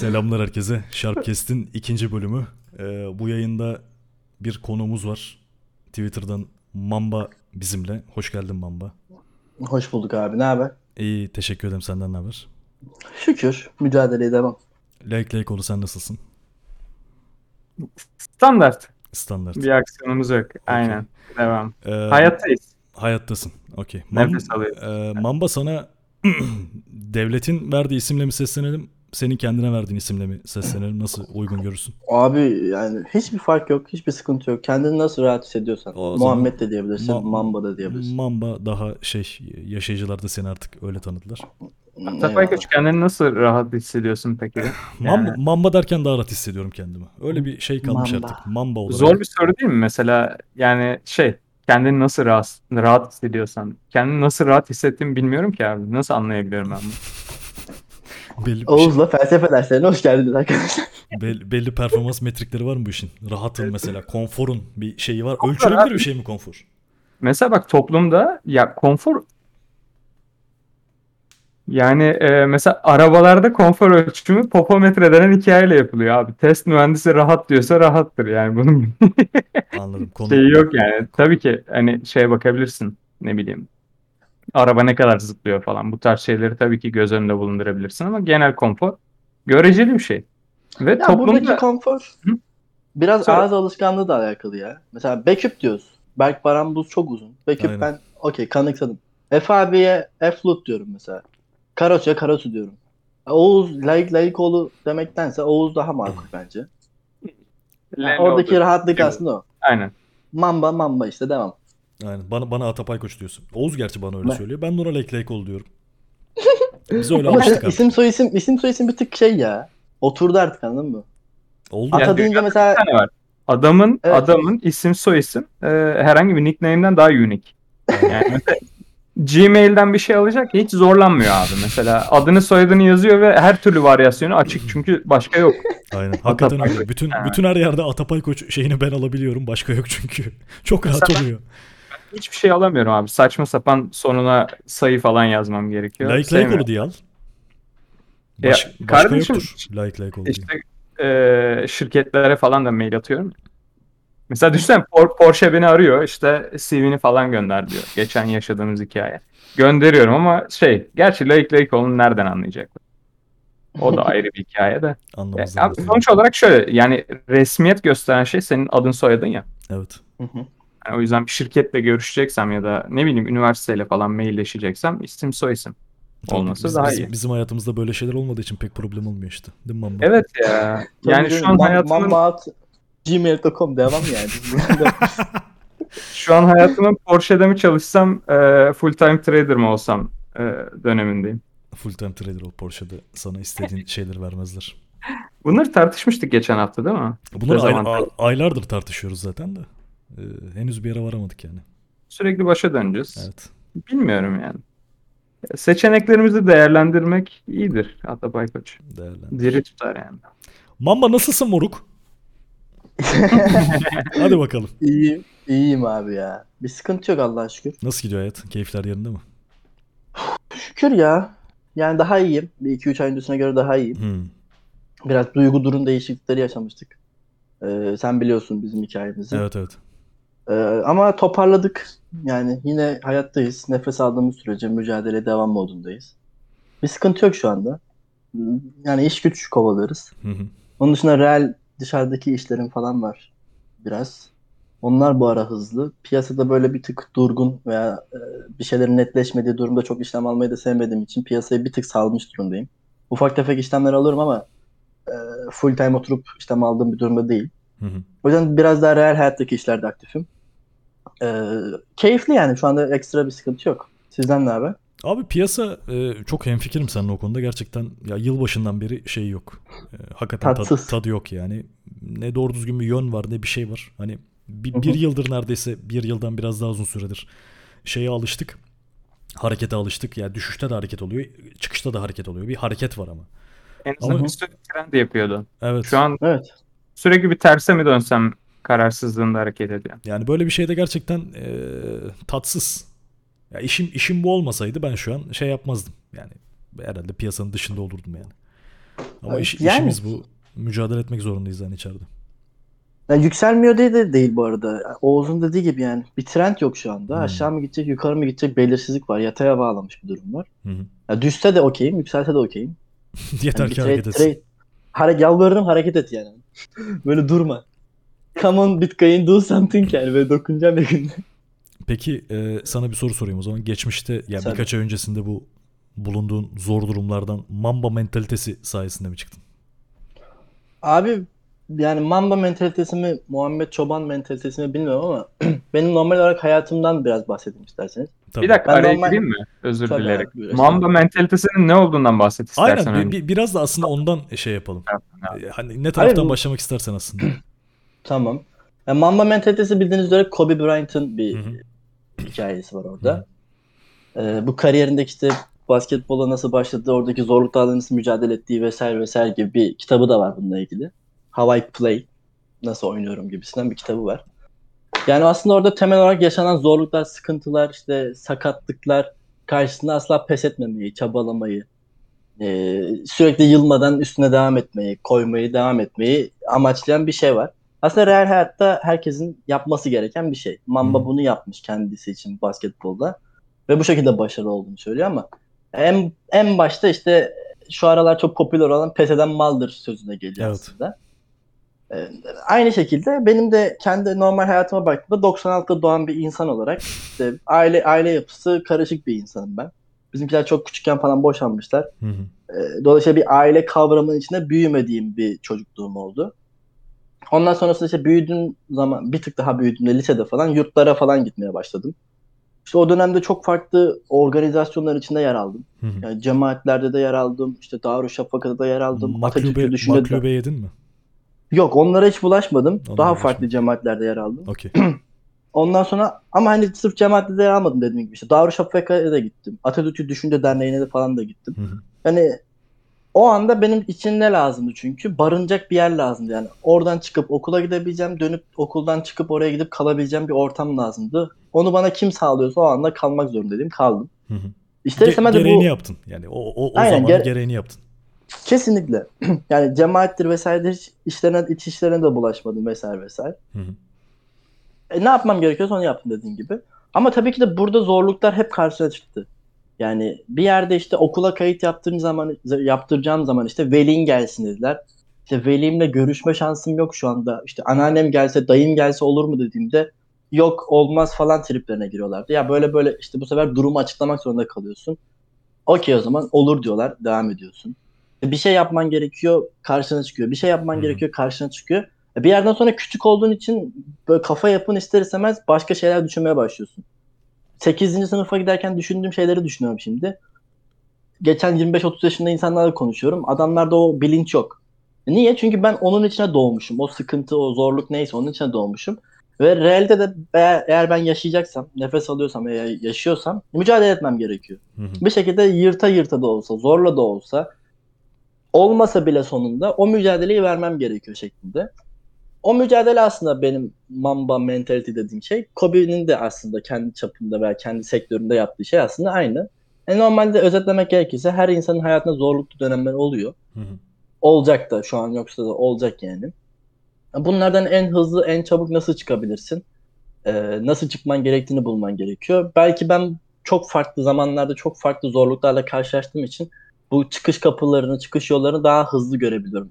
Selamlar herkese. Sharpcast'in ikinci bölümü. Ee, bu yayında bir konuğumuz var. Twitter'dan Mamba bizimle. Hoş geldin Mamba. Hoş bulduk abi. Ne haber? İyi teşekkür ederim. Senden ne haber? Şükür. Mücadeleye devam. Like like oldu sen nasılsın? Standart. Standart. Bir aksiyonumuz yok. Aynen. Devam. Ee, Hayattayız. Hayattasın. Okey. Mam- Nefes alıyoruz. Ee, Mamba sana devletin verdiği isimle mi seslenelim? Senin kendine verdiğin isimle mi seslenelim? Nasıl uygun görürsün? Abi yani hiçbir fark yok. Hiçbir sıkıntı yok. Kendini nasıl rahat hissediyorsan. O zaman- Muhammed de diyebilirsin. Ma- Mamba da diyebilirsin. Mamba daha şey yaşayıcılar da seni artık öyle tanıdılar. Eyvallah. Koç kendini nasıl rahat hissediyorsun peki? Mamba, Yani- mamba derken daha rahat hissediyorum kendimi. Öyle bir şey kalmış Mamba. artık. Mamba olarak. Zor bir soru değil mi? Mesela yani şey kendini nasıl rahat, rahat hissediyorsan. Kendini nasıl rahat hissettiğimi bilmiyorum ki abi. Nasıl anlayabiliyorum ben bunu? belli, bir şey- Oğuz'la felsefe derslerine hoş geldiniz arkadaşlar. belli, belli performans metrikleri var mı bu işin? Rahatın mesela. Konforun bir şeyi var. Konfor Ölçülebilir abi. bir şey mi konfor? Mesela bak toplumda ya konfor yani e, mesela arabalarda konfor ölçümü popometre denen hikayeyle yapılıyor abi. Test mühendisi rahat diyorsa rahattır yani bunun Anladım. Konu, şeyi yok yani. Tabii ki hani şeye bakabilirsin ne bileyim. Araba ne kadar zıplıyor falan. Bu tarz şeyleri tabii ki göz önünde bulundurabilirsin ama genel konfor göreceli bir şey. Ve Ya toplumda buradaki konfor Hı? biraz Söyle. ağız alışkanlığı da alakalı ya. Mesela Beküp diyoruz. Berk Baran Buz çok uzun. Beküp Aynen. ben okey kanıksadım. Efe abiye F-Lut diyorum mesela. Karaç'a Karasu diyorum. Oğuz Layık Layıkoğlu demektense Oğuz daha makul bence. Lenny Oradaki oldu. rahatlık Evet. aslında o. Aynen. Mamba mamba işte devam. Aynen. Bana, bana Atapay Koç diyorsun. Oğuz gerçi bana öyle Ben- söylüyor. Ben de ona lek lek ol diyorum. Biz öyle alıştık artık. isim soy isim isim soy isim bir tık şey ya. Oturdu artık anladın mı? Oldu. Ata Ya deyince mesela bir tane var. Adamın Evet. adamın isim soy isim e, herhangi bir nickname'den daha unique. Yani mesela Gmail'den bir şey alacak hiç zorlanmıyor abi. Mesela adını soyadını yazıyor ve her türlü varyasyonu açık çünkü başka yok. Aynen. Hakikaten öyle. Bütün, bütün her yerde Atapay Koç şeyini ben alabiliyorum. Başka yok çünkü. Çok rahat Mesela- oluyor. Hiçbir şey alamıyorum abi. Saçma sapan sonuna sayı falan yazmam gerekiyor. Like like olu diye al. Ya, Baş, başka kardeşim, yoktur. Like like ol diye. İşte e, şirketlere falan da mail atıyorum. Mesela düşünsene Por- Porsche beni arıyor işte CV'ni falan gönder diyor. Geçen yaşadığımız hikaye. Gönderiyorum ama şey gerçi layık layık olun nereden anlayacaklar? O da ayrı bir hikaye de. Ya, Anlamazlar. abi sonuç olarak şöyle yani resmiyet gösteren şey senin adın soyadın ya. Evet. Hı hı. Yani o yüzden bir şirketle görüşeceksem ya da ne bileyim üniversiteyle falan mailleşeceksem isim soy isim. Olması Biz- daha bizim, iyi. Bizim hayatımızda böyle şeyler olmadığı için pek problem olmuyor işte. Değil mi Mamba? Evet ya. Tabii Yani şu an hayatımın gmail.com devam yani. Şu an hayatımın Porsche'de mi çalışsam, e, full time trader mı olsam e, dönemindeyim. Full time trader ol Porsche'de sana istediğin şeyleri vermezler. Bunları tartışmıştık geçen hafta değil mi? Bunları ay- aylardır tartışıyoruz zaten de. Ee, henüz bir yere varamadık yani. Sürekli başa döneceğiz. Evet. Bilmiyorum yani. Seçeneklerimizi değerlendirmek iyidir Atabay Koç. Değerlendir. Diri tutar yani. Mamba nasılsın moruk? Hadi bakalım. İyiyim, iyiyim abi ya. Bir sıkıntı yok Allah'a şükür. Nasıl gidiyor hayat? Keyifler yerinde mi? Şükür ya. Yani daha iyiyim. Bir 2-3 ay öncesine göre daha iyiyim. Hmm. Biraz duygu durum değişiklikleri yaşamıştık. Ee, sen biliyorsun bizim hikayemizi. Evet evet. Ee, ama toparladık. Yani yine hayattayız. Nefes aldığımız sürece mücadele devam modundayız. Bir sıkıntı yok şu anda. Yani iş güç. Hı hı. Onun dışında real dışarıdaki işlerim falan var biraz. Onlar bu ara hızlı. Piyasada böyle bir tık durgun veya e, bir şeylerin netleşmediği durumda çok işlem almayı da sevmediğim için piyasayı bir tık salmış durumdayım. Ufak tefek işlemler alıyorum ama e, full time oturup işlem aldığım bir durumda değil. Hı hı. O yüzden biraz daha real hayattaki işlerde aktifim. E, keyifli yani şu anda ekstra bir sıkıntı yok. Sizden ne haber? Abi piyasa e, çok hemfikirim seninle o konuda. Gerçekten ya yılbaşından beri şey yok. E, hakikaten tad- tadı yok yani. Ne doğru düzgün bir yön var ne bir şey var. Hani bir, bir yıldır neredeyse bir yıldan biraz daha uzun süredir şeye alıştık. Harekete alıştık. Ya düşüşte de hareket oluyor. Çıkışta da hareket oluyor. Bir hareket var ama. En azından Ama- bir süre trend yapıyordu. Evet. Şu an Evet. sürekli bir terse mi dönsem kararsızlığında hareket ediyor. Yani böyle bir şeyde gerçekten e, tatsız. Ya işim işim bu olmasaydı ben şu an şey yapmazdım. Yani herhalde piyasanın dışında olurdum yani. Ama iş- Yani. işimiz bu. Mücadele etmek zorundayız yani içeride. Yani yükselmiyor diye de değil bu arada. Oğuz'un dediği gibi yani bir trend yok şu anda. Hmm. Aşağı mı gidecek, yukarı mı gidecek belirsizlik var. Yataya bağlamış bir durum var. Hı hı. Ya düşse de okeyim, yükselse de okeyim. Yeter Yani ki hareket trade- etsin. trade- Hare yalvarırım hareket et yani. Böyle durma. Come on Bitcoin do something yani böyle dokunacağım yakında. Peki e, sana bir soru sorayım o zaman. Geçmişte yani Tabii. birkaç ay öncesinde bu bulunduğun zor durumlardan Mamba mentalitesi sayesinde mi çıktın? Abi yani Mamba mentalitesi mi, Muhammed Çoban mentalitesi mi bilmiyorum ama benim normal olarak hayatımdan biraz bahsedeyim isterseniz. Tabii. Bir dakika Ben araya normal- gireyim mi? Özür Tabii dilerim. abi, Mamba mentalitesinin ne olduğundan bahset istersen. Aynen bir- bir- biraz da aslında ondan şey yapalım. Evet. E, Hani ne taraftan bu- başlamak istersen aslında. Tamam. Yani Mamba mentalitesi bildiğiniz üzere Kobe Bryant'ın bir Hı hı. hikayesi var orada. Ee, bu kariyerindeki işte basketbola nasıl başladığı, oradaki zorluklarla nasıl mücadele ettiği vesaire vesaire gibi bir kitabı da var bununla ilgili. How I Play, nasıl oynuyorum gibisinden bir kitabı var. Yani aslında orada temel olarak yaşanan zorluklar, sıkıntılar, işte sakatlıklar karşısında asla pes etmemeyi, çabalamayı, e, sürekli yılmadan üstüne devam etmeyi, koymayı devam etmeyi amaçlayan bir şey var. Aslında real hayatta herkesin yapması gereken bir şey. Mamba Hı. bunu yapmış kendisi için basketbolda. Ve bu şekilde başarılı olduğunu söylüyor ama en, en başta işte şu aralar çok popüler olan pes eden maldır sözüne geliyor Evet. aslında. Ee, aynı şekilde benim de kendi normal hayatıma baktığımda 96'da doğan bir insan olarak işte aile aile yapısı karışık bir insanım ben. Bizimkiler çok küçükken falan boşanmışlar. Hı hı. Ee, Dolayısıyla bir aile kavramının içinde büyümediğim bir çocukluğum oldu. Ondan sonrasında işte büyüdüğüm zaman bir tık daha büyüdüğümde lisede falan yurtlara falan gitmeye başladım. İşte o dönemde çok farklı organizasyonlar içinde yer aldım. Hı hı. Yani cemaatlerde de yer aldım. İşte Darüşşafaka'da da yer aldım. Maklube, maklube yedin mi? Yok onlara hiç bulaşmadım. Onlara daha farklı cemaatlerde yer aldım. Okey. Ondan sonra ama hani sırf cemaatte de yer almadım dediğim gibi. İşte Darüşşafaka'ya da gittim. Atatürk'ü Düşünce Derneği'ne de falan da gittim. Hı hı. Yani o anda benim için ne lazımdı çünkü? Barınacak bir yer lazımdı yani. Oradan çıkıp okula gidebileceğim, dönüp okuldan çıkıp oraya gidip kalabileceğim bir ortam lazımdı. Onu bana kim sağlıyorsa o anda kalmak zorundaydım. Kaldım. Hı hı. İster Ge- istemez de gereğini bu yaptın. Yani o, o, o Aynen, zamanın gere- gereğini yaptın. kesinlikle yani cemaattir vesaire hiç işlerine, iç işlerine de bulaşmadım vesaire vesaire. Hı hı. E, ne yapmam gerekiyorsa onu yaptım dediğim gibi. Ama tabii ki de burada zorluklar hep karşıma çıktı. Yani bir yerde işte okula kayıt yaptığım zaman yaptıracağım zaman işte velin gelsin dediler. İşte velimle görüşme şansım yok şu anda. İşte anneannem gelse, dayım gelse olur mu dediğimde yok olmaz falan triplerine giriyorlardı. Ya böyle böyle işte bu sefer durumu açıklamak zorunda kalıyorsun. Okey o zaman olur diyorlar, devam ediyorsun. E, Bir şey yapman gerekiyor, karşına çıkıyor. Bir şey yapman hı. gerekiyor, karşına çıkıyor. E, Bir yerden sonra küçük olduğun için böyle kafa yapın ister istemez başka şeyler düşünmeye başlıyorsun. 8. sınıfa giderken düşündüğüm şeyleri düşünüyorum şimdi. Geçen 25-30 yaşında insanlarla konuşuyorum. Adamlarda o bilinç yok. Niye? Çünkü ben onun içine doğmuşum. O sıkıntı, o zorluk neyse onun içine doğmuşum. Ve realde de eğer, ben yaşayacaksam, nefes alıyorsam veya yaşıyorsam mücadele etmem gerekiyor. Hı hı. Bir şekilde yırta yırta da olsa, zorla da olsa olmasa bile sonunda o mücadeleyi vermem gerekiyor şeklinde. O mücadele aslında benim Mamba mentality dediğim şey. Kobe'nin de aslında kendi çapında veya kendi sektöründe yaptığı şey aslında aynı. E normalde özetlemek gerekirse her insanın hayatında zorluklu dönemler oluyor. Hı hı. Olacak da şu an yoksa da olacak yani. Bunlardan en hızlı, en çabuk nasıl çıkabilirsin? Ee, nasıl çıkman gerektiğini bulman gerekiyor. Belki ben çok farklı zamanlarda çok farklı zorluklarla karşılaştığım için bu çıkış kapılarını, çıkış yollarını daha hızlı görebiliyorum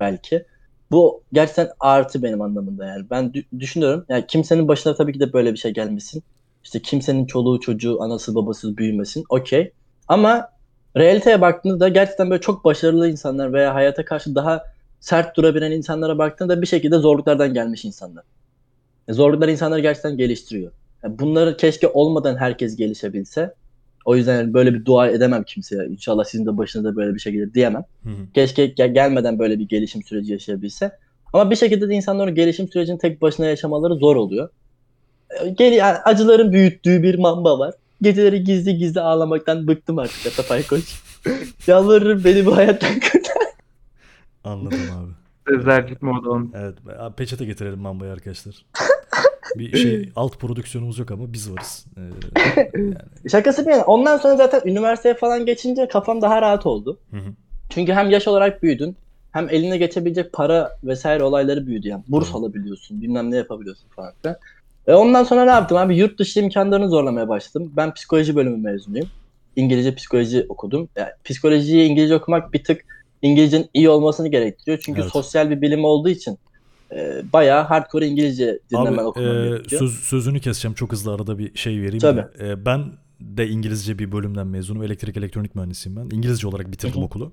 belki. Bu gerçekten artı benim anlamında yani. Ben dü- düşünüyorum. Yani kimsenin başına tabii ki de böyle bir şey gelmesin. İşte kimsenin çoluğu çocuğu anası babası büyümesin. Okey. Ama realiteye baktığında gerçekten böyle çok başarılı insanlar veya hayata karşı daha sert durabilen insanlara baktığında bir şekilde zorluklardan gelmiş insanlar. E, Zorluklar insanları gerçekten geliştiriyor. Yani bunları keşke olmadan herkes gelişebilse. O yüzden böyle bir dua edemem kimseye. İnşallah sizin de başınıza böyle bir şey gelir diyemem. Hı hı. Keşke gel- gelmeden böyle bir gelişim süreci yaşayabilse. Ama bir şekilde de insanların gelişim sürecini tek başına yaşamaları zor oluyor. Ee, Gel, yani acıların büyüttüğü bir mamba var. Geceleri gizli gizli ağlamaktan bıktım artık Atapay Koç. Yalvarırım beni bu hayattan kurtar. Anladım abi. Modu olmuş. Evet. Abi peçete getirelim Mamba'ya arkadaşlar. Bir şey alt prodüksiyonumuz yok ama biz varız. Ee, yani. Şakası bir yana. Ondan sonra zaten üniversiteye falan geçince kafam daha rahat oldu. Hı hı. Çünkü hem yaş olarak büyüdün hem eline geçebilecek para vesaire olayları büyüdü yani. Burs Hı. alabiliyorsun, bilmem ne yapabiliyorsun falan filan. E ondan sonra ne yaptım abi? Yurt dışı imkanlarını zorlamaya başladım. Ben psikoloji bölümü mezunuyum. İngilizce psikoloji okudum. Yani psikolojiyi İngilizce okumak bir tık İngilizcenin iyi olmasını gerektiriyor. Çünkü Evet. sosyal bir bilim olduğu için e, bayağı hardcore İngilizce dinlemen Abi okuman e, gerekiyor. söz, sözünü keseceğim çok hızlı arada bir şey vereyim Tabii. E, ben de İngilizce bir bölümden mezunum. Elektrik elektronik mühendisiyim ben. İngilizce olarak bitirdim okulu.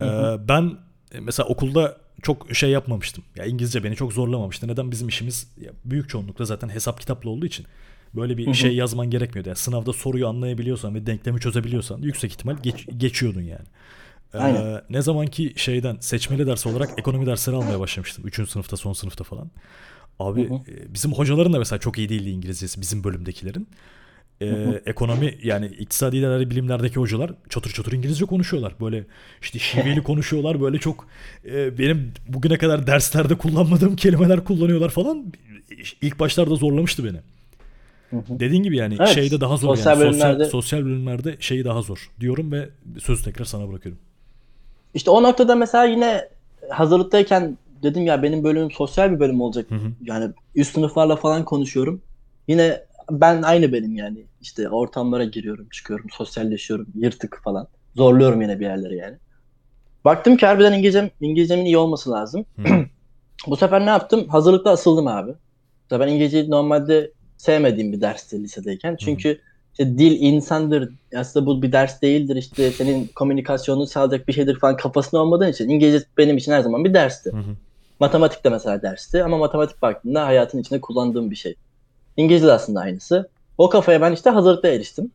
E, ben e, mesela okulda çok şey yapmamıştım. Ya İngilizce beni çok zorlamamıştı. Neden? Bizim işimiz ya büyük çoğunlukla zaten hesap kitaplı olduğu için böyle bir şey yazman gerekmiyordu. Yani sınavda soruyu anlayabiliyorsan ve denklemi çözebiliyorsan yüksek ihtimal geç- geçiyordun yani. Ee, Aynen. ne zaman ki şeyden seçmeli ders olarak ekonomi dersleri almaya başlamıştım. Üçüncü sınıfta son sınıfta falan. Abi Hı hı. e, bizim hocaların da mesela çok iyi değildi İngilizcesi bizim bölümdekilerin. Ee, hı. ekonomi yani iktisadi ilerleri bilimlerdeki hocalar çatır çatır İngilizce konuşuyorlar. Böyle işte şiveli konuşuyorlar. Böyle çok e, benim bugüne kadar derslerde kullanmadığım kelimeler kullanıyorlar falan. İlk başlarda zorlamıştı beni. Hı hı. Dediğin gibi yani Evet, şeyde daha zor sosyal yani sosyal, bölümlerde- sosyal bölümlerde şeyi daha zor diyorum ve sözü tekrar sana bırakıyorum. İşte o noktada mesela yine hazırlıktayken dedim ya benim bölümüm sosyal bir bölüm olacak. Hı hı. Yani üst sınıflarla falan konuşuyorum. Yine ben aynı benim yani. İşte ortamlara giriyorum, çıkıyorum, sosyalleşiyorum, yırtık falan. Zorluyorum yine bir yerlere yani. Baktım ki harbiden İngilizcem, İngilizcemin iyi olması lazım. Bu sefer ne yaptım? Hazırlıkta asıldım abi. Ben İngilizceyi normalde sevmediğim bir dersti lisedeyken. Çünkü işte dil insandır. Aslında bu bir ders değildir. İşte senin komünikasyonunu sağlayacak bir şeydir falan kafasında olmadığı için İngilizce benim için her zaman bir dersti. Hı hı. Matematik de mesela dersti ama matematik baktığında hayatın içinde kullandığım bir şey. İngilizce de aslında aynısı. O kafaya ben işte hazırlıkta eriştim.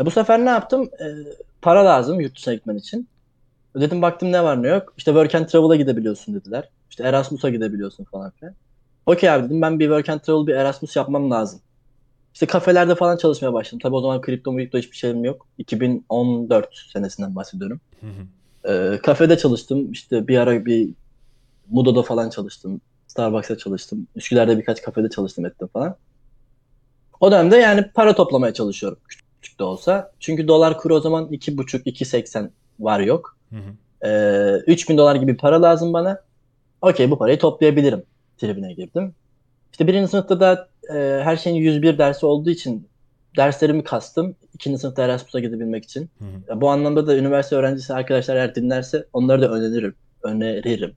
E bu sefer ne yaptım? E, para lazım yurt dışına gitmen için. Dedim baktım ne var ne yok. İşte Work and Travel'a gidebiliyorsun dediler. İşte Erasmus'a gidebiliyorsun falan filan. Okey abi dedim ben bir Work and Travel bir Erasmus yapmam lazım. İşte kafelerde falan çalışmaya başladım. Tabii o zaman kripto kripto hiçbir şeyim yok. 2014 senesinden bahsediyorum. Hı hı. Ee, kafede çalıştım. İşte bir ara bir Mudo'da falan çalıştım. Starbucks'ta çalıştım. Üsküdar'da birkaç kafede çalıştım ettim falan. O dönemde yani para toplamaya çalışıyorum. Küçük, de olsa. Çünkü dolar kuru o zaman 2,5-2,80 var yok. Hı hı. Ee, 3000 dolar gibi para lazım bana. Okey bu parayı toplayabilirim tribine girdim. İşte birinci sınıfta da e, her şeyin 101 dersi olduğu için derslerimi kastım. İkinci sınıfta Erasmus'a gidebilmek için. Hı hı. Bu anlamda da üniversite öğrencisi arkadaşlar eğer dinlerse onları da öneririm. Öneririm.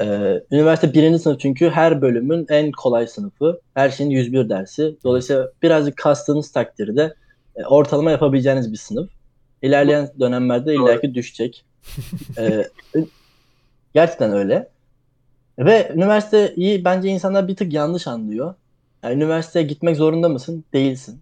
Ee, üniversite birinci sınıf çünkü her bölümün en kolay sınıfı. Her şeyin 101 dersi. Dolayısıyla birazcık kastığınız takdirde e, ortalama yapabileceğiniz bir sınıf. İlerleyen dönemlerde illaki düşecek. Ee, gerçekten öyle. Ve üniversiteyi bence insanlar bir tık yanlış anlıyor. Yani üniversiteye gitmek zorunda mısın? Değilsin.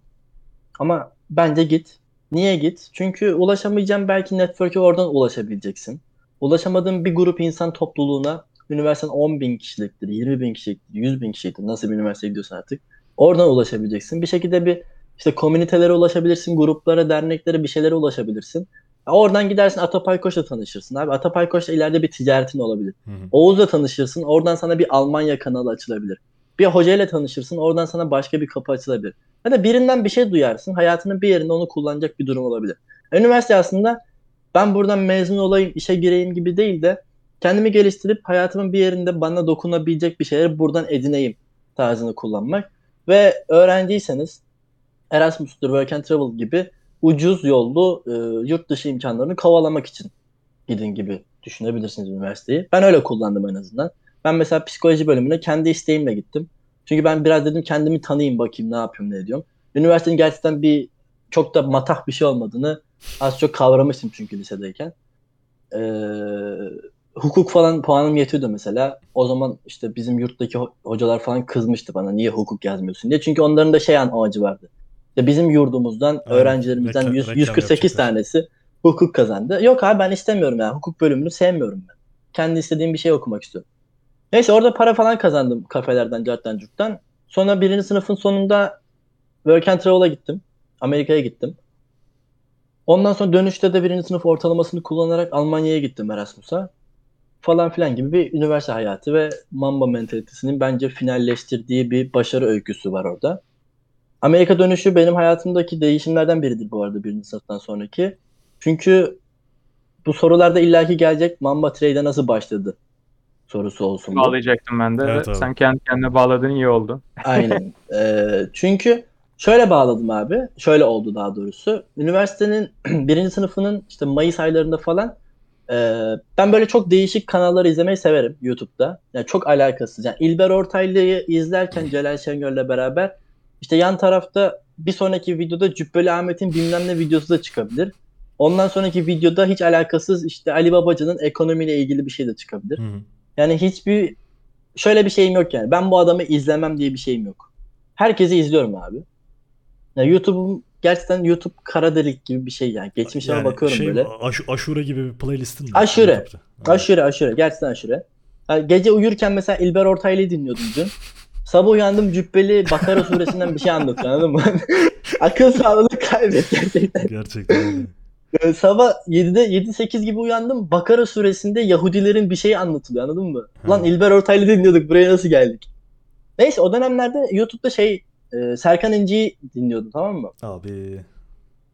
Ama bence git. Niye git? Çünkü ulaşamayacağın belki network'e oradan ulaşabileceksin. Ulaşamadığın bir grup insan topluluğuna üniversiten 10 bin kişiliktir, 20 bin kişiliktir, 100 bin kişiliktir. Nasıl bir üniversiteye gidiyorsan artık. Oradan ulaşabileceksin. Bir şekilde bir işte komünitelere ulaşabilirsin, gruplara, derneklere bir şeylere ulaşabilirsin. Oradan gidersin Atapay Koç'la tanışırsın abi. Atapay Koç'la ileride bir ticaretin olabilir. Hı hı. Oğuz'la tanışırsın. Oradan sana bir Almanya kanalı açılabilir. Bir hocayla tanışırsın. Oradan sana başka bir kapı açılabilir. Ya da birinden bir şey duyarsın. Hayatının bir yerinde onu kullanacak bir durum olabilir. Üniversite aslında ben buradan mezun olayım, işe gireyim gibi değil de kendimi geliştirip hayatımın bir yerinde bana dokunabilecek bir şeyleri buradan edineyim tarzını kullanmak. Ve öğrenciyseniz Erasmus'tur, Work and Travel gibi ucuz yollu e, yurt dışı imkanlarını kovalamak için gidin gibi düşünebilirsiniz üniversiteyi. Ben öyle kullandım en azından. Ben mesela psikoloji bölümüne kendi isteğimle gittim. Çünkü ben biraz dedim kendimi tanıyayım bakayım ne yapıyorum ne ediyorum. Üniversitenin gerçekten bir çok da matah bir şey olmadığını az çok kavramıştım çünkü lisedeyken. Ee, hukuk falan puanım yetiyordu mesela. O zaman işte bizim yurttaki ho- hocalar falan kızmıştı bana niye hukuk yazmıyorsun diye. Çünkü onların da şey an amacı vardı. İşte bizim yurdumuzdan, Aynen. öğrencilerimizden Reklam- 100, reklam 148 yapacaklar. tanesi hukuk kazandı. Yok abi ben istemiyorum ya. Hukuk bölümünü sevmiyorum ben. Kendi istediğim bir şey okumak istiyorum. Neyse orada para falan kazandım kafelerden, carttan, curttan. Sonra birinci sınıfın sonunda Work and Travel'a gittim. Amerika'ya gittim. Ondan sonra dönüşte de birinci sınıf ortalamasını kullanarak Almanya'ya gittim Erasmus'a. Falan filan gibi bir üniversite hayatı ve Mamba mentalitesinin bence finalleştirdiği bir başarı öyküsü var orada. Amerika dönüşü benim hayatımdaki değişimlerden biridir bu arada birinci sınıftan sonraki. Çünkü bu sorularda illaki gelecek Mamba Trade'e nasıl başladı sorusu olsun. Bağlayacaktım ben de. Evet abi. Sen kendi kendine bağladın iyi oldu. Aynen. Ee, çünkü şöyle bağladım abi. Şöyle oldu daha doğrusu. Üniversitenin birinci sınıfının işte Mayıs aylarında falan e, ben böyle çok değişik kanalları izlemeyi severim YouTube'da. Yani çok alakasız. Yani İlber Ortaylı'yı izlerken Celal Şengör'le beraber işte yan tarafta bir sonraki videoda Cübbeli Ahmet'in bilmem ne videosu da çıkabilir. Ondan sonraki videoda hiç alakasız işte Ali Babacan'ın ekonomiyle ilgili bir şey de çıkabilir. Hı hı. Yani hiçbir şöyle bir şeyim yok yani. Ben bu adamı izlemem diye bir şeyim yok. Herkesi izliyorum abi. Ya YouTube'um gerçekten YouTube kara delik gibi bir şey yani. Geçmişe Yani bakıyorum şey, böyle. Aş- aşure gibi bir playlistin mi? Aşure. Ha. Aşure aşure. Gerçekten aşure. Yani gece uyurken mesela İlber Ortaylı'yı dinliyordum dün. Sabah uyandım Cübbeli Bakara suresinden bir şey anlatıyor anladın mı? Akıl sağlığını kaybet gerçekten. Gerçekten. Ee, sabah 7'de 7-8 gibi uyandım. Bakara suresinde Yahudilerin bir şeyi anlatılıyor anladın mı? Hı. Lan İlber Ortaylı dinliyorduk buraya nasıl geldik? Neyse o dönemlerde YouTube'da şey e, Serkan İnci'yi dinliyordum tamam mı? Abi.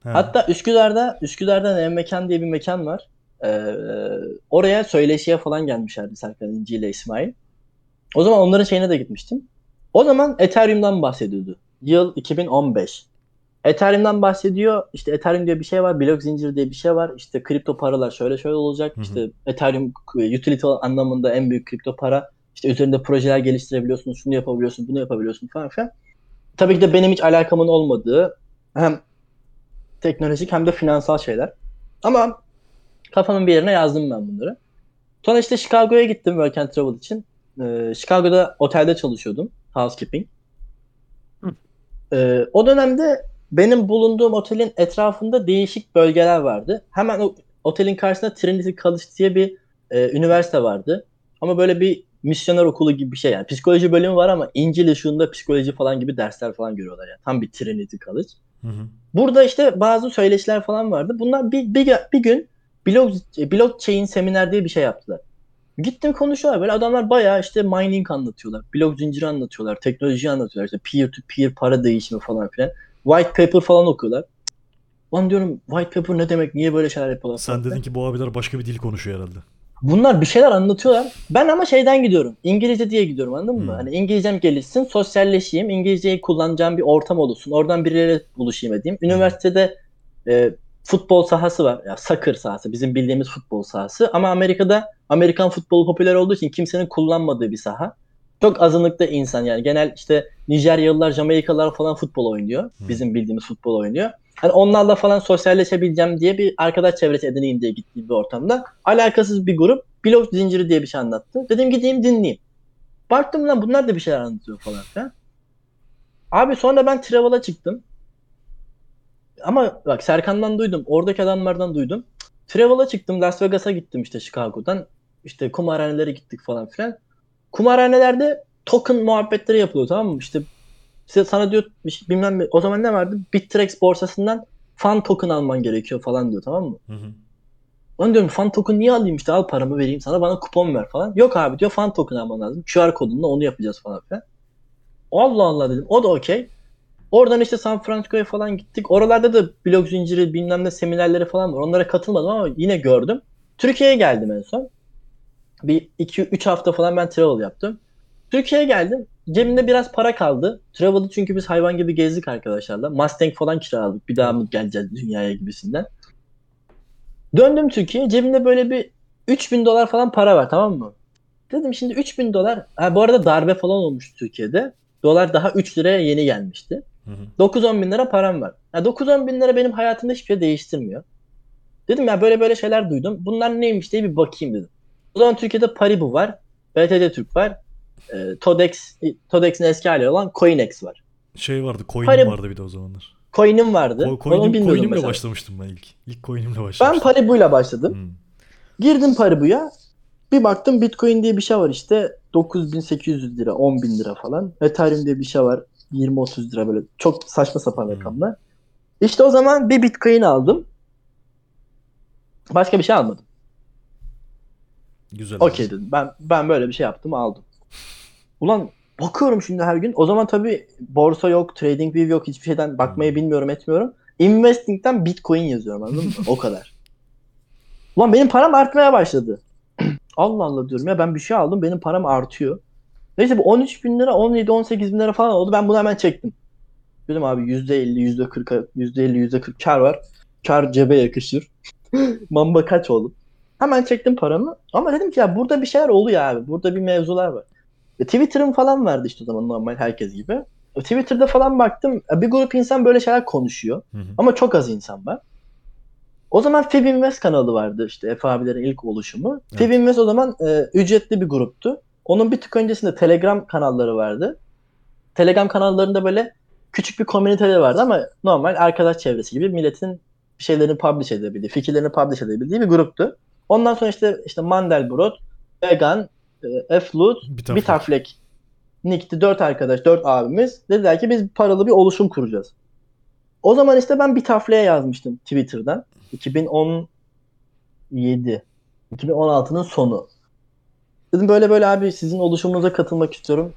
Ha. Hatta Üsküdar'da Üsküdar'da Ne Mekan diye bir mekan var. Ee, oraya söyleşiye falan gelmişlerdi Serkan İnci ile İsmail. O zaman onların şeyine de gitmiştim. O zaman Ethereum'dan bahsediyordu. Yıl 2015. Ethereum'dan bahsediyor. İşte Ethereum diye bir şey var. Blok zinciri diye bir şey var. İşte kripto paralar şöyle şöyle olacak. Hı hı. İşte Ethereum utility anlamında en büyük kripto para. İşte üzerinde projeler geliştirebiliyorsunuz. Şunu yapabiliyorsun, bunu yapabiliyorsun falan filan. Tabii ki de benim hiç alakamın olmadığı hem teknolojik hem de finansal şeyler. Ama kafamın bir yerine yazdım ben bunları. Sonra işte Chicago'ya gittim Work and Travel için. Ee, Chicago'da otelde çalışıyordum. Housekeeping. Hı. Ee, o dönemde benim bulunduğum otelin etrafında değişik bölgeler vardı. Hemen o otelin karşısında Trinity College diye bir e, üniversite vardı. Ama böyle bir misyoner okulu gibi bir şey yani. Psikoloji bölümü var ama İncil ışığında psikoloji falan gibi dersler falan görüyorlar yani. Tam bir Trinity College. Hı hı. Burada işte bazı söyleşiler falan vardı. Bunlar bir, bir, bir gün blok, blockchain seminer diye bir şey yaptılar. Gittim konuşuyorlar. Böyle adamlar bayağı işte mining anlatıyorlar. Blok zinciri anlatıyorlar. Teknoloji anlatıyorlar. İşte peer to peer para değişimi falan filan. White paper falan okuyorlar. Lan diyorum white paper ne demek? Niye böyle şeyler yapıyorlar? Sen dedin ki bu abiler başka bir dil konuşuyor herhalde. Bunlar bir şeyler anlatıyorlar. Ben ama şeyden gidiyorum. İngilizce diye gidiyorum anladın mı? Hmm. Hani İngilizcem gelişsin, sosyalleşeyim, İngilizceyi kullanacağım bir ortam olsun. Oradan birileriyle buluşayım edeyim. Üniversitede e, futbol sahası var. Ya soccer sahası. Bizim bildiğimiz futbol sahası. Ama Amerika'da Amerikan futbolu popüler olduğu için kimsenin kullanmadığı bir saha. Çok azınlıkta insan yani. Genel işte Nijeryalılar, Jamaikalılar falan futbol oynuyor. Bizim bildiğimiz futbol oynuyor. Hani onlarla falan sosyalleşebileceğim diye bir arkadaş çevresi edineyim diye gittiğim bir ortamda alakasız bir grup blok zinciri diye bir şey anlattı. Dedim gideyim dinleyeyim. Baktım lan bunlar da bir şeyler anlatıyor falan filan. Abi sonra ben Travel'a çıktım. Ama bak Serkan'dan duydum. Oradaki adamlardan duydum. Travel'a çıktım. Las Vegas'a gittim işte Chicago'dan. İşte kumarhanelere gittik falan filan. Kumarhanelerde token muhabbetleri yapılıyor tamam mı? İşte size sana diyor şey- bilmem ne- o zaman ne vardı? Bittrex borsasından fan token alman gerekiyor falan diyor tamam mı? Hı hı. Lan diyorum fan token niye alayım işte al paramı vereyim sana bana kupon ver falan. Yok abi diyor fan token alman lazım. QR kodunla onu yapacağız falan filan. Allah Allah dedim. O da okey. Oradan işte San Francisco'ya falan gittik. Oralarda da blok zinciri bilmem ne seminerleri falan var. Onlara katılmadım ama yine gördüm. Türkiye'ye geldim en son. Bir 2-3 hafta falan ben travel yaptım. Türkiye'ye geldim. Cebimde biraz para kaldı. Travel'ı çünkü biz hayvan gibi gezdik arkadaşlarla. Mustang falan kiraladık. Bir daha mı geleceğiz dünyaya gibisinden. Döndüm Türkiye'ye. Cebimde böyle bir 3000 dolar falan para var tamam mı? Dedim şimdi 3000 dolar. Ha, bu arada darbe falan olmuş Türkiye'de. Dolar daha 3 liraya yeni gelmişti. Hı hı. 9-10 bin lira param var. Ya 9-10 bin lira benim hayatımda hiçbir şey değiştirmiyor. Dedim ya böyle böyle şeyler duydum. Bunlar neymiş diye bir bakayım dedim. O zaman Türkiye'de Paribu var. BTC Türk var. E, Todex, Todex'in eski hali olan Coinex var. Şey vardı, coin'im Para- vardı bir de o zamanlar. Coin'im vardı. Onu coin'im, coin'imle mesela. başlamıştım ben ilk. İlk coin'imle Ben başlamıştım. Paribu'yla başladım. Hı. Girdim Paribu'ya. Bir baktım Bitcoin diye bir şey var işte 9800 lira, 10 bin lira falan. Ethereum diye bir şey var 20-30 lira böyle çok saçma sapan Hmm. rakamlar. İşte o zaman bir Bitcoin aldım. Başka bir şey almadım. Güzel. Okey dedim. Ben ben böyle bir şey yaptım aldım. Ulan bakıyorum şimdi her gün. O zaman tabii borsa yok, TradingView yok, hiçbir şeyden bakmayı Hmm. bilmiyorum, etmiyorum. Investing'den Bitcoin yazıyorum anladın mı? O kadar. Ulan benim param artmaya başladı. Allah Allah diyorum ya ben bir şey aldım benim param artıyor. Neyse bu 13 bin lira 17-18 bin lira falan oldu. Ben bunu hemen çektim. Dedim abi %50, %40, %50, %40 kar var. Kar cebe yakışır. Mamba kaç oğlum? Hemen çektim paramı. Ama dedim ki ya burada bir şeyler oluyor abi. Burada bir mevzular var. E, Twitter'ım falan vardı işte o zaman normal herkes gibi. E, Twitter'da falan baktım. e, Bir grup insan böyle şeyler konuşuyor. Hı hı. Ama çok az insan var. O zaman Fib Invest kanalı vardı işte Efe abilerin ilk oluşumu. Evet. Fib Invest o zaman e, ücretli bir gruptu. Onun bir tık öncesinde Telegram kanalları vardı. Telegram kanallarında böyle küçük bir komüniteleri vardı ama normal arkadaş çevresi gibi milletin bir şeylerini publish edebildiği, fikirlerini publish edebildiği bir gruptu. Ondan sonra işte işte Mandelbrot, Vegan, e, Eflut, Bitaflek. Bitaflek, Nick'ti dört arkadaş, dört abimiz. Dediler ki biz paralı bir oluşum kuracağız. O zaman işte ben Bitaflek'e yazmıştım Twitter'dan. 2017. 2016'nın sonu. Dedim böyle böyle abi sizin oluşumunuza katılmak istiyorum.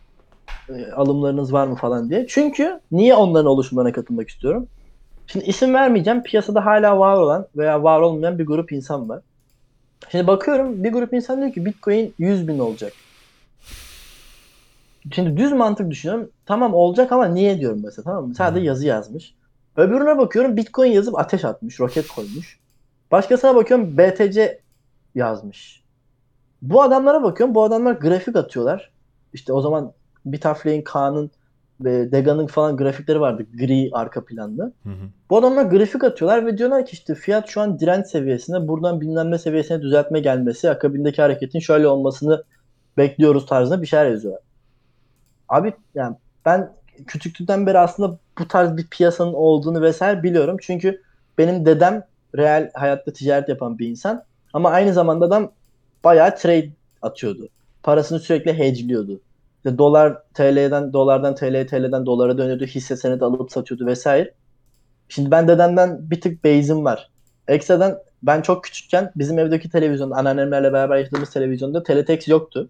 E, alımlarınız var mı falan diye. Çünkü niye onların oluşumlarına katılmak istiyorum? Şimdi isim vermeyeceğim. Piyasada hala var olan veya var olmayan bir grup insan var. Şimdi bakıyorum bir grup insan diyor ki Bitcoin 100 bin olacak. Şimdi düz mantık düşünüyorum. Tamam olacak ama niye diyorum mesela tamam mı? Sadece Hı. yazı yazmış. Öbürüne bakıyorum Bitcoin yazıp ateş atmış, roket koymuş. Başkasına bakıyorum BTC yazmış. Bu adamlara bakıyorum. Bu adamlar grafik atıyorlar. İşte o zaman Bitaflek'in, Kaan'ın ve Dega'nın falan grafikleri vardı. Gri arka planlı. Hı hı. Bu adamlar grafik atıyorlar ve diyorlar ki işte fiyat şu an direnç seviyesinde buradan bilmem ne seviyesine düzeltme gelmesi akabindeki hareketin şöyle olmasını bekliyoruz tarzında bir şeyler yazıyorlar. Abi yani ben küçüklükten beri aslında bu tarz bir piyasanın olduğunu vesaire biliyorum. Çünkü benim dedem real hayatta ticaret yapan bir insan ama aynı zamanda adam bayağı trade atıyordu. Parasını sürekli hedgeliyordu. İşte dolar TL'den dolardan TL'ye TL'den dolara dönüyordu. Hisse senedi alıp satıyordu vesaire. Şimdi ben dedemden bir tık base'im var. Ekstradan ben çok küçükken bizim evdeki televizyonda anneannemlerle beraber yaşadığımız televizyonda teletext yoktu.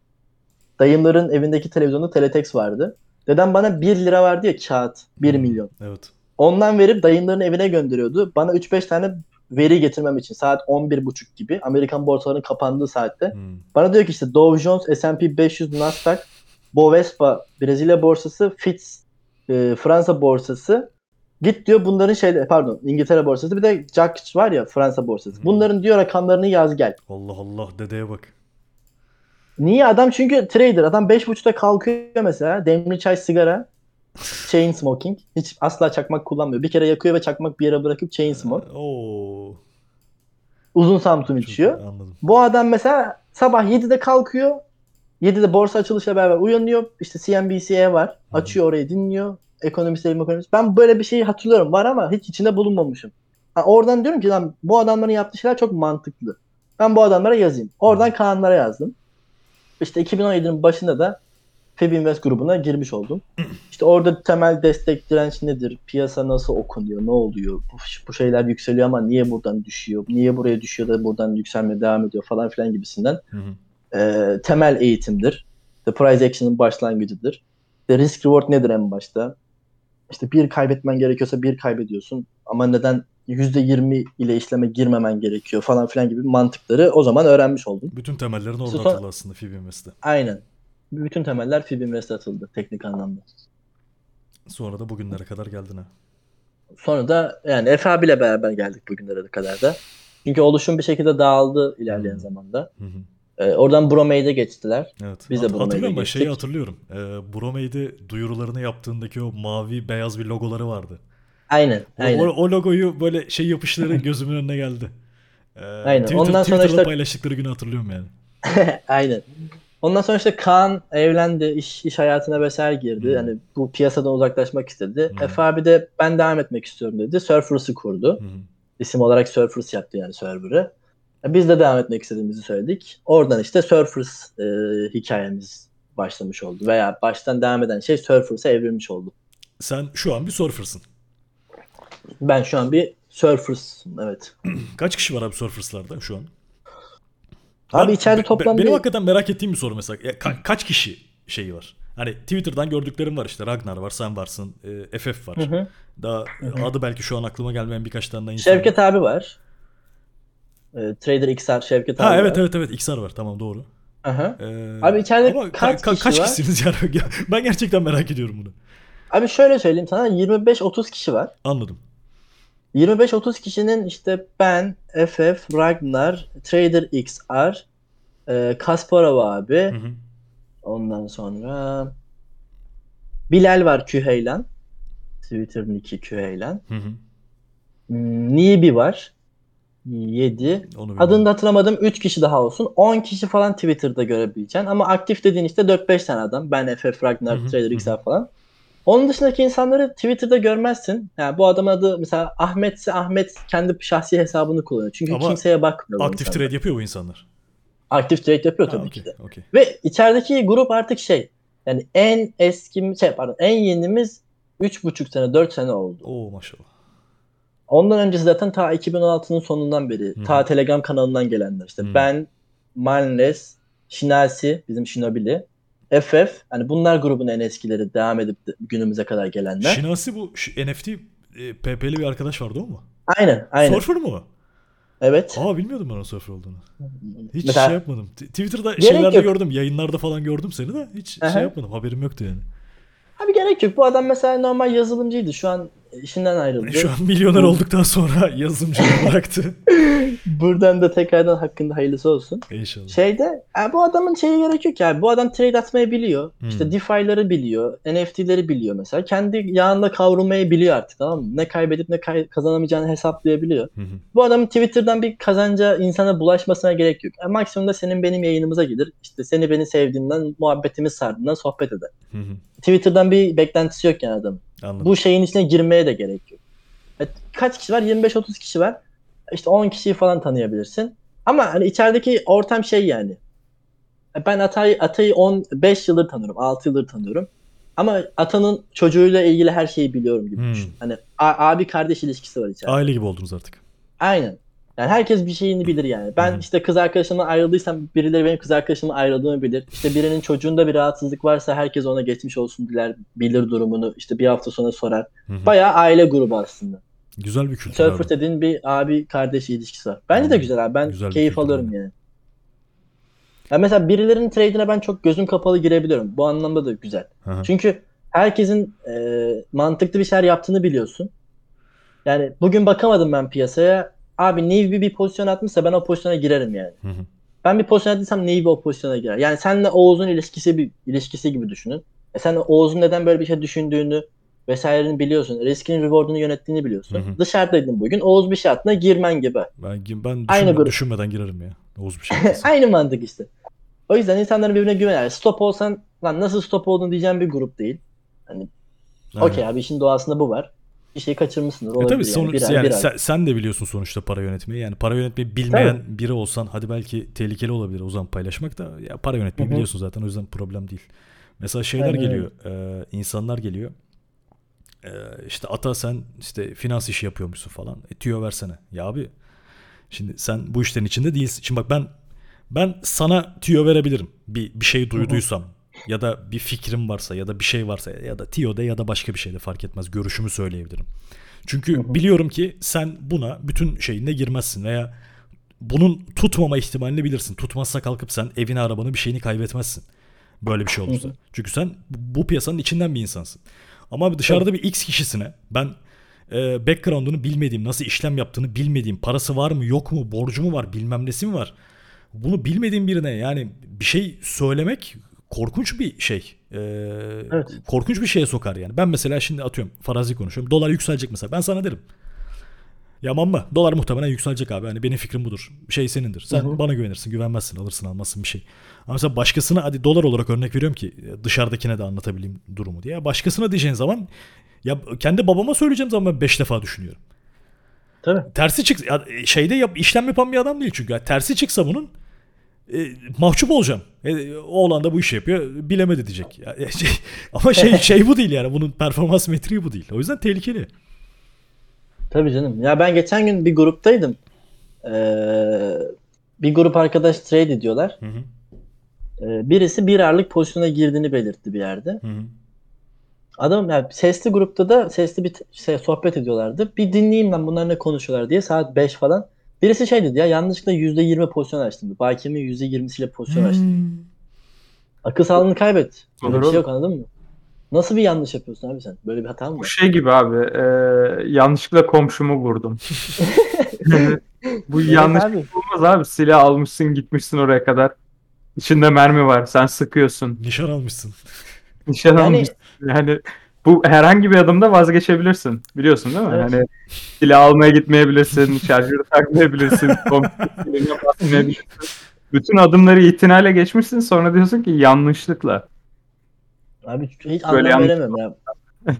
Dayımların evindeki televizyonda teletext vardı. Dedem bana 1 lira verdi ya kağıt 1 Hı. milyon. Evet. Ondan verip dayımların evine gönderiyordu. Bana 3-5 tane veri getirmem için saat 11.30 gibi Amerikan borsalarının kapandığı saatte. Hı. Bana diyor ki işte Dow Jones, S&P 500, Nasdaq, Bovespa, Brezilya borsası, FITS, e, Fransa borsası. Git diyor bunların şeyde pardon İngiltere borsası bir de JAK var ya Fransa borsası. Hı. Bunların diyor rakamlarını yaz gel. Allah Allah dedeye bak. Niye adam çünkü trader. Adam 5.30'da kalkıyor mesela. Demli çay sigara. Chain smoking. Hiç asla çakmak kullanmıyor. Bir kere yakıyor ve çakmak bir yere bırakıp chain smoke. Ee, Oo. Uzun Samsun içiyor. Anladım. Bu adam mesela sabah 7'de kalkıyor. 7'de borsa açılışla beraber uyanıyor. İşte CNBC'ye var. Açıyor orayı dinliyor. Ekonomist, evim ekonomist. Ben böyle bir şeyi hatırlıyorum. Var ama hiç içinde bulunmamışım. Ha, oradan diyorum ki lan bu adamların yaptığı şeyler çok mantıklı. Ben bu adamlara yazayım. Oradan Kaanlara yazdım. İşte 2017'nin başında da Fib Invest grubuna girmiş oldum. İşte orada temel destek direnç nedir? Piyasa nasıl okunuyor? Ne oluyor? Bu, bu şeyler yükseliyor ama niye buradan düşüyor? Niye buraya düşüyor da buradan yükselmeye devam ediyor falan filan gibisinden Hı hı. E, temel eğitimdir. The price action'ın başlangıcıdır. The risk reward nedir en başta? İşte bir kaybetmen gerekiyorsa bir kaybediyorsun. Ama neden %20 ile işleme girmemen gerekiyor falan filan gibi mantıkları o zaman öğrenmiş oldum. Bütün temellerin orada Sonra- atıldı aslında Fib Invest'te. Aynen. Bütün temeller Fib Invest'e atıldı teknik anlamda. Sonra da bugünlere kadar geldin ha. Sonra da yani Efe abiyle beraber geldik bugünlere kadar da. Çünkü oluşum bir şekilde dağıldı ilerleyen Hmm. zamanda. Hı hı. Ee, oradan Bromade'e geçtiler. Evet. Biz de Hat- Bromade'e hatırlıyorum ben şeyi geçtik. hatırlıyorum. Ee, Bromade'i duyurularını yaptığındaki o mavi beyaz bir logoları vardı. Aynen. O, aynen. o, o logoyu böyle şey yapışları gözümün önüne geldi. Ee, Aynen. Twitter, Ondan sonra Twitter'da işte- paylaştıkları günü hatırlıyorum yani. Aynen. Ondan sonra işte Kaan evlendi, iş, iş hayatına vesaire girdi. Hmm. Yani bu piyasadan uzaklaşmak istedi. Hmm. Efe abi de ben devam etmek istiyorum dedi. Surfers'ı kurdu. Hı. İsim olarak Surfers yaptı yani server'ı. Biz de devam etmek istediğimizi söyledik. Oradan işte Surfers e, hikayemiz başlamış oldu. Veya baştan devam eden şey Surfers'a evrilmiş oldu. Sen şu an bir surfersın. Ben şu an bir Surfers, evet. Kaç kişi var abi surferslarda şu an? Abi Ben- içeride be- toplam Benim hakikaten merak ettiğim bir soru mesela. Ya ka- kaç kişi şeyi var? Hani Twitter'dan gördüklerim var işte. Ragnar var, sen varsın, e, FF var. Hı hı. Daha adı belki şu an aklıma gelmeyen birkaç tane daha insan var. Şevket abi var. E, Trader XR Şevket abi Ha evet var. evet evet XR var tamam doğru. Aha. Ee, Abi içeride ama kaç kişi kaç var? kişisiniz yani? Ya ben gerçekten merak ediyorum bunu. Abi şöyle söyleyeyim sana 25-30 kişi var. Anladım. 25-30 kişinin işte ben, FF, Ragnar, Trader XR, e, Kasparov abi, Hı hı. ondan sonra Bilal var Küheylan. Twitter nick'i Küheylan. Hı hı. Hmm, Nibi var. 7. Onu bilmiyorum. Adını da hatırlamadım. 3 kişi daha olsun. 10 kişi falan Twitter'da görebileceksin. Ama aktif dediğin işte 4-5 tane adam. Ben, FF, Ragnar, Trader XR falan. Onun dışındaki insanları Twitter'da görmezsin. Yani bu adamın adı mesela Ahmetse Ahmet kendi şahsi hesabını kullanıyor. Çünkü Ama kimseye bakmıyor. Aktif insanlar. trade yapıyor bu insanlar. Aktif trade yapıyor Ha, tabii okey, ki de. okey. Ve içerideki grup artık şey. Yani en eski şey pardon en yenimiz 3,5 sene 4 sene oldu. Oo maşallah. Ondan öncesi zaten ta 2016'nın sonundan beri. Hı. Ta Telegram kanalından gelenler. işte Hı. ben, Manles, Şinasi, bizim Shinobili, FF. Hani bunlar grubun en eskileri devam edip de günümüze kadar gelenler. Şinasi bu şu NFT e, PP'li bir arkadaş vardı o mu? aynen, aynen. Surfer mu? Evet. Aa bilmiyordum ben o surfer olduğunu. Hiç Mesela- şey yapmadım. Twitter'da Gerek şeylerde yok. gördüm. Yayınlarda falan gördüm seni de. Hiç Aha. şey yapmadım. Haberim yoktu yani. Abi gerek yok. Bu adam mesela normal yazılımcıydı. Şu an işinden ayrıldı. Şu an milyoner olduktan sonra yazılımcılığı bıraktı. Buradan da tekrardan hakkında hayırlısı olsun. İnşallah. Şeyde ya bu adamın şeyi gerek yok ya. Bu adam trade atmayı biliyor. Hmm. İşte DeFi'ları biliyor. NFT'leri biliyor mesela. Kendi yağında kavrulmayı biliyor artık tamam mı? Ne kaybedip ne kay- kazanamayacağını hesaplayabiliyor. Hı. Bu adamın Twitter'dan bir kazanca insana bulaşmasına gerek yok. Yani maksimumda senin benim yayınımıza gelir. İşte seni beni sevdiğinden, muhabbetimiz sardığından sohbet eder. Hı. Twitter'dan bir beklentisi yok yani adamın. Anladım. Bu şeyin içine girmeye de gerek yok. Evet, kaç kişi var? 25-30 kişi var. İşte 10 kişiyi falan tanıyabilirsin. Ama hani içerideki ortam şey yani. Ben Atay Atay'ı 15 yıldır tanıyorum. 6 yıldır tanıyorum. Ama Atan'ın çocuğuyla ilgili her şeyi biliyorum gibi Hmm. düşün. Hani abi kardeş ilişkisi var içeride. Aile gibi oldunuz artık. Aynen. Yani herkes bir şeyini bilir yani. Ben işte kız arkadaşımdan ayrıldıysam birileri benim kız arkadaşımla ayrıldığımı bilir. İşte birinin çocuğunda bir rahatsızlık varsa herkes ona geçmiş olsun diler, bilir durumunu. İşte bir hafta sonra sorar. Hı. Bayağı aile grubu aslında. Güzel bir kültür Surfer abi. dediğin bir abi kardeş ilişkisi var. Bence de Hmm. güzel abi. Ben Güzel keyif alıyorum abi. yani. Ya mesela birilerinin trade'ine ben çok gözüm kapalı girebiliyorum. Bu anlamda da güzel. Hı hı. Çünkü herkesin e, mantıklı bir şeyler yaptığını biliyorsun. Yani bugün bakamadım ben piyasaya. Abi Navy bir pozisyon atmışsa ben o pozisyona girerim yani. Hı hı. Ben bir pozisyon attıysam Navy o pozisyona girer. Yani senle Oğuz'un ilişkisi bir ilişkisi gibi düşünün. E sen Oğuz'un neden böyle bir şey düşündüğünü vesairenin biliyorsun. Riskini reward'unu yönettiğini biliyorsun. Hı hı. Dışarıdaydın bugün. Oğuz bir şey attığına girmen gibi. Ben, ben Aynı düşünme- grup. düşünmeden girerim ya. Oğuz bir şey. Aynı mantık işte. O yüzden insanların birbirine güvener. Stop olsan lan nasıl stop oldun diyeceğim bir grup değil. Aynen. Okey abi işin doğasında bu var. Bir şey kaçırmışsındır E tabii yani. sonuç Bir ay, yani bir ay. sen, sen de biliyorsun sonuçta para yönetmeyi. Yani para yönetmeyi bilmeyen biri olsan hadi belki tehlikeli olabilir o zaman paylaşmak da ya para yönetmeyi Hı hı. biliyorsun zaten o yüzden problem değil. Mesela şeyler Aynen geliyor. e, insanlar geliyor. E, işte ata sen işte finans işi yapıyormuşsun falan. E, tüyo versene. Ya abi şimdi sen bu işlerin içinde değilsin. Şimdi bak ben ben sana tüyo verebilirim. Bir bir şey duyduysam ya da bir fikrim varsa ya da bir şey varsa ya da tiyoda ya da başka bir şeyde fark etmez. Görüşümü söyleyebilirim. Çünkü biliyorum ki sen buna bütün şeyine girmezsin veya bunun tutmama ihtimalini bilirsin. Tutmazsa kalkıp sen evini arabanı bir şeyini kaybetmezsin. Böyle bir şey olursa. Çünkü sen bu piyasanın içinden bir insansın. Ama dışarıda bir X kişisine ben e, background'unu bilmediğim, nasıl işlem yaptığını bilmediğim, parası var mı yok mu, borcu mu var, bilmem nesi mi var. Bunu bilmediğim birine yani bir şey söylemek korkunç bir şey. E, Evet. Korkunç bir şeye sokar yani. Ben mesela şimdi atıyorum farazi konuşuyorum. Dolar yükselecek mesela. Ben sana derim. Ya mamma dolar muhtemelen yükselecek abi. Hani benim fikrim budur. Şey senindir. Sen Hı hı. bana güvenirsin, güvenmezsin, alırsın, almazsın bir şey. Ama mesela başkasına hadi dolar olarak örnek veriyorum ki dışarıdakine de anlatabileyim durumu diye. Başkasına diyeceğin zaman ya kendi babama söyleyeceğim zaman ben 5 defa düşünüyorum. Tabii. Tersi çık ya şeyde yap, işlem yapan bir adam değil çünkü. Ya tersi çıksa bunun e, mahcup olacağım. E, oğlan da bu işi yapıyor. Bilemedi diyecek. Ya, e, şey, ama şey şey bu değil yani. Bunun performans metriği bu değil. O yüzden tehlikeli. Tabii canım. Ya ben geçen gün bir gruptaydım. Ee, bir grup arkadaş trade ediyorlar. Hı hı. Ee, birisi bir ağırlık pozisyona girdiğini belirtti bir yerde. Hı hı. Adam yani sesli grupta da sesli bir şey, sohbet ediyorlardı. Bir dinleyeyim ben bunlar ne konuşuyorlar diye saat 5 falan. Birisi şey dedi ya yanlışlıkla %20 pozisyon açtım. Bakiyemin %20'siyle pozisyon açtım. Hmm. Akıl sağlığını kaybet. Böyle bir şey yok anladın mı? Nasıl bir yanlış yapıyorsun abi sen? Böyle bir hata mı Bu şey gibi abi. e, yanlışlıkla komşumu vurdum. Bu Evet yanlış abi. olmaz abi. Silah almışsın gitmişsin oraya kadar. İçinde mermi var. Sen sıkıyorsun. Nişan almışsın. Nişan Yani- almışsın. Yani bu herhangi bir adımda vazgeçebilirsin. Biliyorsun değil mi? Evet. Hani silah almaya gitmeyebilirsin. Şarjörü takmayabilirsin. basmayabilirsin. Bütün adımları itinayla geçmişsin. Sonra diyorsun ki yanlışlıkla. Abi hiç Böyle anlam yanlış- veremem ya.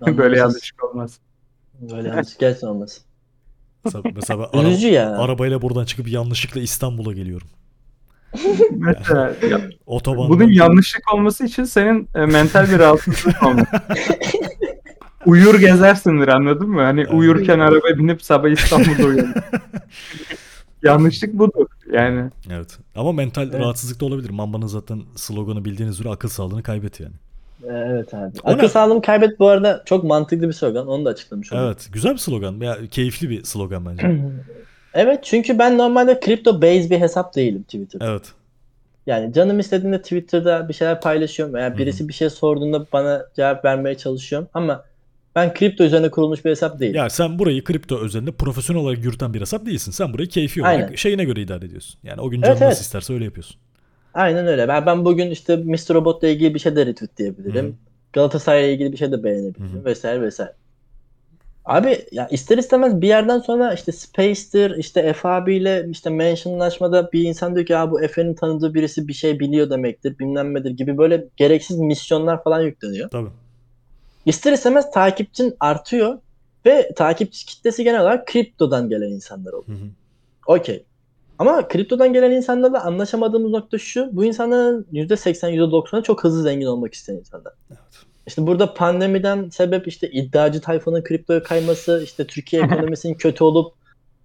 Böyle yanlışlık olmaz. Böyle yanlış gerçekten olmaz. Mesela, mesela ara- ya. arabayla buradan çıkıp yanlışlıkla İstanbul'a geliyorum. Mesela ya, bunun yanlışlık olması için senin e, mental bir rahatsızlığın olmalı. Uyur gezersindir anladın mı? Hani Evet. uyurken arabaya binip sabah İstanbul'da uyanır. Yanlışlık budur. Yani Evet. Ama mental Evet. rahatsızlık da olabilir. Mamba'nın zaten sloganı bildiğiniz üzere akıl sağlığını kaybet yani. Ee, Evet abi. O Akıl ne? sağlığını kaybet bu arada çok mantıklı bir slogan. Onu da açıklamış oldum. Evet. Güzel bir slogan. Ya, keyifli bir slogan bence. Evet çünkü ben normalde kripto base bir hesap değilim Twitter'da. Evet. Yani canım istediğinde Twitter'da bir şeyler paylaşıyorum veya hı. birisi bir şey sorduğunda bana cevap vermeye çalışıyorum ama ben kripto üzerine kurulmuş bir hesap değilim. Ya sen burayı kripto özelinde profesyonel olarak yürüten bir hesap değilsin. Sen burayı keyfi olarak Aynen. şeyine göre idare ediyorsun. Yani o gün Evet, canın evet. nasıl isterse öyle yapıyorsun. Aynen öyle. Ben, ben bugün işte Mr. Robot'la ilgili bir şey de retweetleyebilirim. Hı. Galatasaray'la ilgili bir şey de beğenebilirim Hı hı. vesaire vesaire. Abi ya ister istemez bir yerden sonra işte Space'tir, işte F abiyle işte mentionlaşmada bir insan diyor ki ya bu Efe'nin tanıdığı birisi bir şey biliyor demektir, bilmem nedir gibi böyle gereksiz misyonlar falan yükleniyor. Tabii. İster istemez takipçin artıyor ve takipçi kitlesi genel olarak kriptodan gelen insanlar oluyor. Okey. Ama kriptodan gelen insanlarla anlaşamadığımız nokta şu. Bu insanların %80, %90'ı çok hızlı zengin olmak isteyen insanlar. Evet. İşte burada pandemiden sebep işte iddiacı tayfanın kriptoya kayması, işte Türkiye ekonomisinin kötü olup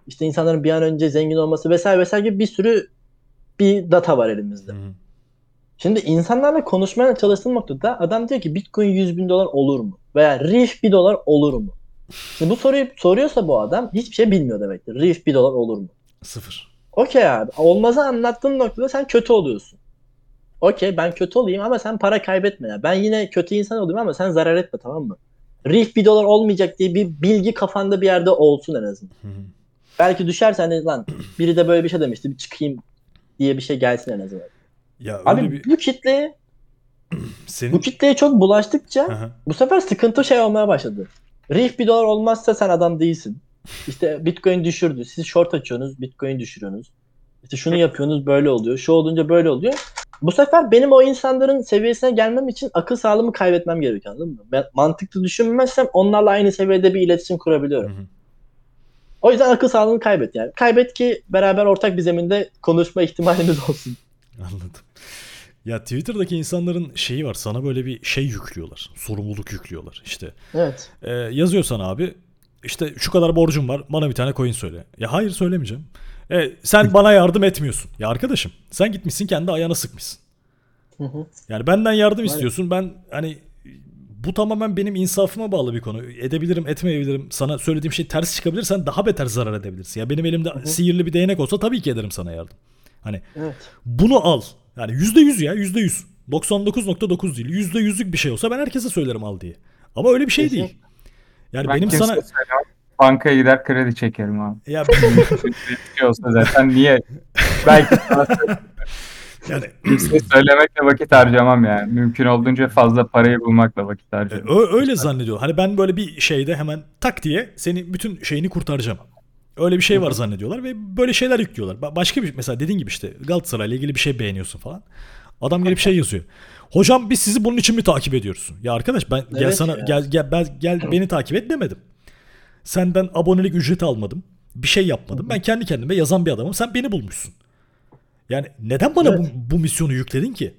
işte insanların bir an önce zengin olması vesaire vesaire gibi bir sürü bir data var elimizde. Şimdi insanlarla konuşmaya çalıştığım noktada adam diyor ki Bitcoin 100 bin dolar olur mu? Veya Reef 1 dolar olur mu? Şimdi bu soruyu soruyorsa bu adam hiçbir şey bilmiyor demektir. Reef 1 dolar olur mu? Sıfır. Okey abi. Olmazı anlattığın noktada sen kötü oluyorsun. Okey ben kötü olayım ama sen para kaybetme ya. Ben yine kötü insan olayım ama sen zarar etme tamam mı? Reef 1 dolar olmayacak diye bir bilgi kafanda bir yerde olsun en azından. Hı hı. Belki düşersen de lan biri de böyle bir şey demişti bir çıkayım diye bir şey gelsin en azından. Ya Abi bir bu kitleye senin bu kitleye çok bulaştıkça bu sefer sıkıntı şey olmaya başladı. Reef 1 dolar olmazsa sen adam değilsin. İşte Bitcoin düşürdü. Siz short açıyorsunuz, Bitcoin düşürüyorsunuz. İşte şunu yapıyorsunuz böyle oluyor. Şu olunca böyle oluyor. Bu sefer benim o insanların seviyesine gelmem için akıl sağlığımı kaybetmem gerekiyor anladın mı? Ben mantıklı düşünmezsem onlarla aynı seviyede bir iletişim kurabiliyorum. Hı hı. O yüzden akıl sağlığını kaybet yani. Kaybet ki beraber ortak bir zeminde konuşma ihtimalimiz olsun. Anladım. Ya Twitter'daki insanların şeyi var. Sana böyle bir şey yüklüyorlar. Sorumluluk yüklüyorlar. İşte Evet. e, yazıyor sana abi. İşte şu kadar borcum var. Bana bir tane coin söyle. Ya hayır söylemeyeceğim. E, sen bana yardım etmiyorsun. Ya arkadaşım sen gitmişsin kendi ayağına sıkmışsın. Hı hı. Yani benden yardım Aynen. istiyorsun. Ben hani bu tamamen benim insafıma bağlı bir konu. Edebilirim, etmeyebilirim. Sana söylediğim şey ters çıkabilirsen daha beter zarar edebilirsin. Ya benim elimde hı. sihirli bir değnek olsa tabii ki ederim sana yardım. Hani Evet. bunu al. Yani %100 ya %100. 99.9 değil. %100'lük bir şey olsa ben herkese söylerim al diye. Ama öyle bir şey Kesin. değil. Yani ben benim sana söylemem. Bankaya gider kredi çekerim abi. ya Bir şey olsa zaten niye? Belki yani Kimseye söylemekle vakit harcamam yani. Mümkün olduğunca fazla parayı bulmakla vakit harcarım. Ö- öyle zannediyor. Hani ben böyle bir şeyde hemen tak diye seni bütün şeyini kurtaracağım. Öyle bir şey var zannediyorlar ve böyle şeyler yüklüyorlar. Ba- Başka bir mesela dediğin gibi işte Galatasaray'la ilgili bir şey beğeniyorsun falan. Adam gelip şey yazıyor. Hocam biz sizi bunun için mi takip ediyoruz? Ya arkadaş ben gel Evet sana ya. gel gel ben, gel beni takip et demedim. Senden abonelik ücreti almadım. Bir şey yapmadım. Ben kendi kendime yazan bir adamım. Sen beni bulmuşsun. Yani neden bana Evet. bu, bu misyonu yükledin ki?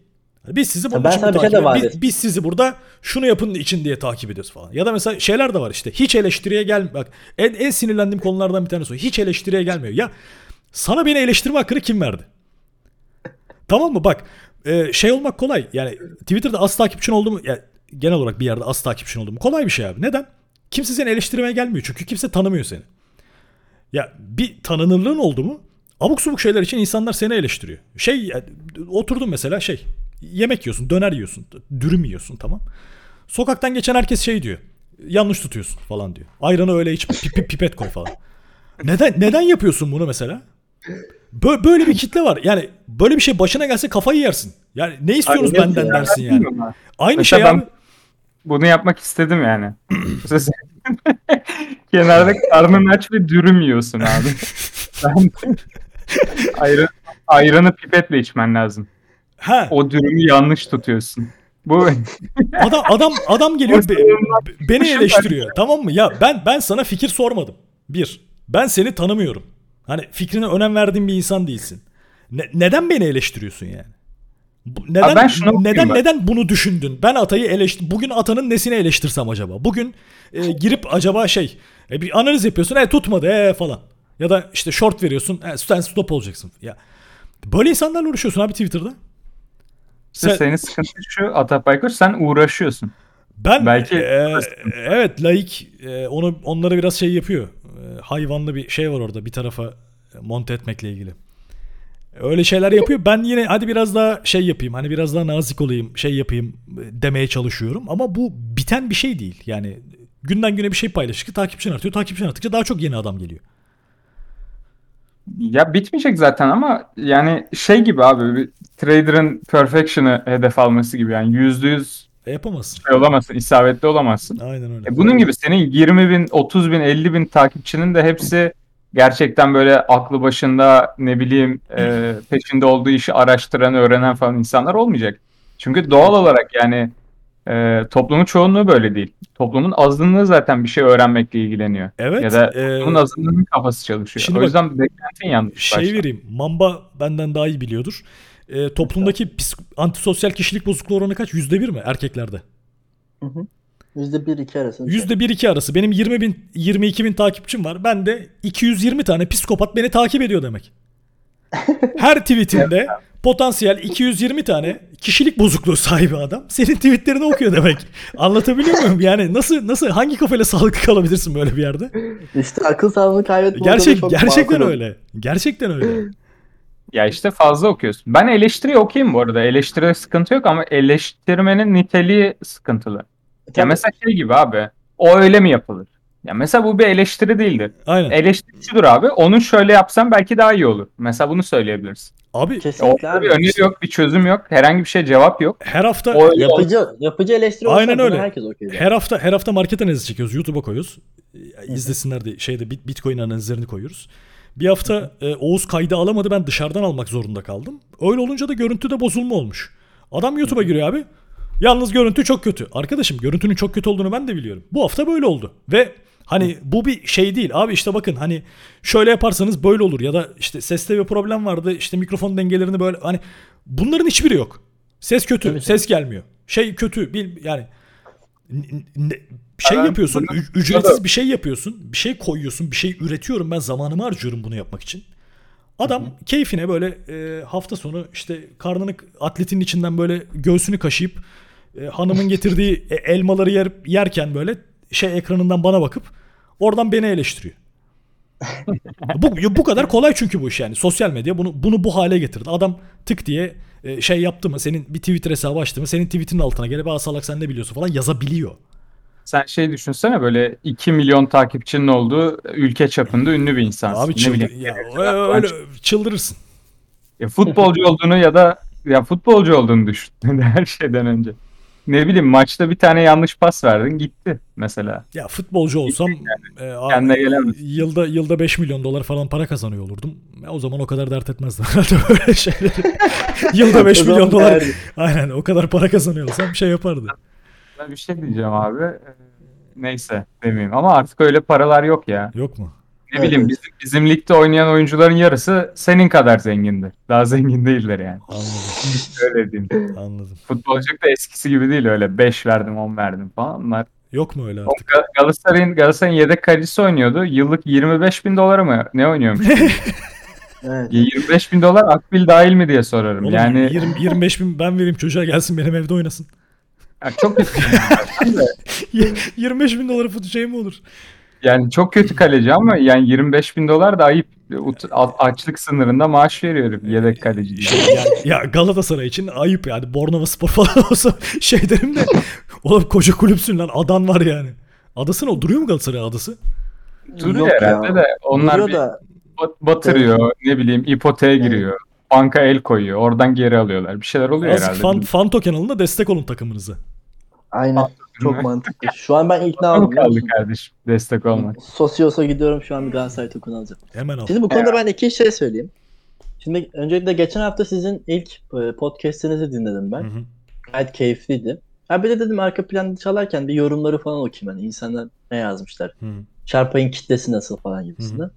Biz sizi bunun ben için şey takip vaat biz, biz sizi burada şunu yapın için diye takip ediyoruz falan. Ya da mesela şeyler de var işte. Hiç eleştiriye gel bak en, en sinirlendiğim konulardan bir tanesi o. Hiç eleştiriye gelmiyor. Ya sana beni eleştirme hakkını kim verdi? tamam mı? Bak e, şey olmak kolay. Yani Twitter'da az takipçin oldu mu? Ya, genel olarak bir yerde az takipçin oldu mu? Kolay bir şey abi. Neden? Kimse seni eleştirmeye gelmiyor. Çünkü kimse tanımıyor seni. Ya bir tanınırlığın oldu mu Abuk subuk şeyler için insanlar seni eleştiriyor. Şey oturdun mesela şey yemek yiyorsun, döner yiyorsun, dürüm yiyorsun tamam. Sokaktan geçen herkes şey diyor. Yanlış tutuyorsun falan diyor. Ayranı öyle iç pi- pi- pipet koy falan. Neden neden yapıyorsun bunu mesela? Bö- böyle bir kitle var. Yani böyle bir şey başına gelse kafayı yersin. Yani ne istiyorsunuz Aynen benden ya. dersin yani. Aynı Mesela şey ben- abi. Bunu yapmak istedim yani. Kenarda karnın aç ve dürüm yiyorsun abi. Ayran, ayranı pipetle içmen lazım. Ha, O dürümü yanlış tutuyorsun. Bu adam adam adam geliyor be- beni eleştiriyor. Tamam mı? Ya ben ben sana fikir sormadım. Bir. Ben seni tanımıyorum. Hani fikrine önem verdiğin bir insan değilsin. Ne- neden beni eleştiriyorsun yani? Neden ben şunu neden bak. neden bunu düşündün? Ben Atay'ı eleştir bugün Atanın nesini eleştirsem acaba? Bugün e, girip acaba şey e, bir analiz yapıyorsun. E tutmadı e falan. Ya da işte short veriyorsun. E, sen stop olacaksın. Ya böyle insanlarla uğraşıyorsun abi Twitter'da. işte Sen- senin sıkıntı şu Atabaykuş sen uğraşıyorsun. Ben Belki- e, evet laik e, onu onlara biraz şey yapıyor. E, hayvanlı bir şey var orada bir tarafa monte etmekle ilgili. Öyle şeyler yapıyor. Ben yine hadi biraz daha şey yapayım. Hani biraz daha nazik olayım, şey yapayım e, demeye çalışıyorum ama bu biten bir şey değil. Yani günden güne bir şey paylaştıkça takipçin artıyor. Takipçin arttıkça daha çok yeni adam geliyor. Ya bitmeyecek zaten ama yani şey gibi abi bir trader'ın perfection'ı hedef alması gibi yani yüzde yüz E, yapamazsın. şey olamazsın, isabetli olamazsın. Aynen öyle. E bunun gibi senin 20 bin, 30 bin, 50 bin takipçinin de hepsi gerçekten böyle aklı başında ne bileyim e, peşinde olduğu işi araştıran, öğrenen falan insanlar olmayacak. Çünkü doğal olarak yani e, toplumun çoğunluğu böyle değil. Toplumun azınlığı zaten bir şey öğrenmekle ilgileniyor. Evet. ya da e, toplumun azınlığının kafası çalışıyor. şimdi o bak- yüzden beklentin yanlış. şey başta. vereyim. Mamba benden daha iyi biliyordur. E, toplumdaki psik- antisosyal kişilik bozukluğu oranı kaç? Yüzde bir mi erkeklerde? Hı hı. %1-2 arasında. Yüzde bir iki arası. Benim 20 bin, 22 bin takipçim var. Ben de 220 tane psikopat beni takip ediyor demek. Her tweetinde potansiyel 220 tane kişilik bozukluğu sahibi adam senin tweetlerini okuyor demek. Anlatabiliyor muyum? Yani nasıl nasıl hangi kafayla sağlıklı kalabilirsin böyle bir yerde? İşte akıl sağlığını kaybetme orada Gerçek gerçekten makul. öyle. Gerçekten öyle. Ya işte fazla okuyorsun. Ben eleştiri okuyayım bu arada. Eleştiride sıkıntı yok ama eleştirmenin niteliği sıkıntılı. Ya Tabii. mesela şey gibi abi. O öyle mi yapılır? Ya mesela bu bir eleştiri değildir. Aynen. Eleştiri şudur abi. Onun şöyle yapsam belki daha iyi olur. Mesela bunu söyleyebilirsin. Abi Kesinlikle Ortada bir abi. öneri yok, bir çözüm yok. Herhangi bir şey cevap yok. her hafta O öyle Yapıcı, yapıcı eleştiri olsa Aynen öyle. herkes okuyacak. Her hafta her hafta market analizi çekiyoruz. YouTube'a koyuyoruz. E, İzlesinler diye şeyde bit- Bitcoin analizlerini koyuyoruz. Bir hafta e, Oğuz kaydı alamadı. Ben dışarıdan almak zorunda kaldım. Öyle olunca da görüntüde bozulma olmuş. Adam YouTube'a giriyor abi. Yalnız görüntü çok kötü. Arkadaşım görüntünün çok kötü olduğunu ben de biliyorum. Bu hafta böyle oldu. Ve hani bu bir şey değil. Abi işte bakın hani şöyle yaparsanız böyle olur. Ya da işte seste bir problem vardı. İşte mikrofon dengelerini böyle hani bunların hiçbiri yok. Ses kötü. Tabii, ses gelmiyor. Şey kötü. Bil, yani N- n- şey Ben yapıyorsun, bunu- ücretsiz bir şey yapıyorsun, bir şey koyuyorsun, bir şey üretiyorum ben zamanımı harcıyorum bunu yapmak için. Adam keyfine böyle e, hafta sonu işte karnını atletin içinden böyle göğsünü kaşıyıp e, hanımın getirdiği e, elmaları yer, yerken böyle şey ekranından bana bakıp oradan beni eleştiriyor. bu bu kadar kolay çünkü bu iş yani. Sosyal medya bunu bunu bu hale getirdi. Adam tık diye e, şey yaptı mı, senin bir Twitter hesabı açtı mı, senin tweetinin altına gelip "Aa salak sen ne biliyorsun" falan yazabiliyor. Sen şey düşünsene böyle 2 milyon takipçinin olduğu ülke çapında ünlü bir insansın. Abi Ne çıldır, bileyim. ya, öyle çıldırırsın. Ya futbolcu olduğunu ya da ya futbolcu olduğunu düşün her şeyden önce. Ne bileyim maçta bir tane yanlış pas verdin gitti mesela. Ya futbolcu olsam e, a- Kendine gelemezsin. yılda yılda 5 milyon dolar falan para kazanıyor olurdum. E, o zaman o kadar dert etmezdim herhalde böyle şeyleri. yılda 5 O zaman milyon dolar. derdi. Aynen o kadar para kazanıyor olsam bir şey yapardı. Ben bir şey diyeceğim abi. Ee, Neyse demeyeyim ama artık öyle paralar yok ya. Yok mu? Ne Evet, bileyim bizim, bizim ligde oynayan oyuncuların yarısı senin kadar zengindir. Daha zengin değiller yani. Anladım. Öyle diyeyim. Anladım. Futbolculuk da eskisi gibi değil öyle 5 verdim 10 verdim falan. Onlar Yok mu öyle artık? Ga- Galatasaray'ın Galatasaray'ın yedek kalecisi oynuyordu. Yıllık 25 bin dolara mı ne oynuyormuş? Evet. 25 bin dolar akbil dahil mi diye sorarım. Oğlum, yani 20, 25 bin ben vereyim çocuğa gelsin benim evde oynasın. ya çok kötü. Ben de- 25 bin dolara fut şey mi olur? Yani çok kötü kaleci ama yani 25 bin dolar da ayıp. Ut- a- açlık sınırında maaş veriyorum yedek kaleci. diye. Yani, ya Galatasaray için ayıp yani. Bornova Spor falan olsa şey derim de oğlum koca kulüpsün lan adan var yani. Adası ne? o? Duruyor mu Galatasaray adası? Duruyor Yok ya. herhalde de onlar Duruyor bir da bat- batırıyor ne bileyim ipoteğe giriyor. Banka el koyuyor. Oradan geri alıyorlar. Bir şeyler oluyor Azıcık herhalde. fan, Fanto kanalında destek olun takımınıza. aynen çok mantıklı. Şu an ben ikna oldum. kaldı kardeşim. Destek olmak. Sosyos'a gidiyorum şu an bir Galatasaray tokunu alacağım. Hemen al. Şimdi bu konuda ben iki şey söyleyeyim. Şimdi öncelikle geçen hafta sizin ilk e, podcast'inizi dinledim ben. Hı hı. Gayet keyifliydi. Ha bir de dedim arka planda çalarken bir yorumları falan okuyayım. Yani insanlar ne yazmışlar. Hı hı. Çarpayın kitlesi nasıl falan gibisinden.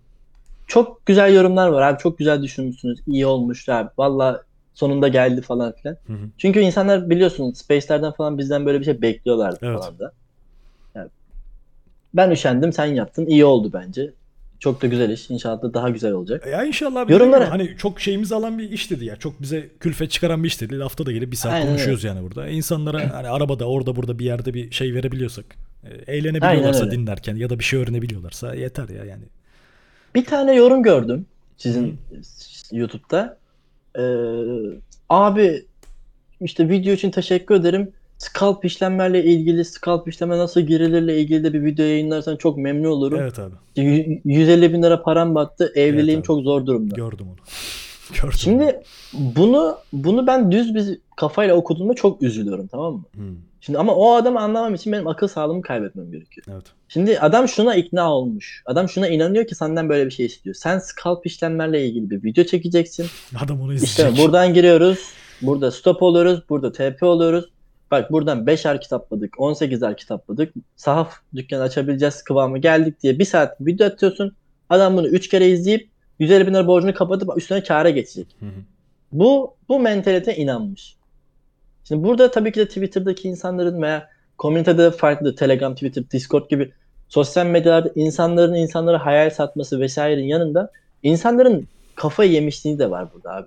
Çok güzel yorumlar var abi. Çok güzel düşünmüşsünüz. iyi olmuş abi. Valla sonunda geldi falan filan. Hı hı. Çünkü insanlar biliyorsunuz Space'lerden falan bizden böyle bir şey bekliyorlardı Evet. falan da. Yani ben üşendim sen yaptın. İyi oldu bence. Çok da güzel iş. İnşallah da daha güzel olacak. Ya inşallah Yorumlara- hani çok şeyimizi alan bir iş dedi ya. Çok bize külfet çıkaran bir iş dedi. Lafta da gelip bir saat Aynen konuşuyoruz yani burada. İnsanlara hani arabada orada burada bir yerde bir şey verebiliyorsak. e, Eğlenebiliyorlarsa öyle. dinlerken ya da bir şey öğrenebiliyorlarsa yeter ya yani. Bir tane yorum gördüm sizin YouTube'da. Ee, abi işte video için teşekkür ederim. Scalp işlemlerle ilgili, scalp işleme nasıl girilirle ilgili de bir video yayınlarsan çok memnun olurum. Evet abi. Y- 150 bin lira param battı. Evliliğim abi. çok zor durumda. Gördüm onu. Gördüm. Şimdi bunu bunu ben düz bir kafayla okuduğumda çok üzülüyorum tamam mı? Hı, Şimdi ama o adamı anlamam için benim akıl sağlığımı kaybetmem gerekiyor. evet. Şimdi adam şuna ikna olmuş. Adam şuna inanıyor ki senden böyle bir şey istiyor. Sen scalp işlemlerle ilgili bir video çekeceksin. Adam onu izleyecek. İşte buradan giriyoruz. Burada stop oluyoruz. Burada TP oluyoruz. Bak buradan 5'er kitapladık. 18'er kitapladık. Sahaf dükkanı açabileceğiz kıvamı geldik diye bir saat video atıyorsun. Adam bunu 3 kere izleyip 150 bin lira borcunu kapatıp üstüne kâra geçecek. Hı hı. Bu bu mentalite inanmış. Şimdi burada tabii ki de Twitter'daki insanların veya komünitede farklı Telegram, Twitter, Discord gibi sosyal medyalarda insanların insanlara hayal satması vesairenin yanında insanların kafayı yemişliği de var burada abi.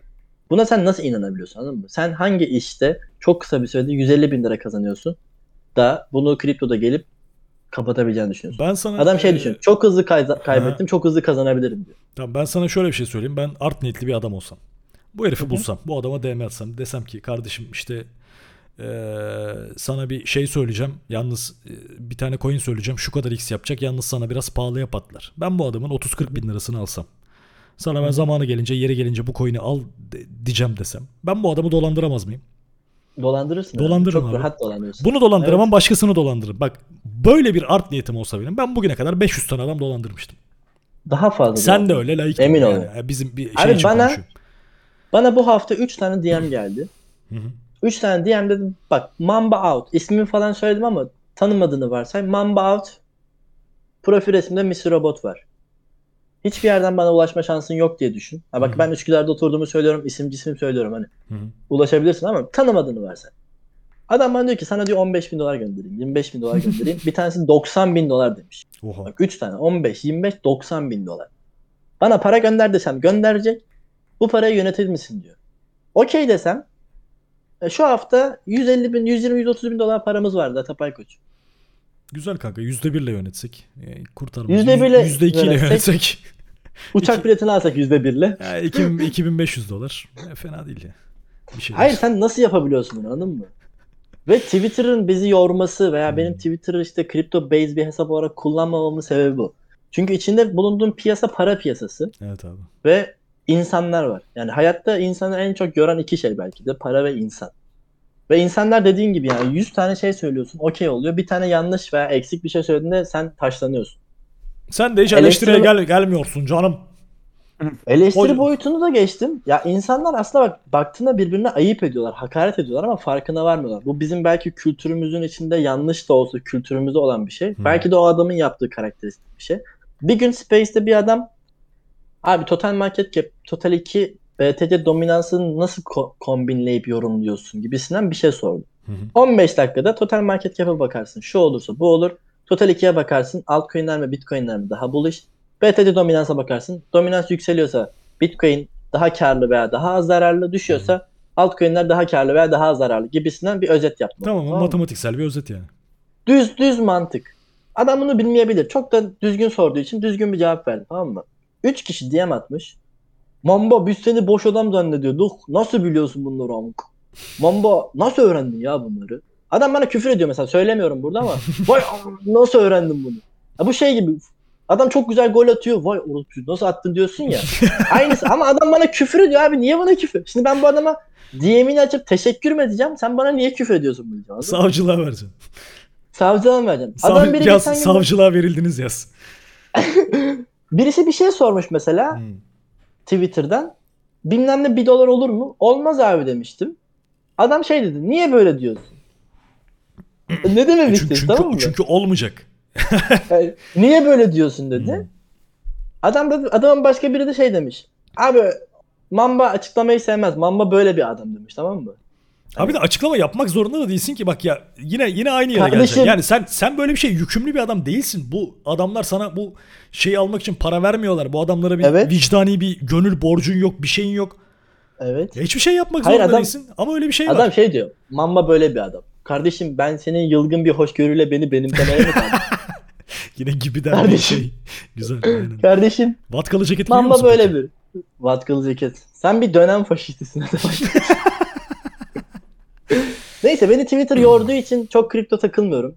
Buna sen nasıl inanabiliyorsun anladın mı? Sen hangi işte çok kısa bir sürede 150 bin lira kazanıyorsun da bunu kriptoda gelip kapatabileceğini düşünüyorsun. Ben sana Adam şey e, düşünüyor. Çok hızlı kayza- kaybettim, çok hızlı kazanabilirim diyor. Tamam ben sana şöyle bir şey söyleyeyim. Ben art niyetli bir adam olsam. Bu herifi Hı hı. bulsam. Bu adama DM atsam. Desem ki kardeşim işte eee, sana bir şey söyleyeceğim. Yalnız e, bir tane coin söyleyeceğim. Şu kadar x yapacak. Yalnız sana biraz pahalıya patlar. Ben bu adamın 30-40 bin lirasını alsam. Sana ben zamanı gelince yeri gelince bu coin'i al diyeceğim desem. Ben bu adamı dolandıramaz mıyım? Dolandırırsın. Dolandırırım Çok abi. rahat dolandırırsın. Bunu dolandıramam başkasını dolandırırım. Bak böyle bir art niyetim olsa benim. Ben bugüne kadar 500 tane adam dolandırmıştım. Daha fazla. Sen de öyle layık. Emin ol. Yani Bizim bir şey Abi bana-. Bana bu hafta 3 tane DM geldi. Hı hı. 3 tane DM dedim bak Mamba Out ismini falan söyledim ama tanımadığını varsay. Mamba Out profil resimde Mr. Robot var. Hiçbir yerden bana ulaşma şansın yok diye düşün. Ha bak hı. ben Üsküdar'da oturduğumu söylüyorum, isim cisim söylüyorum hani. Hı hı. Ulaşabilirsin ama tanımadığını varsay. Adam bana diyor ki sana diyor 15 bin dolar göndereyim, 25 bin dolar göndereyim. bir tanesi 90 bin dolar demiş. Oha. Bak 3 tane 15, 25, 90 bin dolar. Bana para gönder desem gönderecek. Bu parayı yönetir misin diyor. Okey desem şu hafta 150 bin, 120, 130 bin dolar paramız var Datapay Koç. Güzel kanka yüzde birle yönetsek e, kurtarmaz. Yüzde birle Yüzde ikiyle yönetsek-. Uçak biletini alsak %1'le. Ya, 2000, 2500 dolar. E, fena değil ya. Bir şey Hayır sen nasıl yapabiliyorsun bunu anladın mı? Ve Twitter'ın bizi yorması veya benim Twitter'ı işte kripto base bir hesap olarak kullanmamamın sebebi bu. Çünkü içinde bulunduğum piyasa para piyasası Evet abi. ve insanlar var. Yani hayatta insanı en çok gören iki şey belki de para ve insan. Ve insanlar dediğin gibi yani 100 tane şey söylüyorsun okey oluyor. Bir tane yanlış veya eksik bir şey söylediğinde sen taşlanıyorsun. Sen de hiç Eleştiri- eleştiriye gel, gelmiyorsun canım. Eleştiri boyutunu da geçtim. Ya insanlar aslında bak baktığında birbirine ayıp ediyorlar, hakaret ediyorlar ama farkına varmıyorlar. Bu bizim belki kültürümüzün içinde yanlış da olsa kültürümüzde olan bir şey. Hmm. Belki de o adamın yaptığı karakteristik bir şey. Bir gün Space'te bir adam abi Total Market Cap, Total 2 BTC dominansını nasıl ko- kombinleyip yorumluyorsun gibisinden bir şey sordu. Hı hı. 15 dakikada Total Market Cap'a bakarsın. Şu olursa bu olur. Total 2'ye bakarsın. Altcoin'ler mi Bitcoin'ler mi daha bullish. BTC dominansa bakarsın. Dominans yükseliyorsa Bitcoin daha karlı veya daha az zararlı düşüyorsa altcoin'ler daha karlı veya daha az zararlı gibisinden bir özet yaptım. Tamam mı? matematiksel bir özet yani. Düz düz mantık. Adam bunu bilmeyebilir. Çok da düzgün sorduğu için düzgün bir cevap verdi tamam mı? 3 kişi DM atmış. Mamba biz seni boş adam zannediyorduk. Nasıl biliyorsun bunları amk? Mamba nasıl öğrendin ya bunları? Adam bana küfür ediyor mesela söylemiyorum burada ama vay nasıl öğrendin bunu? Ya bu şey gibi adam çok güzel gol atıyor. Vay orospu nasıl attın diyorsun ya. Aynısı ama adam bana küfür ediyor abi niye bana küfür? Şimdi ben bu adama DM'ini açıp teşekkür mü edeceğim? Sen bana niye küfür ediyorsun bunu anladın? Savcılığa vereceğim. Savcılığa mı vereceğim? Sav- Adam biri yaz, savcılığa verildiniz yaz. birisi bir şey sormuş mesela Hmm. Twitter'dan. Bilmem ne bir dolar olur mu? Olmaz abi demiştim. Adam şey dedi. Niye böyle diyorsun? E, ne demek Çünkü, istiyorsun çünkü, tamam mı? çünkü olmayacak. Yani, niye böyle diyorsun dedi. Hmm. Adam da adamın başka biri de şey demiş. Abi Mamba açıklamayı sevmez. Mamba böyle bir adam demiş tamam mı? Abi de açıklama yapmak zorunda da değilsin ki bak ya yine yine aynı yere Kardeşim- geleceksin. Yani sen sen böyle bir şey yükümlü bir adam değilsin. Bu adamlar sana bu şeyi almak için para vermiyorlar. Bu adamlara bir Evet. vicdani bir gönül borcun yok, bir şeyin yok. Evet. Ya hiçbir şey yapmak Hayır, zorunda adam- değilsin. Ama öyle bir şey Adam var. şey diyor. Mamba böyle bir adam. Kardeşim ben senin yılgın bir hoşgörüyle beni mi kaldın? Yine gibi der bir şey. Güzel. Aynen. Kardeşim Vatkalı ceket Mamba böyle peki? bir. Vatkalı ceket. Sen bir dönem faşistisin. Neyse beni Twitter yorduğu için çok kripto takılmıyorum.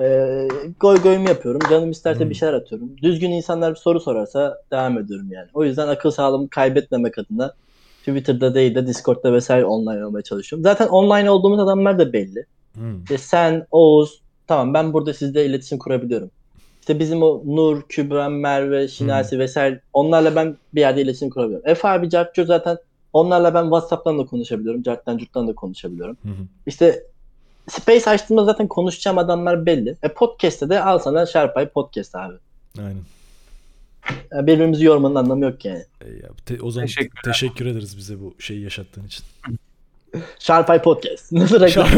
Ee, goy goyumu yapıyorum. Canım isterse Hmm. bir şeyler atıyorum. Düzgün insanlar bir soru sorarsa devam ediyorum yani. O yüzden akıl sağlığımı kaybetmemek adına Twitter'da değil de Discord'da vesaire online olmaya çalışıyorum. Zaten online olduğumuz adamlar da belli. Hmm. İşte sen, Oğuz, tamam ben burada sizle iletişim kurabiliyorum. İşte bizim o Nur, Kübra, Merve, Şinasi vesaire onlarla ben bir yerde iletişim kurabiliyorum. Efe abi, Cartço zaten onlarla ben Whatsapp'tan da konuşabiliyorum. Cart'tan, Curt'tan da konuşabiliyorum. Hı hı. İşte Space açtığımda zaten konuşacağım adamlar belli. E podcast'te de al sana Şarpay Podcast abi. Aynen. Yani birbirimizi yormanın anlamı yok yani. E ya, te- o zaman Teşekkürler. teşekkür ederiz bize bu şeyi yaşattığın için. Şarpay Podcast. Nasıl reklam?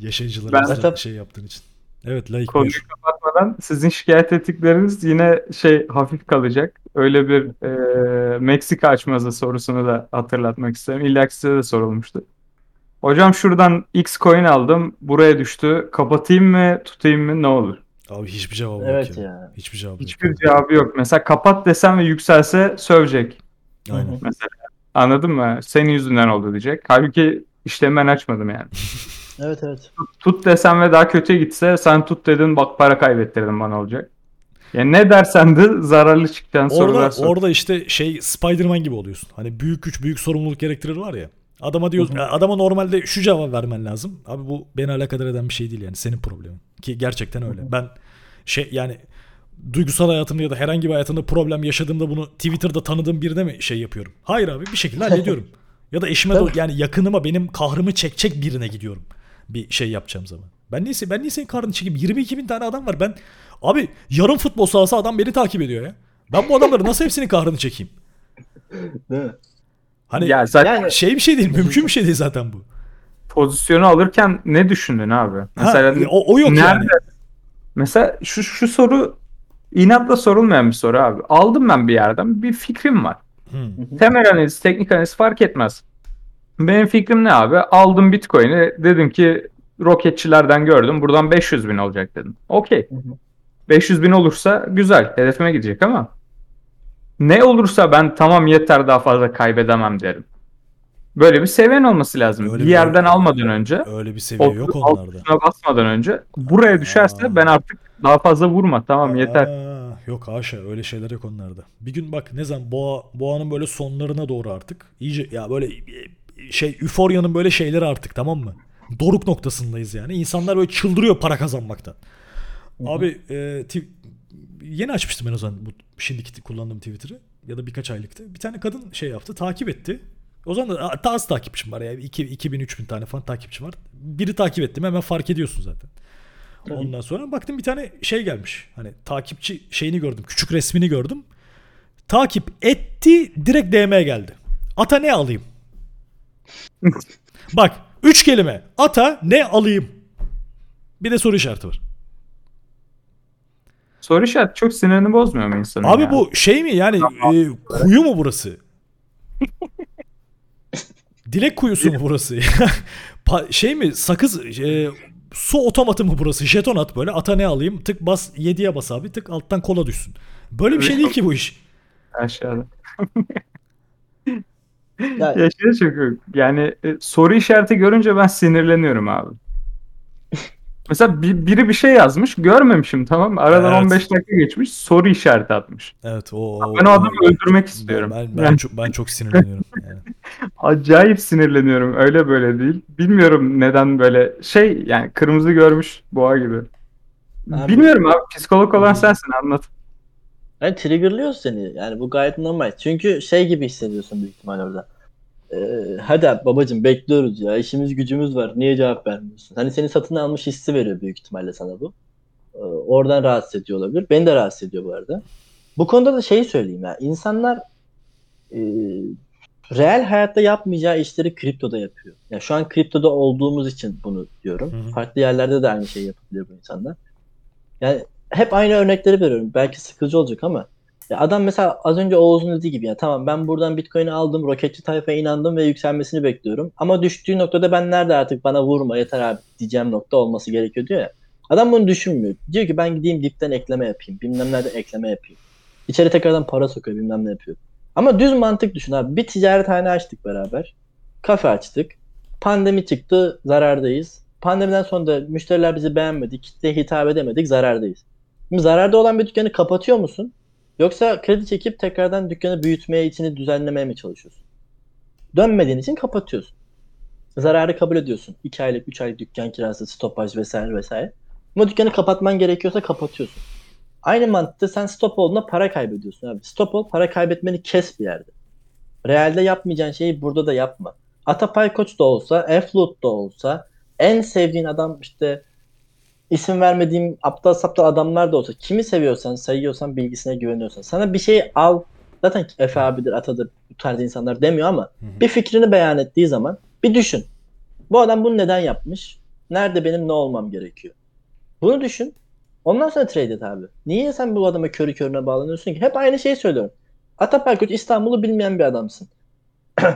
Yaşayıcılarımıza Ben- şey yaptığın için. Evet layık Konuyu buyur. kapatmadan sizin şikayet ettikleriniz yine şey hafif kalacak. Öyle bir e, Meksika açmazı sorusunu da hatırlatmak isterim. İlla ki size de sorulmuştu. Hocam şuradan X coin aldım. Buraya düştü. Kapatayım mı tutayım mı ne olur? Abi hiçbir cevabı yok evet ya. ya. Hiçbir cevabı Hiçbir yok. cevabı yok. Mesela kapat desem ve yükselse sövecek. Aynen. Mesela anladın mı? Senin yüzünden oldu diyecek. Halbuki işlemi ben açmadım yani. Evet evet. Tut desem ve daha kötüye gitse sen tut dedin bak para kaybettirdin bana olacak. Yani ne dersen de zararlı çıkacağın sorular Orada, sor. orada işte şey Spider-Man gibi oluyorsun. Hani büyük güç büyük sorumluluk gerektirir var ya. Adama diyor, ya adama normalde şu cevap vermen lazım. Abi bu beni alakadar eden bir şey değil yani senin problemin. Ki gerçekten öyle. Ben şey yani duygusal hayatımda ya da herhangi bir hayatımda problem yaşadığımda bunu Twitter'da tanıdığım birine mi şey yapıyorum? Hayır abi bir şekilde hallediyorum. ya da eşime de, yani yakınıma benim kahrımı çekecek birine gidiyorum. Bir şey yapacağım zaman. Ben neyse ben niye senin kahrını çekeyim? 22 bin tane adam var. Ben abi yarım futbol sahası adam beni takip ediyor ya. Ben bu adamları nasıl hepsinin kahrını çekeyim? Değil mi? Hani Ya zaten Yani şey bir şey değil, mümkün bir şey değil zaten bu. pozisyonu alırken ne düşündün abi? Mesela ha, o, o yok nerede? yani. Mesela şu şu soru inatla sorulmayan bir soru abi. Aldım ben bir yerden bir fikrim var. Hmm. Temel analiz, teknik analiz fark etmez. Benim fikrim ne abi? Aldım Bitcoin'i dedim ki roketçilerden gördüm buradan 500 bin olacak dedim. Okey. Hı hı. 500 bin olursa güzel hedefime gidecek ama ne olursa ben tamam yeter daha fazla kaybedemem derim. Böyle bir seviyen olması lazım. Öyle bir bir- yerden almadan önce Öyle bir seviye yok onlarda. basmadan önce buraya düşerse Aa. ben artık daha fazla vurma tamam yeter. Aa, yok haşa öyle şeyler yok onlarda. Bir gün bak ne zaman boğa boğanın böyle sonlarına doğru artık iyice ya böyle şey üforyanın böyle şeyleri artık tamam mı? Doruk noktasındayız yani. İnsanlar böyle çıldırıyor para kazanmaktan. Abi e, ti- yeni açmıştım ben o zaman bu şimdiki kullandığım Twitter'ı ya da birkaç aylıktı. Bir tane kadın şey yaptı, takip etti. O zaman da daha az takipçim var ya. 2 2000 3000 tane falan takipçi var. Biri takip ettim hemen fark ediyorsun zaten. Tabii. Ondan sonra baktım bir tane şey gelmiş. Hani takipçi şeyini gördüm. Küçük resmini gördüm. Takip etti direkt DM geldi. Ata ne alayım? Bak 3 kelime. Ata ne alayım? Bir de soru işareti var. Soru işareti çok sinirini bozmuyor mu insanın Abi ya? bu şey mi yani e, kuyu mu burası? Dilek kuyusu mu burası? Pa- şey mi sakız e, su otomatı mı burası? Jeton at böyle. Ata ne alayım? Tık bas 7'ye bas abi. Tık alttan kola düşsün. Böyle bir şey değil ki bu iş. Aşağıda. Ya, Ya şey çünkü yani e, soru işareti görünce ben sinirleniyorum abi. Mesela bir- biri bir şey yazmış görmemişim tamam mı? Aradan Evet. 15 dakika geçmiş soru işareti atmış. Evet o. Ben o adamı öldürmek istiyorum. Ben, ben, Yani çok, ben çok sinirleniyorum. Yani. acayip sinirleniyorum öyle böyle değil. Bilmiyorum neden böyle şey yani kırmızı görmüş boğa gibi. Abi- Bilmiyorum abi psikolog olan sensin anlat. Yani triggerlıyor seni. Yani bu gayet normal. Çünkü şey gibi hissediyorsun büyük ihtimal orada. Ee, hadi babacım bekliyoruz ya. İşimiz gücümüz var. Niye cevap vermiyorsun? Hani seni satın almış hissi veriyor büyük ihtimalle sana bu. Ee, oradan rahatsız ediyor olabilir. Beni de rahatsız ediyor bu arada. Bu konuda da şeyi söyleyeyim ya. İnsanlar e, reel hayatta yapmayacağı işleri kriptoda yapıyor. Ya şu an kriptoda olduğumuz için bunu diyorum. Hı hı. Farklı yerlerde de aynı şeyi yapabilir bu insanlar. Yani hep aynı örnekleri veriyorum. Belki sıkıcı olacak ama ya adam mesela az önce Oğuz'un dediği gibi ya tamam ben buradan Bitcoin'i aldım, roketçi tayfaya inandım ve yükselmesini bekliyorum. Ama düştüğü noktada ben nerede artık bana vurma yeter abi diyeceğim nokta olması gerekiyor diyor ya. Adam bunu düşünmüyor. Diyor ki ben gideyim dipten ekleme yapayım. Bilmem nerede ekleme yapayım. İçeri tekrardan para sokuyor bilmem ne yapıyor. Ama düz mantık düşün abi. Bir ticarethane açtık beraber. Kafe açtık. Pandemi çıktı zarardayız. Pandemiden sonra da müşteriler bizi beğenmedi. Kitleye hitap edemedik zarardayız. Şimdi zararda olan bir dükkanı kapatıyor musun? Yoksa kredi çekip tekrardan dükkanı büyütmeye, içini düzenlemeye mi çalışıyorsun? Dönmediğin için kapatıyorsun. Zararı kabul ediyorsun. 2 aylık, 3 aylık dükkan kirası, stopaj vesaire vesaire. Ama dükkanı kapatman gerekiyorsa kapatıyorsun. Aynı mantıkta sen stop olduğunda para kaybediyorsun abi. Stop ol, para kaybetmeni kes bir yerde. Realde yapmayacağın şeyi burada da yapma. Atapay Koç da olsa, Eflut da olsa, en sevdiğin adam işte isim vermediğim aptal saptal adamlar da olsa kimi seviyorsan, sayıyorsan, bilgisine güveniyorsan sana bir şey al. Zaten Efe abidir, Atadır bu tarz insanlar demiyor ama Hı hı. bir fikrini beyan ettiği zaman bir düşün. Bu adam bunu neden yapmış? Nerede benim ne olmam gerekiyor? Bunu düşün. Ondan sonra trade et abi. Niye sen bu adama körü körüne bağlanıyorsun ki? Hep aynı şeyi söylüyorum. Atapay Koç İstanbul'u bilmeyen bir adamsın.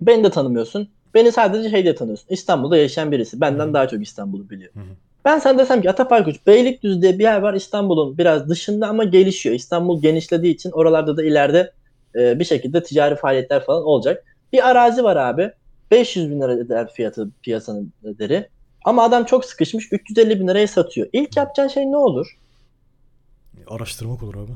Beni de tanımıyorsun. Beni sadece şeyde tanıyorsun. İstanbul'da yaşayan birisi. Benden Hı. daha çok İstanbul'u biliyor. Hı hı. Ben sana desem ki Atapay Koç Beylikdüzü diye bir yer var İstanbul'un biraz dışında ama gelişiyor. İstanbul genişlediği için oralarda da ileride e, bir şekilde ticari faaliyetler falan olacak. Bir arazi var abi. 500 bin lira eder fiyatı piyasanın değeri. Ama adam çok sıkışmış 350 bin liraya satıyor. İlk yapacağın şey ne olur? Araştırmak olur abi.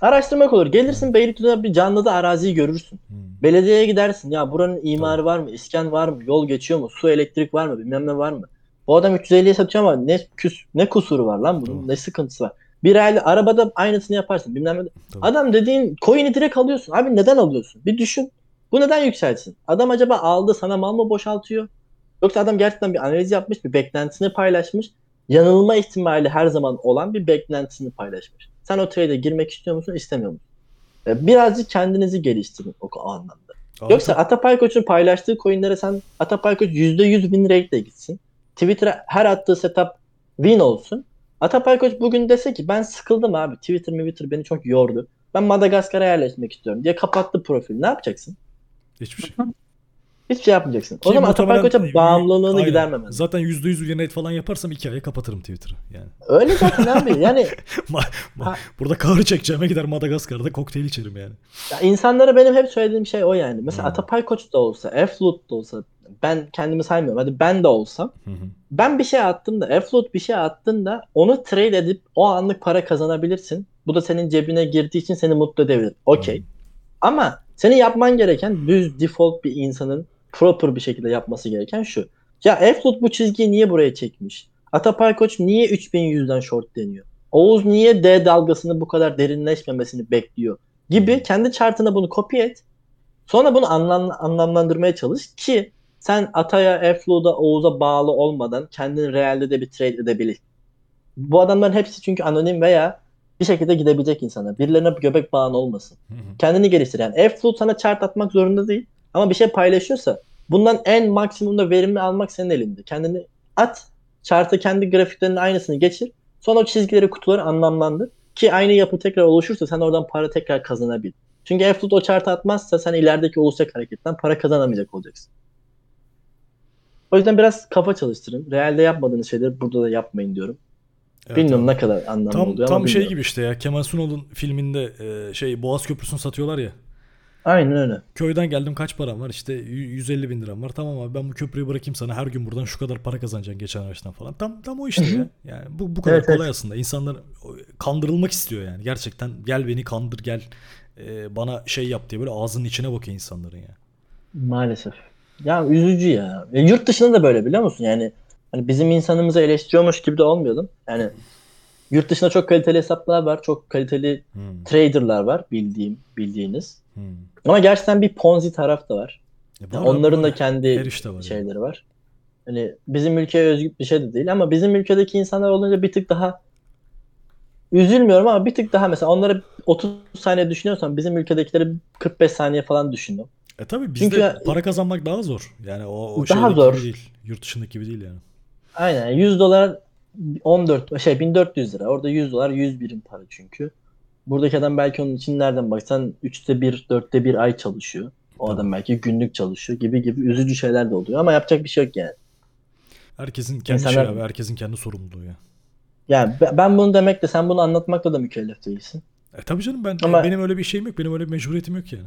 Araştırmak olur. Gelirsin Beylikdüzü'ne bir canlıda araziyi görürsün. Hı. Belediyeye gidersin. Ya buranın imarı var mı? İskan var mı? Yol geçiyor mu? Su, elektrik var mı? Bilmem ne var mı? Bu adam 350'ye satıyor ama ne küs, ne kusuru var lan bunun? Tamam. Ne sıkıntısı var? Bir aylık arabada aynısını yaparsın. Bilmem ne. Tamam. Adam dediğin coin'i direkt alıyorsun. Abi neden alıyorsun? Bir düşün. Bu neden yükselsin? Adam acaba aldı sana mal mı boşaltıyor? Yoksa adam gerçekten bir analiz yapmış, bir beklentisini paylaşmış. Yanılma ihtimali her zaman olan bir beklentisini paylaşmış. Sen o trade'e girmek istiyor musun, istemiyor musun? Ee, Birazcık kendinizi geliştirin o, anlamda. Abi Yoksa Atapay Koç'un paylaştığı coinlere sen Atapay Koç %100 win rate gitsin. Twitter'a her attığı setup win olsun. Atapay Koç bugün dese ki ben sıkıldım abi. Twitter Twitter beni çok yordu. Ben Madagaskar'a yerleşmek istiyorum diye kapattı profil. Ne yapacaksın? hiçbir şey. Hiçbir şey yapmayacaksın. O Ki zaman Atapay Koç'a bağımlılığını Aynen. gidermemen. Zaten %100 win rate falan yaparsam iki aya kapatırım Twitter'ı. Yani. Öyle zaten abi. Yani Ma- ma- Ha. burada kahrı çekeceğime gider Madagaskar'da kokteyl içerim yani. ya insanlara benim hep söylediğim şey o yani. Mesela Hmm. Atapay Koç da olsa, Eflut da olsa ben kendimi saymıyorum. Hadi ben de olsam Hı hı. ben bir şey attığımda, Efloat bir şey attığında onu trade edip o anlık para kazanabilirsin. Bu da senin cebine girdiği için seni mutlu edebilir. Okey. Ama senin yapman gereken düz default bir insanın proper bir şekilde yapması gereken şu. Ya Efloat bu çizgiyi niye buraya çekmiş? Atapay Koç niye 3100'den short deniyor? Oğuz niye D dalgasını bu kadar derinleşmemesini bekliyor? Gibi kendi chartına bunu kopya et. Sonra bunu anlam, anlamlandırmaya çalış ki sen Atay'a, Eflo'da, Oğuz'a bağlı olmadan kendini realde de bir trade edebilir. Bu adamların hepsi çünkü anonim veya bir şekilde gidebilecek insanlar. Birilerine bir göbek bağın olmasın. Hı hı. Kendini geliştir. Yani F-Flow sana chart atmak zorunda değil. Ama bir şey paylaşıyorsa bundan en maksimumda verimli almak senin elinde. Kendini at. Chart'a kendi grafiklerinin aynısını geçir. Sonra o çizgileri, kutuları anlamlandır. Ki aynı yapı tekrar oluşursa sen oradan para tekrar kazanabil. Çünkü F-Flow o chart'a atmazsa sen ilerideki oluşacak hareketten para kazanamayacak olacaksın. O yüzden biraz kafa çalıştırın. Realde yapmadığınız şeyleri burada da yapmayın diyorum. Evet, bilmiyorum evet. ne kadar anlamlı Tam, oluyor tam şey gibi işte ya Kemal Sunal'ın filminde e, şey Boğaz Köprüsü'nü satıyorlar ya. Aynen öyle. Köyden geldim kaç param var işte y- 150 bin liram var tamam abi ben bu köprüyü bırakayım sana her gün buradan şu kadar para kazanacaksın geçen araçtan falan. Tam tam o işte ya. Yani bu, bu kadar Evet, kolay evet. aslında. İnsanlar kandırılmak istiyor yani. Gerçekten gel beni kandır gel e, bana şey yap diye böyle ağzının içine bakıyor insanların ya. Maalesef. Ya üzücü ya. ya. Yurt dışında da böyle biliyor musun? Yani hani bizim insanımızı eleştiriyormuş gibi de olmayalım. Yani yurt dışında çok kaliteli hesaplar var. Çok kaliteli Hmm, traderlar var bildiğim bildiğiniz. hmm. Ama gerçekten bir ponzi taraf da var. E, Yani onların da kendi işte var. yani. şeyleri var. Hani bizim ülkeye özgü bir şey de değil ama bizim ülkedeki insanlar olunca bir tık daha üzülmüyorum ama bir tık daha mesela onları 30 saniye düşünüyorsan bizim ülkedekileri 45 saniye falan düşündüm. E tabi bizde Çünkü para kazanmak daha zor. Yani o, o Daha zor. gibi değil. Yurt dışındaki gibi değil yani. Aynen 100 dolar 14 şey 1400 lira. Orada 100 dolar 100 birim para çünkü. Buradaki adam belki onun için nereden baksan 3'te 1, 4'te 1 ay çalışıyor. O Tamam. adam belki günlük çalışıyor gibi gibi üzücü şeyler de oluyor ama yapacak bir şey yok yani. Herkesin kendi İnsanlar- şey abi, herkesin kendi sorumluluğu ya. Yani be- ben bunu demekle sen bunu anlatmakla da mükellef değilsin. E tabii canım ben Ama- benim öyle bir şeyim yok. Benim öyle bir mecburiyetim yok yani.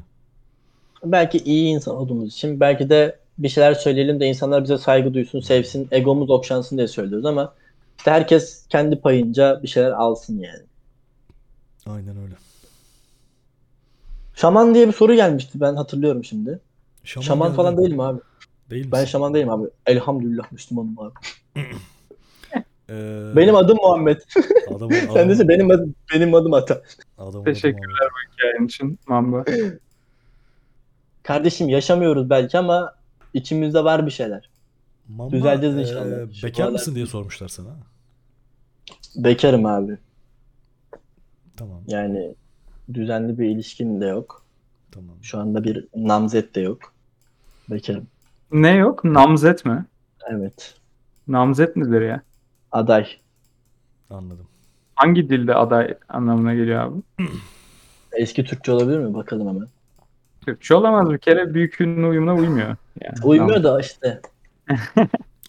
Belki iyi insan olduğumuz için belki de bir şeyler söyleyelim de insanlar bize saygı duysun, sevsin, egomuz okşansın diye söylüyoruz ama işte herkes kendi payınca bir şeyler alsın yani. Aynen öyle. Şaman diye bir soru gelmişti ben hatırlıyorum şimdi. Şaman, Şaman falan değilim abi. Değil misin? Ben şaman değilim abi. Elhamdülillah Müslümanım abi. Ee, Benim adım Muhammed. adamı, Sen adamı- de benim adım benim adım Ata. adamı- Teşekkürler bu hikayen için Mamba. Kardeşim yaşamıyoruz belki ama içimizde var bir şeyler. Mamba, Düzeleceğiz e, inşallah. Şu bekar mısın diye sormuşlar sana. Bekarım abi. Tamam. Yani düzenli bir ilişkim de yok. Tamam. Şu anda bir namzet de yok. Bekarım. Ne yok? Namzet mi? Evet. Namzet nedir ya? Aday. Anladım. Hangi dilde aday anlamına geliyor abi? Eski Türkçe olabilir mi? Bakalım hemen. Türkçe olamaz bir kere büyük ünlü uyumuna uymuyor. Yani, Uymuyor da işte.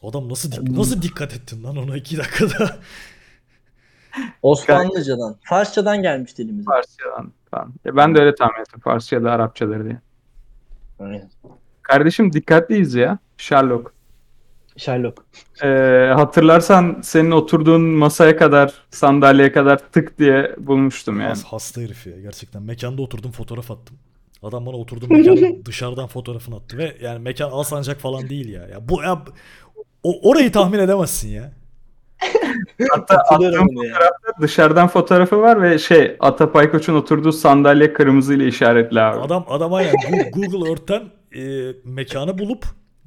Adam nasıl dik- nasıl dikkat ettin lan ona iki dakikada? Osmanlıcadan. Farsçadan gelmiş dilimize. Farsçadan falan. Ya ben de öyle tahmin ettim. Farsça ya da Arapçadır diye. Aynen. Kardeşim dikkatliyiz ya. Sherlock. Sherlock. Ee, hatırlarsan senin oturduğun masaya kadar, sandalyeye kadar tık diye bulmuştum yani. Has- hasta herif ya gerçekten. Mekanda oturdum fotoğraf attım. Adam bana oturduğum mekanın dışarıdan fotoğrafını attı ve yani mekan Alsancak falan değil ya. Ya bu ya o, orayı tahmin edemezsin ya. Hatta attığım ya. fotoğrafta dışarıdan fotoğrafı var ve şey Atapay Koç'un oturduğu sandalye kırmızı ile işaretli abi. Adam adam aynen Gu- Google Earth'ten e, mekanı bulup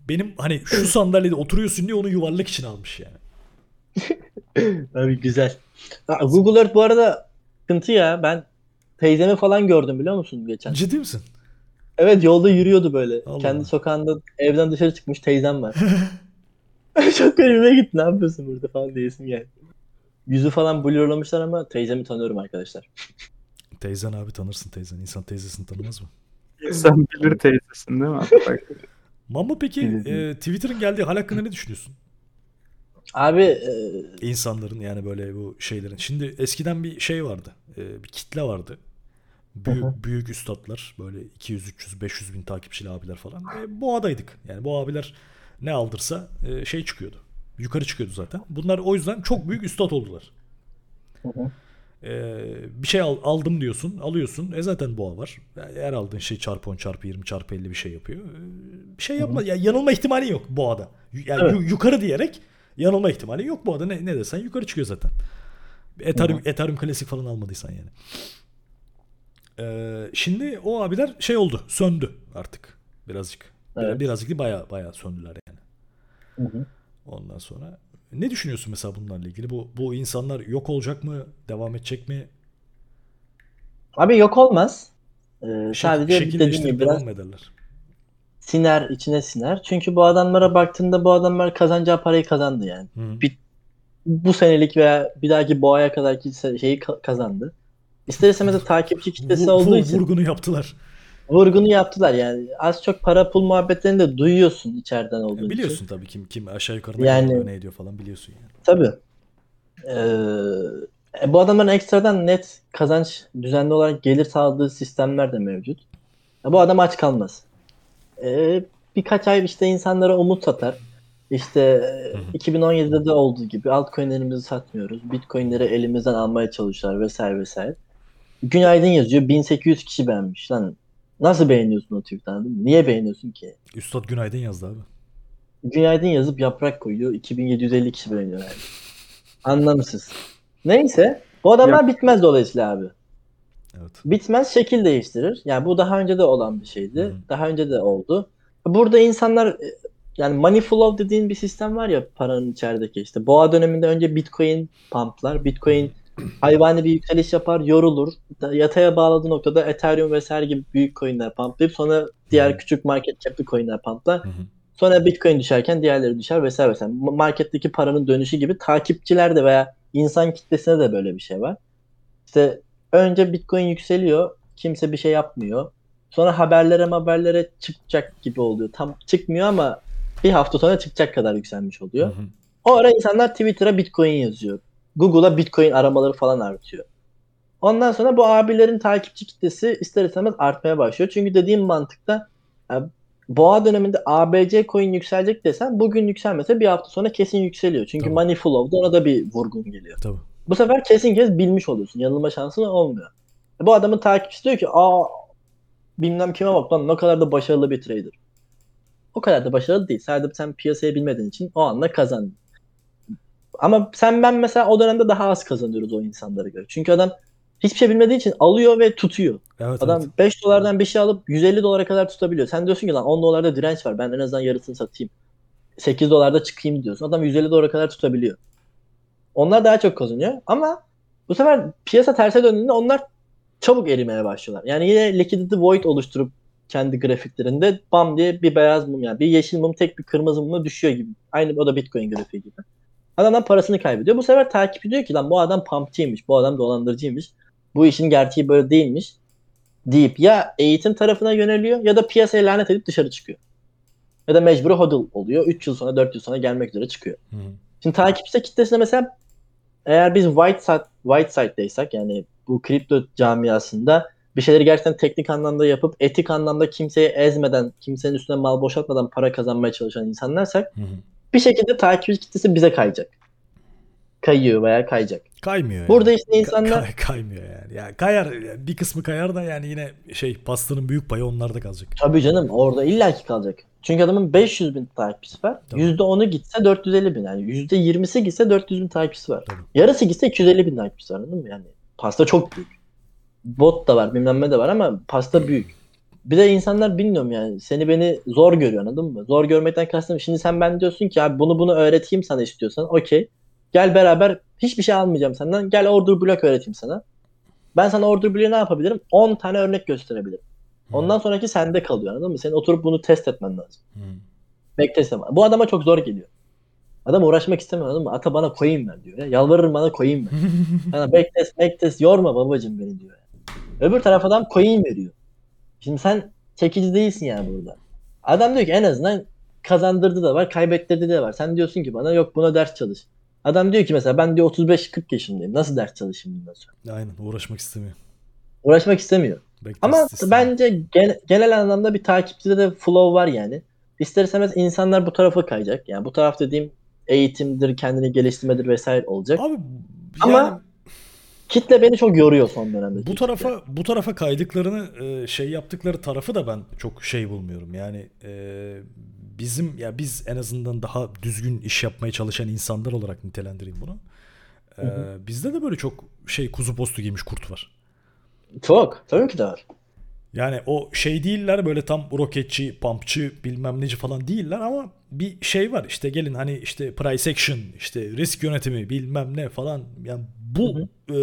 benim hani şu sandalyede oturuyorsun diye onu yuvarlak için almış yani. Abi güzel. Google Earth bu arada sıkıntı ya. Ben teyzemi falan gördüm biliyor musun geçen? Ciddi misin? Evet yolda yürüyordu böyle. Allah Kendi sokağında evden dışarı çıkmış teyzem var. Çok garibime gitti. Ne yapıyorsun burada falan diyesim yani. Yüzü falan blurlamışlar ama teyzemi tanıyorum arkadaşlar. Teyzen abi tanırsın teyzen. İnsan teyzesini tanımaz mı? Sen bilir teyzesin değil mi? Mamma peki e, Twitter'ın geldiği hal hakkında ne düşünüyorsun? Abi e, İnsanların yani böyle bu şeylerin. Şimdi eskiden bir şey vardı. e, bir kitle vardı. Büyük, büyük üstadlar böyle 200 300 500 bin takipçili abiler falan. E, boğadaydık. Yani bu abiler ne aldırsa e, şey çıkıyordu. Yukarı çıkıyordu zaten. Bunlar o yüzden çok büyük üstad oldular. Hı hı. E, bir şey al- aldım diyorsun, alıyorsun. E zaten boğa var. Her aldığın şey çarpı 10 çarpı 20 çarpı 50 bir şey yapıyor. E, bir şey yapma. Ya yanılma ihtimali yok boğada. Yani Evet. yu- yukarı diyerek yanılma ihtimali yok boğada. Ne, ne desen yukarı çıkıyor zaten. Ethereum, Ethereum klasik falan almadıysan yani. Ee, şimdi o abiler şey oldu. Söndü artık. Birazcık. Bir- Evet. Birazcık değil baya baya söndüler yani. Hı hı. Ondan sonra ne düşünüyorsun mesela bunlarla ilgili? Bu bu insanlar yok olacak mı? Devam edecek mi? Abi yok olmaz. Ee, sadece dediğim gibi biraz ederler? siner içine siner. Çünkü bu adamlara baktığında bu adamlar kazanacağı parayı kazandı yani. Hı. Bir- Bu senelik veya bir dahaki boğaya kadarki se- şeyi ka- kazandı. İster istemez de takipçi kitlesi olduğu için Vurgunu yaptılar. vurgunu yaptılar yani. Az çok para pul muhabbetlerini de duyuyorsun içeriden olduğun için. Biliyorsun tabii kim kim aşağı yukarı ne Yani- ne ediyor falan biliyorsun yani. Tabii. Ee, e, bu adamların ekstradan net kazanç düzenli olarak gelir sağladığı sistemler de mevcut. Bu adam aç kalmaz. Ee, birkaç ay işte insanlara umut satar. İşte e, Hı hı. 2017'de de olduğu gibi altcoin'lerimizi satmıyoruz. Bitcoin'leri elimizden almaya çalışıyorlar vesaire vesaire. Günaydın yazıyor. 1800 kişi beğenmiş. Lan nasıl beğeniyorsun o mı? Niye beğeniyorsun ki? Üstad günaydın yazdı abi. Günaydın yazıp yaprak koyuyor. 2750 kişi beğeniyor yani. Anlamsız. Neyse. Bu adamlar bitmez dolayısıyla abi. Evet. Bitmez şekil değiştirir. Yani bu daha önce de olan bir şeydi. Hı hı. Daha önce de oldu. Burada insanlar e, yani money flow dediğin bir sistem var ya paranın içerideki işte. Boğa döneminde önce Bitcoin pumplar. Bitcoin hayvani bir yükseliş yapar, yorulur. Yataya bağladığı noktada Ethereum vesaire gibi büyük coinler pumplayıp sonra diğer Hı. küçük market cap'li coinler pumplar. Hı hı. Sonra Bitcoin düşerken diğerleri düşer vesaire vesaire. Ma- Marketteki paranın dönüşü gibi takipçiler de veya insan kitlesine de böyle bir şey var. İşte önce Bitcoin yükseliyor. Kimse bir şey yapmıyor. Sonra haberlere haberlere çıkacak gibi oluyor. Tam çıkmıyor ama bir hafta sonra çıkacak kadar yükselmiş oluyor. Hı hı. O ara insanlar Twitter'a Bitcoin yazıyor. Google'a Bitcoin aramaları falan artıyor. Ondan sonra bu abilerin takipçi kitlesi ister istemez artmaya başlıyor. Çünkü dediğim mantıkta ya, boğa döneminde ABC coin yükselecek desen bugün yükselmese bir hafta sonra kesin yükseliyor. Çünkü Tabii. money flow'da ona da bir vurgun geliyor. Tabii. Bu sefer kesin kez bilmiş oluyorsun. Yanılma şansın olmuyor. E, Bu adamın takipçisi diyor ki aa bilmem kime bak lan ne kadar da başarılı bir trader. O kadar da başarılı değil. Sadece sen piyasayı bilmediğin için o anda kazandın. Ama sen ben mesela o dönemde daha az kazanıyoruz o insanlara göre. Çünkü adam hiçbir şey bilmediği için alıyor ve tutuyor. Evet, Adam evet. 5 dolardan bir şey alıp 150 dolara kadar tutabiliyor. Sen diyorsun ki lan 10 dolarda direnç var. Ben en azından yarısını satayım. 8 dolarda çıkayım diyorsun. Adam 150 dolara kadar tutabiliyor. Onlar daha çok kazanıyor ama bu sefer piyasa terse döndüğünde onlar çabuk erimeye başlıyorlar. Yani yine liquidity void oluşturup kendi grafiklerinde bam diye bir beyaz mum yani bir yeşil mum tek bir kırmızı mumla düşüyor gibi. Aynı o da Bitcoin grafiği gibi. Adamdan parasını kaybediyor. Bu sefer takip ediyor ki lan bu adam pumpçıymış, bu adam dolandırıcıymış. Bu işin gerçeği böyle değilmiş deyip ya eğitim tarafına yöneliyor ya da piyasaya lanet edip dışarı çıkıyor. Ya da mecburi hodl oluyor. 3 yıl sonra 4 yıl sonra gelmek üzere çıkıyor. Hı. Şimdi takipçi kitlesine mesela eğer biz white side, white side'daysak yani bu kripto camiasında bir şeyleri gerçekten teknik anlamda yapıp etik anlamda kimseyi ezmeden, kimsenin üstüne mal boşaltmadan para kazanmaya çalışan insanlarsak Hı hı. Bir şekilde takipçi kitlesi bize kayacak. Kayıyor veya kayacak. Kaymıyor Burada yani. işte insanlar- Kay- kaymıyor yani. Ya kayar bir kısmı kayar da yani yine şey pastanın büyük payı onlarda kalacak. Tabii canım orada illaki kalacak. Çünkü adamın 500 bin takipçisi var. Tabii. %10'u gitse 450 bin. Yani %20'si gitse 400 bin takipçisi var. Tabii. Yarısı gitse 250 bin takipçisi var anladın mı? Yani pasta çok büyük. Bot da var bilmem ne de var ama pasta büyük. Bir de insanlar bilmiyorum yani seni beni zor görüyor anladın mı? Zor görmekten kastım şimdi sen ben diyorsun ki abi bunu bunu öğreteyim sana istiyorsan okey. Gel beraber hiçbir şey almayacağım senden. Gel order block öğreteyim sana. Ben sana order block'u ne yapabilirim? 10 tane örnek gösterebilirim. Ondan sonraki sende kalıyor anladın mı? Senin oturup bunu test etmen lazım. Hı. Backtest yapman. Bu adama çok zor geliyor. Adam uğraşmak istemiyor anladın mı? Ata bana koyayım ver diyor. Ya. Yalvarırım bana koyayım ver. Bana backtest backtest yorma babacım beni diyor. Öbür taraf adam coin veriyor. Şimdi sen çekici değilsin yani burada. Adam diyor ki en azından kazandırdı da var, kaybettirdi de var. Sen diyorsun ki bana yok buna ders çalış. Adam diyor ki mesela ben diyor 35-40 yaşındayım. Nasıl ders çalışayım bundan sonra? Aynen uğraşmak istemiyor. Uğraşmak istemiyor. Backtest Ama istemiyor. bence gen- genel anlamda bir takipçide de flow var yani. İster istemez insanlar bu tarafa kayacak. Yani bu taraf dediğim eğitimdir, kendini geliştirmedir vesaire olacak. Abi Ama yani Kitle beni çok yoruyor son dönemde. bu tarafa bu tarafa kaydıklarını e, şey yaptıkları tarafı da ben çok şey bulmuyorum. Yani e, bizim ya biz en azından daha düzgün iş yapmaya çalışan insanlar olarak nitelendireyim bunu. E, Hı hı. bizde de böyle çok şey kuzu postu giymiş kurt var. Çok. Tabii ki de var. Yani o şey değiller böyle tam roketçi, pumpçı bilmem neci falan değiller ama bir şey var işte gelin hani işte price action, işte risk yönetimi bilmem ne falan yani bu e,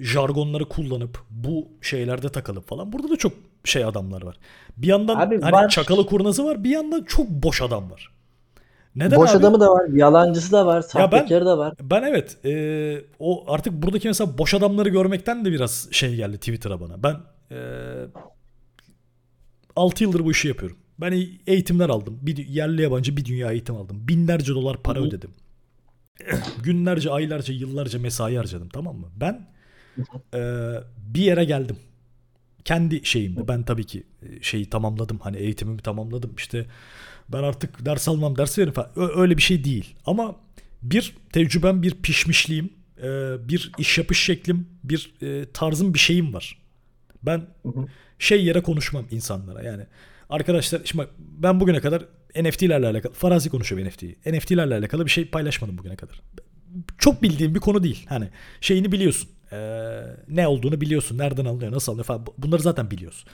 jargonları kullanıp bu şeylerde takılıp falan burada da çok şey adamlar var. Bir yandan Abi hani var. çakalı kurnazı var bir yandan çok boş adam var. Neden Boş abi? adamı da var, yalancısı da var, sahtekarı da var. Ben evet e, o artık buradaki mesela boş adamları görmekten de biraz şey geldi Twitter'a bana. Ben e, 6 yıldır bu işi yapıyorum. Ben e- eğitimler aldım. Bir yerli yabancı bir dünya eğitim aldım. Binlerce dolar para Hı hı. ödedim. Günlerce, aylarca, yıllarca mesai harcadım tamam mı? Ben e, bir yere geldim. Kendi şeyimde. Ben tabii ki e, şeyi tamamladım. Hani eğitimimi tamamladım. İşte ben artık ders almam, ders veririm falan. Öyle bir şey değil. Ama bir tecrübem, bir pişmişliğim, e, bir iş yapış şeklim, bir tarzım, bir şeyim var. Ben Hı hı. şey yere konuşmam insanlara yani. Arkadaşlar şimdi bak, ben bugüne kadar NFT'lerle alakalı farazi konuşuyorum NFT'yi. NFT'lerle alakalı bir şey paylaşmadım bugüne kadar. Çok bildiğim bir konu değil. Hani şeyini biliyorsun. Ee, ne olduğunu biliyorsun. Nereden alınıyor, nasıl alınıyor falan. Bunları zaten biliyorsun.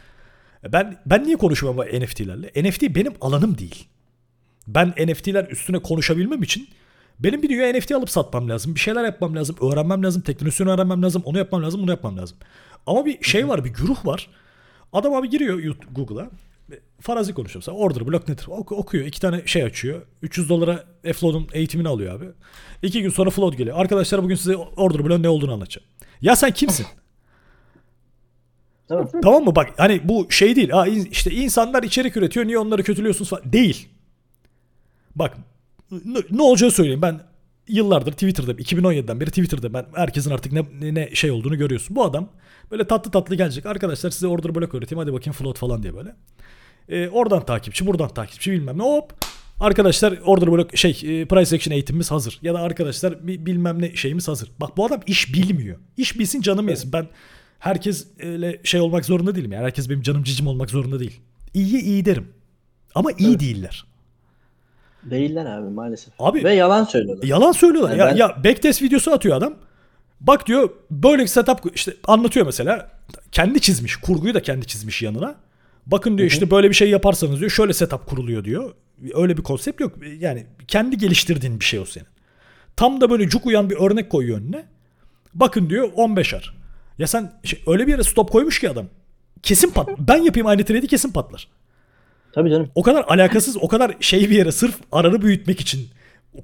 Ben ben niye konuşuyorum ama NFT'lerle? NFT benim alanım değil. Ben NFT'ler üstüne konuşabilmem için benim bir dünya NFT alıp satmam lazım. Bir şeyler yapmam lazım. Öğrenmem lazım. Teknolojisini öğrenmem lazım. Onu yapmam lazım. Bunu yapmam lazım. Ama bir şey var. Bir güruh var. Adam abi giriyor Google'a. Farazi konuşuyor. Mesela order block nedir? Ok- okuyor. iki tane şey açıyor. 300 dolara Flood'un eğitimini alıyor abi. İki gün sonra Flood geliyor. Arkadaşlar bugün size order block ne olduğunu anlatacağım. Ya sen kimsin? Mi? Tamam mı? Bak hani bu şey değil. Aa, in- işte insanlar içerik üretiyor. Niye onları kötülüyorsunuz falan. Değil. Bak ne, ne olacağı söyleyeyim. Ben yıllardır Twitter'da 2017'den beri Twitter'da ben herkesin artık ne, ne- şey olduğunu görüyorsun. Bu adam böyle tatlı tatlı gelecek. Arkadaşlar size order block öğreteyim. Hadi bakayım float falan diye böyle. Ee, oradan takipçi, buradan takipçi bilmem ne. Hop. Arkadaşlar order block şey e, price action eğitimimiz hazır. Ya da arkadaşlar bilmem ne şeyimiz hazır. Bak bu adam iş bilmiyor. İş bilsin canım yesin. Ben herkes öyle şey olmak zorunda değilim. Yani herkes benim canım cicim olmak zorunda değil. İyiye iyi derim. Ama iyi Evet. değiller. Değiller abi maalesef. Abi- Ve yalan söylüyorlar. Yalan söylüyorlar. Yani ya, ben- ya backtest videosu atıyor adam. Bak diyor böyle setup işte anlatıyor mesela. Kendi çizmiş. Kurguyu da kendi çizmiş yanına. Bakın diyor işte böyle bir şey yaparsanız diyor şöyle setup kuruluyor diyor. Öyle bir konsept yok. Yani kendi geliştirdiğin bir şey o senin. Tam da böyle cuk uyan bir örnek koyuyor önüne. Bakın diyor 15'er. Ya sen şey, öyle bir yere stop koymuş ki adam. Kesin pat. ben yapayım aynı trade'i kesin patlar. Tabii canım. O kadar alakasız, o kadar şey bir yere sırf ararı büyütmek için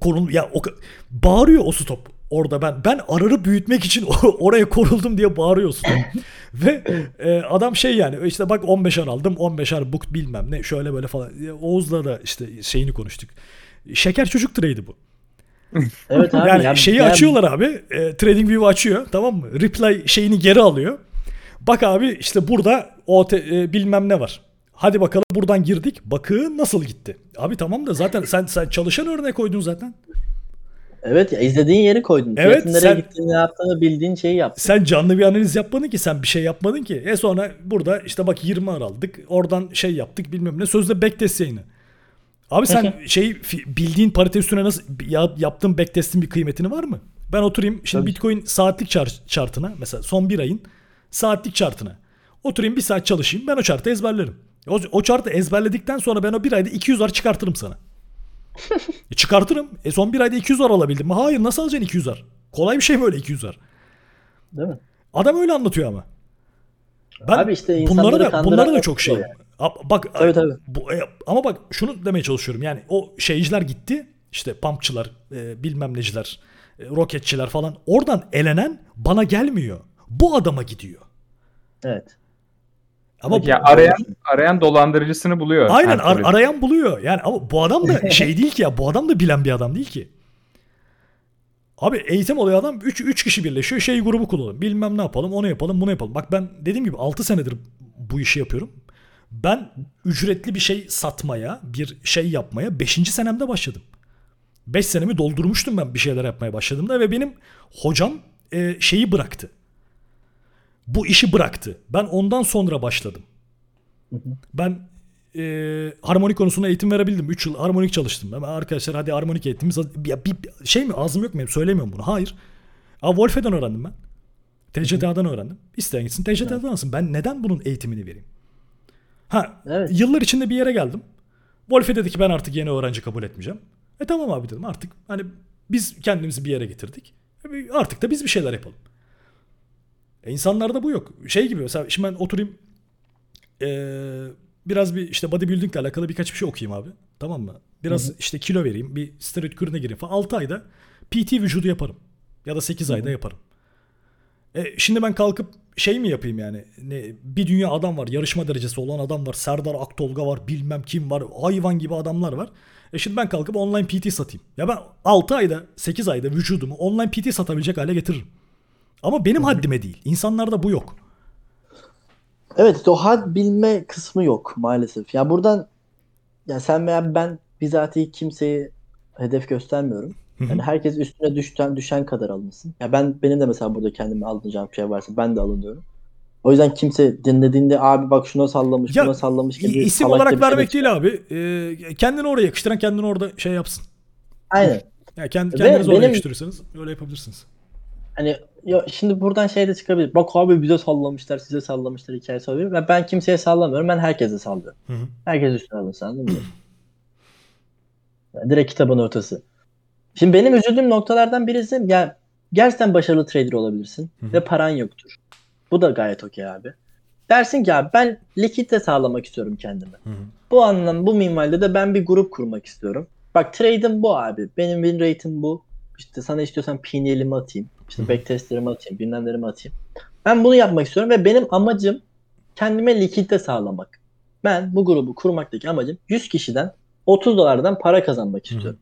konul ya o bağırıyor o stop orada ben ben ararı büyütmek için oraya koruldum diye bağırıyor stop. Ve e, adam şey yani işte bak 15'er aldım 15'er book bilmem ne şöyle böyle falan. Ya Oğuz'la da işte şeyini konuştuk. Şeker çocuk trade'i bu. Evet abi. Yani ya- şeyi ya- açıyorlar abi. E, TradingView açıyor tamam mı? Reply şeyini geri alıyor. Bak abi işte burada o e, bilmem ne var. Hadi bakalım buradan girdik. Bakın nasıl gitti. Abi tamam da zaten sen sen çalışan örnek koydun zaten. Evet ya izlediğin yeri koydun. Evet, Fiyatın nereye sen- gittiğini ne yaptığını bildiğin şeyi yaptın. Sen canlı bir analiz yapmadın ki sen bir şey yapmadın ki. E sonra burada işte bak 20 ar aldık. Oradan şey yaptık bilmem ne. Sözde backtest yayını. Abi sen şey bildiğin parite üstüne nasıl ya, yaptığın backtest'in bir kıymetini var mı? Ben oturayım şimdi Tabii. Bitcoin saatlik çar- chartına mesela son bir ayın saatlik chartına. Oturayım bir saat çalışayım ben o chartı ezberlerim. O, o chartı ezberledikten sonra ben o bir ayda 200 ar çıkartırım sana. E çıkartırım. E son bir ayda 200 ar alabildim mi? Hayır nasıl alacaksın 200 ar? Kolay bir şey mi öyle 200 ar? Değil mi? Adam öyle anlatıyor ama. Ben Abi işte insanları da bunlara da o çok şey. yani. A- Bak Tabii, tabii. Bu, e, ama bak şunu demeye çalışıyorum. Yani o şeyciler gitti. İşte pumpçılar, e, bilmem neciler, e, roketçiler falan. Oradan elenen bana gelmiyor. Bu adama gidiyor. Evet. Ama Ya arayan arayan dolandırıcısını buluyor. aynen ar- arayan buluyor. Yani ama bu adam da şey değil ki ya. Bu adam da bilen bir adam değil ki. Abi eğitim oluyor adam 3 3 kişi birleşiyor. Şey grubu kullanalım. Bilmem ne yapalım, onu yapalım, bunu yapalım. Bak ben dediğim gibi 6 senedir bu işi yapıyorum. Ben ücretli bir şey satmaya, bir şey yapmaya 5. senemde başladım. 5 senemi doldurmuştum ben bir şeyler yapmaya başladığımda ve benim hocam e, şeyi bıraktı. Bu işi bıraktı. Ben ondan sonra başladım. Ben e, harmonik konusunda eğitim verebildim. 3 yıl harmonik çalıştım. Ben arkadaşlar hadi harmonik eğitimimiz ya bir şey mi ağzım yok mu söylemiyorum bunu. Hayır. Aa, Wolfe'den öğrendim ben. TCTA'dan öğrendim. İsteyen gitsin TCTA'dan alsın. Ben neden bunun eğitimini vereyim? Ha, Evet. yıllar içinde bir yere geldim. Wolfe dedi ki ben artık yeni öğrenci kabul etmeyeceğim. E tamam abi dedim artık hani biz kendimizi bir yere getirdik. E, Artık da biz bir şeyler yapalım. E insanlarda bu yok. Şey gibi mesela şimdi ben oturayım eee, biraz bir işte bodybuilding ile alakalı birkaç bir şey okuyayım abi. Tamam mı? Biraz işte kilo vereyim. Bir steroid kürüne gireyim falan. 6 ayda PT vücudu yaparım. Ya da 8 ayda yaparım. E, şimdi ben kalkıp şey mi yapayım yani? Ne, bir dünya adam var. Yarışma derecesi olan adam var. Serdar Aktolga var. Bilmem kim var. Hayvan gibi adamlar var. E şimdi ben kalkıp online PT satayım. Ya ben 6 ayda 8 ayda vücudumu online PT satabilecek hale getiririm. Ama benim haddime değil. İnsanlarda bu yok. Evet o had bilme kısmı yok maalesef. Ya buradan ya sen veya ben bizatihi kimseyi hedef göstermiyorum. Yani herkes üstüne düşten düşen kadar alınsın. Ya ben benim de mesela burada kendime alınacağım şey varsa ben de alınıyorum. O yüzden kimse dinlediğinde abi bak şuna sallamış, Ya, buna sallamış gibi isim olarak şey vermek de- değil abi. E, kendini oraya yakıştıran kendini orada şey yapsın. Aynen. Ya kendi, Ve kendiniz oraya benim- yakıştırırsanız öyle yapabilirsiniz. Hani ya şimdi buradan şey de çıkabilir. Bak abi bize sallamışlar, size sallamışlar hikayesi olabilir. Ve ben kimseye sallamıyorum. Ben herkese sallıyorum. Hı hı. Herkes üstüne alınsın anladın mı? Yani direkt kitabın ortası. Şimdi benim üzüldüğüm noktalardan birisi ya gerçekten başarılı trader olabilirsin Hı hı. ve paran yoktur. Bu da gayet okey abi. Dersin ki abi ben likidite sağlamak istiyorum kendime. Hı hı. Bu anlam bu minvalde de ben bir grup kurmak istiyorum. Bak trade'im bu abi. Benim win rate'im bu. İşte sana istiyorsan PNL'imi atayım. İşte backtestlerimi atayım. Bilmem nelerimi atayım. Ben bunu yapmak istiyorum ve benim amacım kendime likidite sağlamak. Ben bu grubu kurmaktaki amacım 100 kişiden 30 dolardan para kazanmak istiyorum.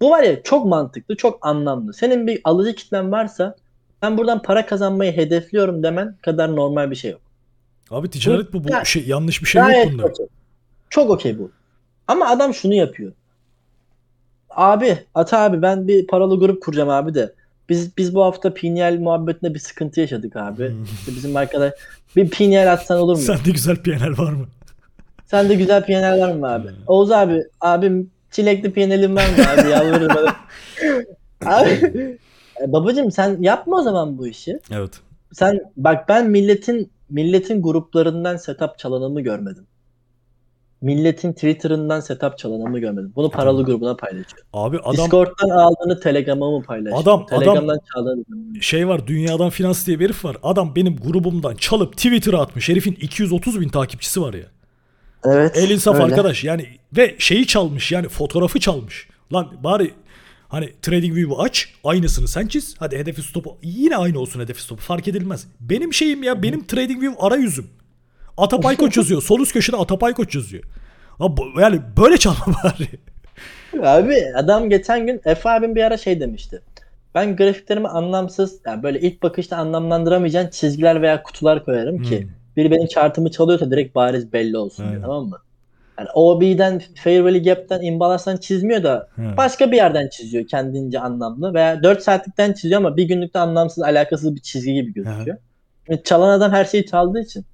Bu var ya çok mantıklı, çok anlamlı. Senin bir alıcı kitlen varsa ben buradan para kazanmayı hedefliyorum demen kadar normal bir şey yok. Abi ticaret bu. Bu Ya- şey yanlış bir şey yok bunda. okey. Çok okey bu. Ama adam şunu yapıyor. Abi, Ata abi ben bir paralı grup kuracağım abi de. Biz biz bu hafta Pinyal muhabbetinde bir sıkıntı yaşadık abi. Hmm. İşte bizim arkadaş bir Pinyal atsan olur mu? Sen, Sende güzel PNL var mı? de güzel Pinyal var mı abi? Hmm. Oğuz abi, abim çilekli Pinyal'in var mı abi? Yalvarırım bana. abi, e, babacım sen yapma o zaman bu işi. Evet. Sen bak ben milletin milletin gruplarından setup çalanımı görmedim. Milletin Twitter'ından setup çalanımı görmedim. Bunu paralı grubuna paylaşıyor. Abi adam Discord'dan aldığını Telegram'a mı paylaşıyor? Adam- Telegram'dan çaldığını mı? şey var dünyadan finans diye bir herif var. Adam benim grubumdan çalıp Twitter'a atmış. Herifin 230 bin takipçisi var ya. Evet. El insaf öyle. arkadaş yani ve şeyi çalmış yani fotoğrafı çalmış. Lan bari hani TradingView'u aç aynısını sen çiz. Hadi hedefi stopu yine aynı olsun hedefi stopu fark edilmez. Benim şeyim ya benim TradingView arayüzüm. Atapay Koç yazıyor. Sol üst köşede Atapay Koç yazıyor. Yani böyle çalma bari. Abi adam geçen gün Efe abim bir ara şey demişti. Ben grafiklerimi anlamsız, yani böyle ilk bakışta anlamlandıramayacağın çizgiler veya kutular koyarım ki Hmm. biri benim chartımı çalıyorsa direkt bariz belli olsun diye, tamam mı? Yani OB'den, Fair Value Gap'ten, imbalance'dan çizmiyor da He. başka bir yerden çiziyor kendince anlamlı veya 4 saatlikten çiziyor ama bir günlükte anlamsız alakasız bir çizgi gibi gözüküyor. Yani çalan adam her şeyi çaldığı için.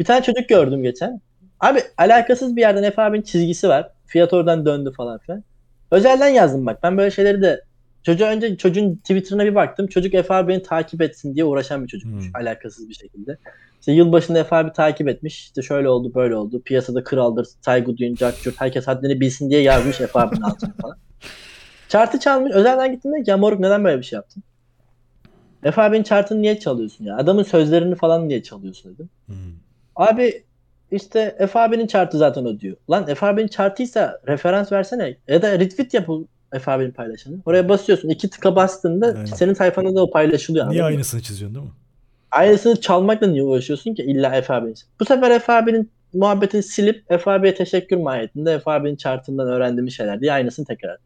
Bir tane çocuk gördüm geçen. Abi alakasız bir yerden Efe abinin çizgisi var. Fiyat oradan döndü falan filan. Özelden yazdım bak. Ben böyle şeyleri de çocuğa önce çocuğun Twitter'ına bir baktım. Çocuk Efe abi beni takip etsin diye uğraşan bir çocukmuş. Hmm. Alakasız bir şekilde. İşte yılbaşında Efe abi takip etmiş. İşte şöyle oldu böyle oldu. Piyasada kraldır, saygı duyun, cart curt. Herkes haddini bilsin diye yazmış Efe abinin altına falan. Chartı çalmış. Özelden gittim de ki ya moruk neden böyle bir şey yaptın? Efe abinin chartını niye çalıyorsun ya? Adamın sözlerini falan niye çalıyorsun dedim. Hmm. Abi işte Efe abinin chartı zaten o diyor. Lan Efe abinin chartıysa referans versene. Ya da retweet yap Efe abinin paylaşını. Oraya basıyorsun. iki tıka bastığında Aynen. senin sayfanda da o paylaşılıyor. Niye aynısını çiziyorsun değil mi? Aynısını çalmakla niye uğraşıyorsun ki illa Efe abinin? Bu sefer Efe abinin muhabbetini silip Efe abiye teşekkür mahiyetinde Efe abinin chartından öğrendiğimiz şeyler diye aynısını tekrar.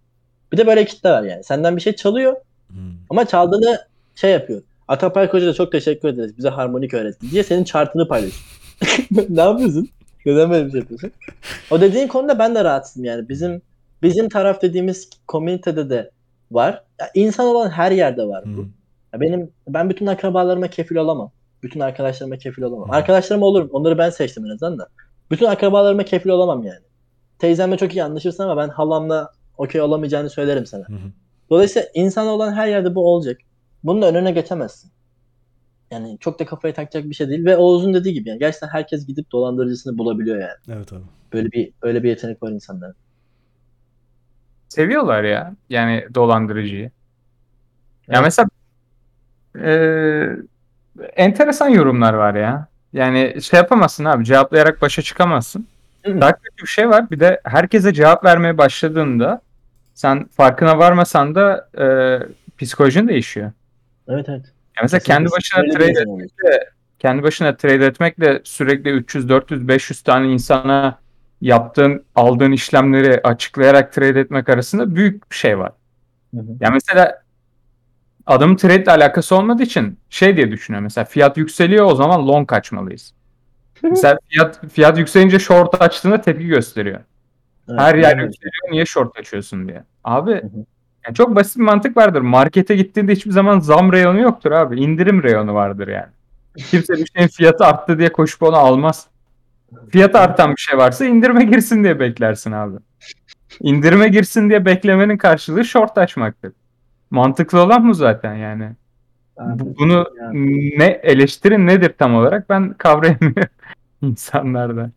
Bir de böyle kitle var yani. Senden bir şey çalıyor Hmm. ama çaldığını şey yapıyor. Atapay Koca da çok teşekkür ederiz. Bize harmonik öğretti diye senin chartını paylaşıyor. ne yapıyorsun? Neden böyle bir şey yapıyorsun? O dediğin konuda ben de rahatsızım yani. Bizim bizim taraf dediğimiz komünitede de var. Ya insan olan her yerde var bu. Ya benim ben bütün akrabalarıma kefil olamam. Bütün arkadaşlarıma kefil olamam. Hı. Arkadaşlarım olurum. Onları ben seçtim en azından da. Bütün akrabalarıma kefil olamam yani. Teyzemle çok iyi anlaşırsın ama ben halamla okey olamayacağını söylerim sana. Hı hı. Dolayısıyla insan olan her yerde bu olacak. Bunun da önüne geçemezsin. Yani çok da kafaya takacak bir şey değil ve Oğuz'un dediği gibi yani gerçekten herkes gidip dolandırıcısını bulabiliyor yani. Evet abi. Böyle bir öyle bir yetenek var insanlarda. Seviyorlar ya. Yani dolandırıcıyı. Ya Evet. mesela eee, enteresan yorumlar var ya. Yani şey yapamazsın abi. Cevaplayarak başa çıkamazsın. Hı. Daha kötü bir şey var. Bir de herkese cevap vermeye başladığında sen farkına varmasan da eee psikolojin değişiyor. Evet evet. Mesela kendi başına trade oluyor. kendi başına trade etmekle sürekli 300, 400, 500 tane insana yaptığın, aldığın işlemleri açıklayarak trade etmek arasında büyük bir şey var. Hı hı. Ya mesela adamın trade ile alakası olmadığı için şey diye düşünüyor. Mesela fiyat yükseliyor o zaman long açmalıyız. Mesela fiyat fiyat yükselince short açtığında tepki gösteriyor. Evet, Her yer yükseliyor niye short açıyorsun diye. Abi hı. Yani çok basit bir mantık vardır. Markete gittiğinde hiçbir zaman zam reyonu yoktur abi. İndirim reyonu vardır yani. Kimse bir şeyin fiyatı arttı diye koşup onu almaz. Fiyatı artan bir şey varsa indirime girsin diye beklersin abi. İndirime girsin diye beklemenin karşılığı short açmaktır. Mantıklı olan bu zaten yani. Abi, Bunu yani ne eleştirin nedir tam olarak ben kavrayamıyorum insanlarda.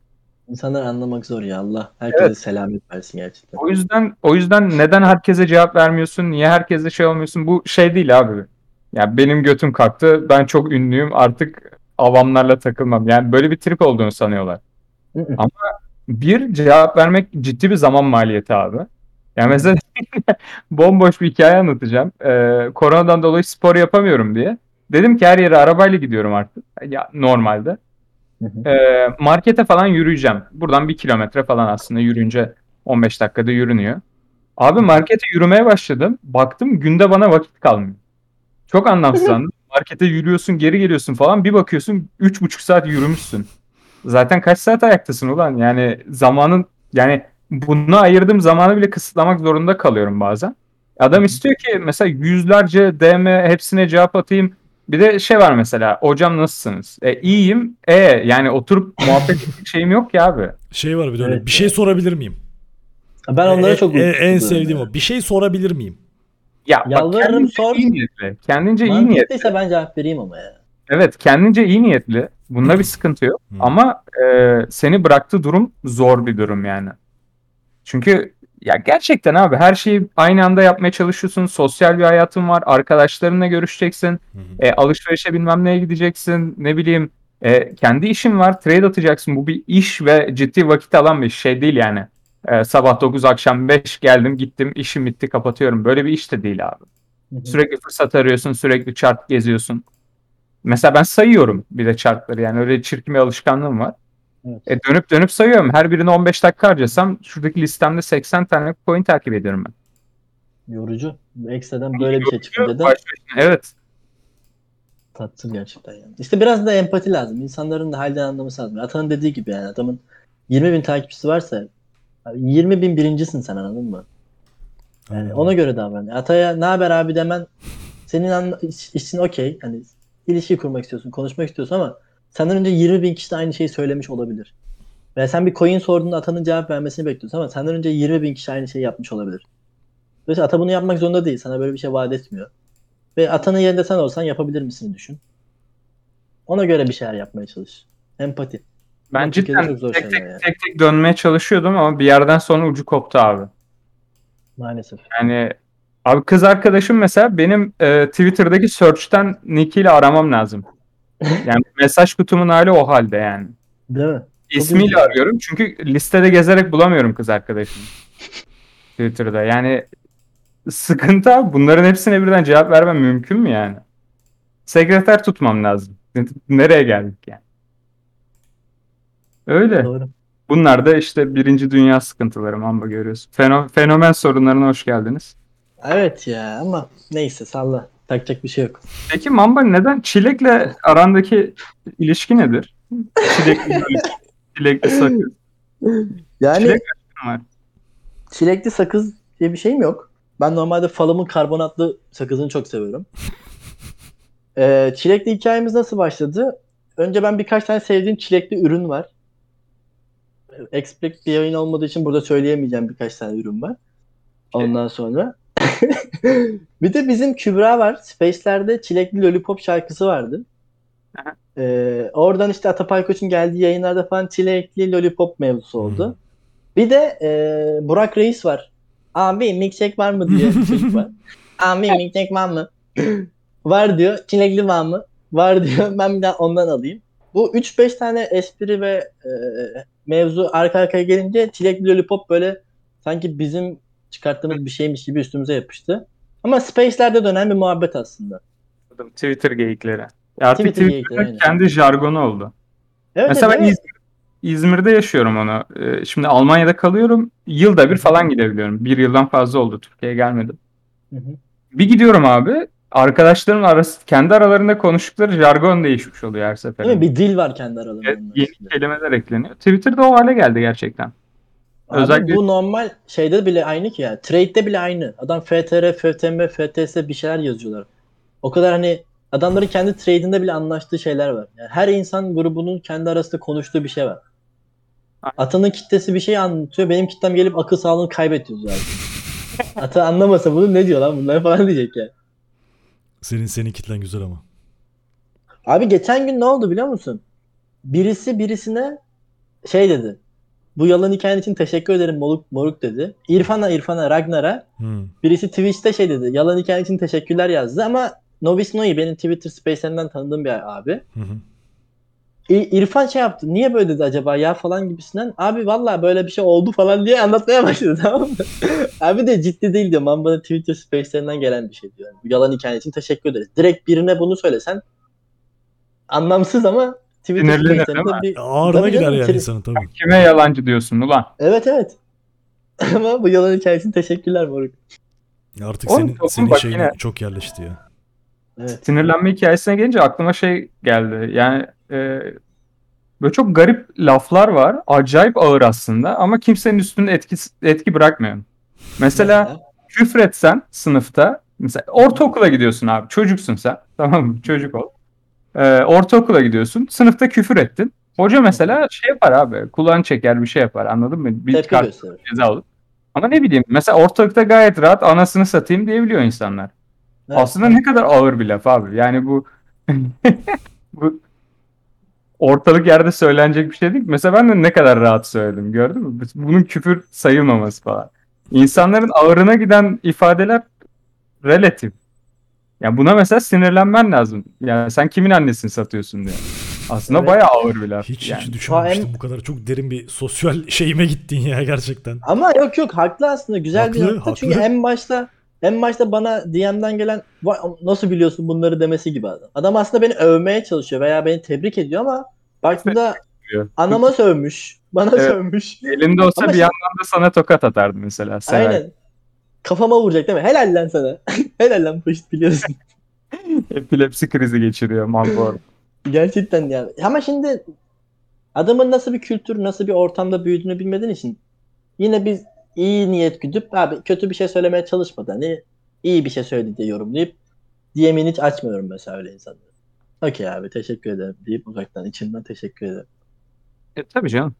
İnsanlar anlamak zor ya Allah. Herkese selamet versin gerçekten. O yüzden o yüzden neden herkese cevap vermiyorsun? Niye herkese şey olmuyorsun? Bu şey değil abi. Ya benim götüm kalktı. Ben çok ünlüyüm. Artık avamlarla takılmam. Yani böyle bir trip olduğunu sanıyorlar. Hı hı. Bir cevap vermek ciddi bir zaman maliyeti abi. Yani mesela bomboş bir hikaye anlatacağım. Ee, koronadan dolayı spor yapamıyorum diye. Dedim ki her yere arabayla gidiyorum artık. Ya normalde. Ee, markete falan yürüyeceğim. Buradan bir kilometre falan aslında yürüyünce 15 dakikada yürünüyor. Abi markete yürümeye başladım. Baktım günde bana vakit kalmıyor. Çok anlamsızlandım. Markete yürüyorsun geri geliyorsun falan. Bir bakıyorsun 3,5 saat yürümüşsün. Zaten kaç saat ayaktasın ulan? Yani zamanın yani buna ayırdığım zamanı bile kısıtlamak zorunda kalıyorum bazen. Adam istiyor ki mesela yüzlerce DM hepsine cevap atayım. Bir de şey var mesela hocam nasılsınız? E, iyiyim. E yani oturup muhabbet edecek şeyim yok ya abi. Şey var bir de öyle. Evet bir şey sorabilir miyim? Ben onlara E- çok e- en sevdiğim o. Bir şey sorabilir miyim? Ya bak Yalvarırım, kendince sor. iyi niyetli. Kendince iyi niyetli. Mantıklıysa ben cevap vereyim ama ya. Evet kendince iyi niyetli. Bunda bir sıkıntı yok. Hı. Ama e, seni bıraktığı durum zor bir durum yani. Çünkü ya gerçekten abi her şeyi aynı anda yapmaya çalışıyorsun. Sosyal bir hayatın var. Arkadaşlarınla görüşeceksin. Hı hı. E, alışverişe bilmem neye gideceksin. Ne bileyim e, kendi işin var. Trade atacaksın. Bu bir iş ve ciddi vakit alan bir şey değil yani. E, sabah 9 akşam 5 geldim gittim işim bitti kapatıyorum. Böyle bir iş de değil abi. Hı hı. Sürekli fırsat arıyorsun, sürekli chart geziyorsun. Mesela ben sayıyorum bir de chartları yani öyle çirkin bir alışkanlığım var. Evet. E dönüp dönüp sayıyorum. Her birine 15 dakika harcasam şuradaki listemde 80 tane coin takip ediyorum ben. Yorucu. Ekstradan böyle bir şey da Baş başına, Evet. tatsız gerçekten yani. İşte biraz da empati lazım. İnsanların da halden anlaması lazım. Atanın dediği gibi yani adamın 20 bin takipçisi varsa abi 20 bin birincisin sen anladın mı? Yani ona göre davran. Ataya ne haber abi demen senin anla- iş- işin okey. Hani ilişki kurmak istiyorsun, konuşmak istiyorsun ama senden önce 20 bin kişi de aynı şeyi söylemiş olabilir. Veya sen bir coin sorduğunda atanın cevap vermesini bekliyorsun ama senden önce 20 bin kişi aynı şeyi yapmış olabilir. Dolayısıyla ata bunu yapmak zorunda değil. Sana böyle bir şey vaat etmiyor. Ve atanın yerinde sen olsan yapabilir misin düşün. Ona göre bir şeyler yapmaya çalış. Empati. Ben cidden tek tek, yani. tek tek dönmeye çalışıyordum ama bir yerden sonra ucu koptu abi. Maalesef. Yani abi kız arkadaşım mesela benim e, Twitter'daki search'ten nickiyle aramam lazım. Yani mesaj kutumun hali o halde yani. Değil mi? İsmiyle arıyorum çünkü listede gezerek bulamıyorum kız arkadaşımı. Twitter'da yani sıkıntı abi. Bunların hepsine birden cevap vermem mümkün mü yani? Sekreter tutmam lazım. Nereye geldik yani? Öyle. Doğru. Bunlar da işte birinci dünya sıkıntıları Mamba görüyorsun. Feno- fenomen sorunlarına hoş geldiniz. Evet ya ama neyse salla. Takacak bir şey yok. Peki Mamba neden çilekle arandaki ilişki nedir? Çilekli, çilekli sakız. Yani Çilek var. çilekli sakız diye bir şeyim yok. Ben normalde falımın karbonatlı sakızını çok seviyorum. Ee, çilekli hikayemiz nasıl başladı? Önce ben birkaç tane sevdiğim çilekli ürün var. Expect bir yayın olmadığı için burada söyleyemeyeceğim birkaç tane ürün var. Ondan sonra bir de bizim Kübra var. Space'lerde Çilekli Lollipop şarkısı vardı. Aha. Ee, oradan işte Atapay Koç'un geldiği yayınlarda falan Çilekli Lollipop mevzusu oldu. Bir de e, Burak Reis var. Abi milkshake var mı diye çocuk var. Abi milkshake var mı? var diyor. Çilekli var mı? Var diyor. Ben bir daha ondan alayım. Bu 3-5 tane espri ve e, mevzu arka arkaya gelince Çilekli Lollipop böyle sanki bizim çıkarttığımız bir şeymiş gibi üstümüze yapıştı. Ama Space'lerde dönen bir muhabbet aslında. Twitter geyikleri. Ya Twitter Twitter'ın geyikleri, aynen. kendi jargonu oldu. Evet, Mesela ben evet. İzmir- İzmir'de yaşıyorum onu. Ee, Şimdi Almanya'da kalıyorum. Yılda bir falan gidebiliyorum. Bir yıldan fazla oldu Türkiye'ye gelmedim. Hı hı. Bir gidiyorum abi. Arkadaşlarımın arası, kendi aralarında konuştukları jargon değişmiş oluyor her Değil seferinde. mi? Bir dil var kendi Evet, aralarında. yeni kelimeler ekleniyor. Twitter'da o hale geldi gerçekten. Abi Özellikle- bu normal şeyde bile aynı ki ya. Trade'de bile aynı. Adam FTR, FTM, FTS bir şeyler yazıyorlar. O kadar hani adamların kendi trade'inde bile anlaştığı şeyler var. Yani her insan grubunun kendi arasında konuştuğu bir şey var. Atanın kitlesi bir şey anlatıyor. Benim kitlem gelip akıl sağlığını kaybediyor zaten. Ata anlamasa bunu ne diyor lan bunlar falan diyecek ya. Senin senin kitlen güzel ama. Abi geçen gün ne oldu biliyor musun? Birisi birisine şey dedi. Bu yalan hikayen için teşekkür ederim moruk, moruk dedi. İrfan'a İrfan'a Ragnar'a Hmm. birisi Twitch'te şey dedi. Yalan hikayen için teşekkürler yazdı ama Nobis Noi benim Twitter Space'inden tanıdığım bir abi. Hı hı. İrfan şey yaptı. Niye böyle dedi acaba ya falan gibisinden. Abi valla böyle bir şey oldu falan diye anlatmaya başladı tamam mı? abi de ciddi değil diyor. Man bana Twitter Space'lerinden gelen bir şey diyor. Yani bu yalan hikaye için teşekkür ederiz. Direkt birine bunu söylesen anlamsız ama Twitter Sinirlenir, değil mi? bir... Tabii gider yani tri- insanın tabii. Kime yalancı diyorsun ulan? Evet evet. ama bu yalan hikaye için teşekkürler moruk. Artık Oğlum, senin senin bak şeyin yine- çok yerleşti ya. Evet. Sinirlenme hikayesine gelince aklıma şey geldi. Yani e, böyle çok garip laflar var. Acayip ağır aslında ama kimsenin üstünde etki, etki bırakmıyor. Mesela küfretsen sınıfta mesela ortaokula gidiyorsun abi çocuksun sen tamam mı çocuk ol. Ee, ortaokula gidiyorsun sınıfta küfür ettin. Hoca mesela şey yapar abi kulağını çeker bir şey yapar anladın mı? Bir Tepki kart gösterir. ceza olur. Ama ne bileyim mesela ortalıkta gayet rahat anasını satayım diyebiliyor insanlar. Evet. Aslında ne kadar ağır bir laf abi. Yani bu bu ortalık yerde söylenecek bir şey değil. Mesela ben de ne kadar rahat söyledim gördün mü? Bunun küfür sayılmaması falan. İnsanların ağırına giden ifadeler relatif. Yani buna mesela sinirlenmen lazım. Yani sen kimin annesini satıyorsun diye. Aslında Evet. bayağı ağır bir laf. Hiç yani. hiç düşünmemiştim bu kadar çok derin bir sosyal şeyime gittin ya gerçekten. Ama yok yok haklı aslında güzel bir Haklı, nokta. Çünkü haklı. en başta en başta bana DM'den gelen "Vay, nasıl biliyorsun bunları demesi gibi adam. Adam aslında beni övmeye çalışıyor veya beni tebrik ediyor ama baktığında diyor. anama sövmüş, bana Evet. sövmüş. Elinde olsa Ama bir şey- yandan da sana tokat atardı mesela. sever. Aynen. Kafama vuracak değil mi? Helal lan sana. Helal lan pışt biliyorsun. Epilepsi krizi geçiriyor Malboro. Gerçekten ya. Ama şimdi adamın nasıl bir kültür, nasıl bir ortamda büyüdüğünü bilmediğin için yine biz iyi niyet güdüp abi kötü bir şey söylemeye çalışmadan hani iyi bir şey söyledi diye yorumlayıp DM'ini hiç açmıyorum mesela öyle insanlara. Okey abi teşekkür ederim deyip uzaktan içimden teşekkür ederim. E tabii canım.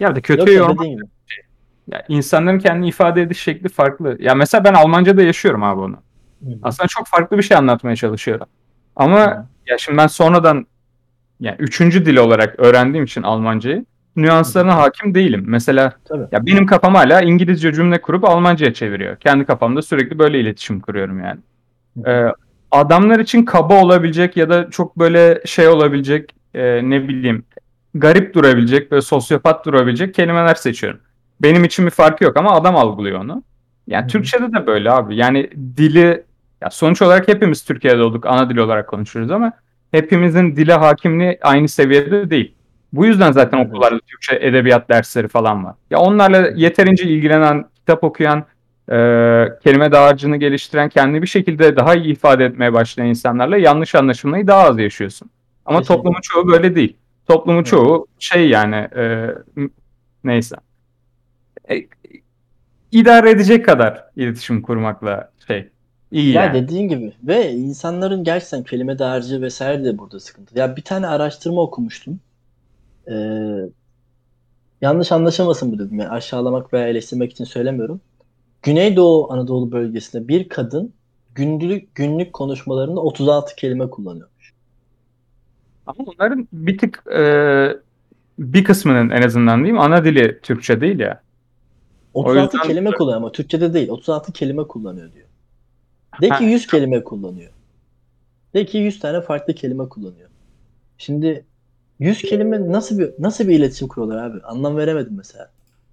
Ya da kötü Yoksa yorum. Ya insanların kendini ifade ediş şekli farklı. Ya mesela ben Almanca'da yaşıyorum abi onu. Aslında çok farklı bir şey anlatmaya çalışıyorum. Ama Hı. ya şimdi ben sonradan yani üçüncü dil olarak öğrendiğim için Almancayı nüanslarına hakim değilim. Mesela Tabii. ya benim kafam hala İngilizce cümle kurup Almanca'ya çeviriyor. Kendi kafamda sürekli böyle iletişim kuruyorum yani. Ee, adamlar için kaba olabilecek ya da çok böyle şey olabilecek e, ne bileyim garip durabilecek böyle sosyopat durabilecek kelimeler seçiyorum. Benim için bir farkı yok ama adam algılıyor onu. Yani hı. Türkçe'de de böyle abi. Yani dili ya sonuç olarak hepimiz Türkiye'de olduk. Ana dil olarak konuşuyoruz ama hepimizin dile hakimliği aynı seviyede değil. Bu yüzden zaten okullarda Türkçe edebiyat dersleri falan var. Ya onlarla yeterince ilgilenen, kitap okuyan, e, kelime dağarcığını geliştiren, kendini bir şekilde daha iyi ifade etmeye başlayan insanlarla yanlış anlaşılmayı daha az yaşıyorsun. Ama toplumun çoğu böyle değil. Toplumun çoğu şey yani e, neyse. E, idare edecek kadar iletişim kurmakla şey iyi Ya yani. dediğin gibi ve insanların gerçekten kelime dağarcığı vesaire de burada sıkıntı. Ya bir tane araştırma okumuştum. Ee, yanlış anlaşılmasın bu dedim. Yani aşağılamak veya eleştirmek için söylemiyorum. Güneydoğu Anadolu bölgesinde bir kadın günlük günlük konuşmalarında 36 kelime kullanıyor. Ama onların bir tık e, bir kısmının en azından diyeyim ana dili Türkçe değil ya. 36 yüzden- kelime kullanıyor ama Türkçe'de değil. 36 kelime kullanıyor diyor. De ki Ha. 100 kelime kullanıyor. De ki 100 tane farklı kelime kullanıyor. Şimdi 100 kelime nasıl bir nasıl bir iletişim kuruyorlar abi? Anlam veremedim mesela.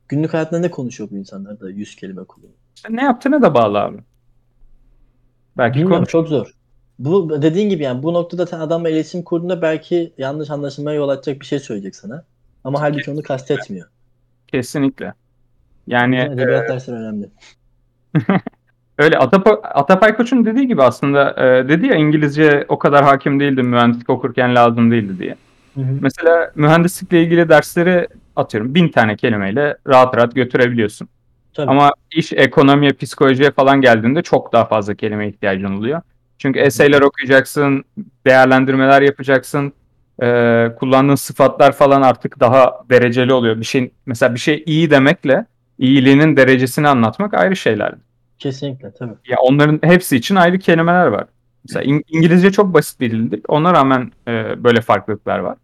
Günlük hayatında ne konuşuyor bu insanlar da 100 kelime kullanıyor? İşte ne yaptığına da bağlı abi. Belki Bilmiyorum konuş. çok zor. Bu dediğin gibi yani bu noktada sen adamla iletişim kurduğunda belki yanlış anlaşılmaya yol açacak bir şey söyleyecek sana. Ama halbuki onu kastetmiyor. Kesinlikle. Yani e, Edebiyat dersleri önemli. öyle Atapa, Atapay Koç'un dediği gibi aslında e, dedi ya İngilizce o kadar hakim değildim mühendislik okurken lazım değildi diye. Hı hı. Mesela mühendislikle ilgili dersleri atıyorum bin tane kelimeyle rahat rahat götürebiliyorsun. Tabii. Ama iş ekonomiye, psikolojiye falan geldiğinde çok daha fazla kelime ihtiyacın oluyor. Çünkü eseyler okuyacaksın, değerlendirmeler yapacaksın. Ee, kullandığın sıfatlar falan artık daha dereceli oluyor. Bir şey mesela bir şey iyi demekle iyiliğinin derecesini anlatmak ayrı şeyler. Kesinlikle tabii. Ya onların hepsi için ayrı kelimeler var. Mesela İng- İngilizce çok basit bir dildir. Ona rağmen e, böyle farklılıklar var.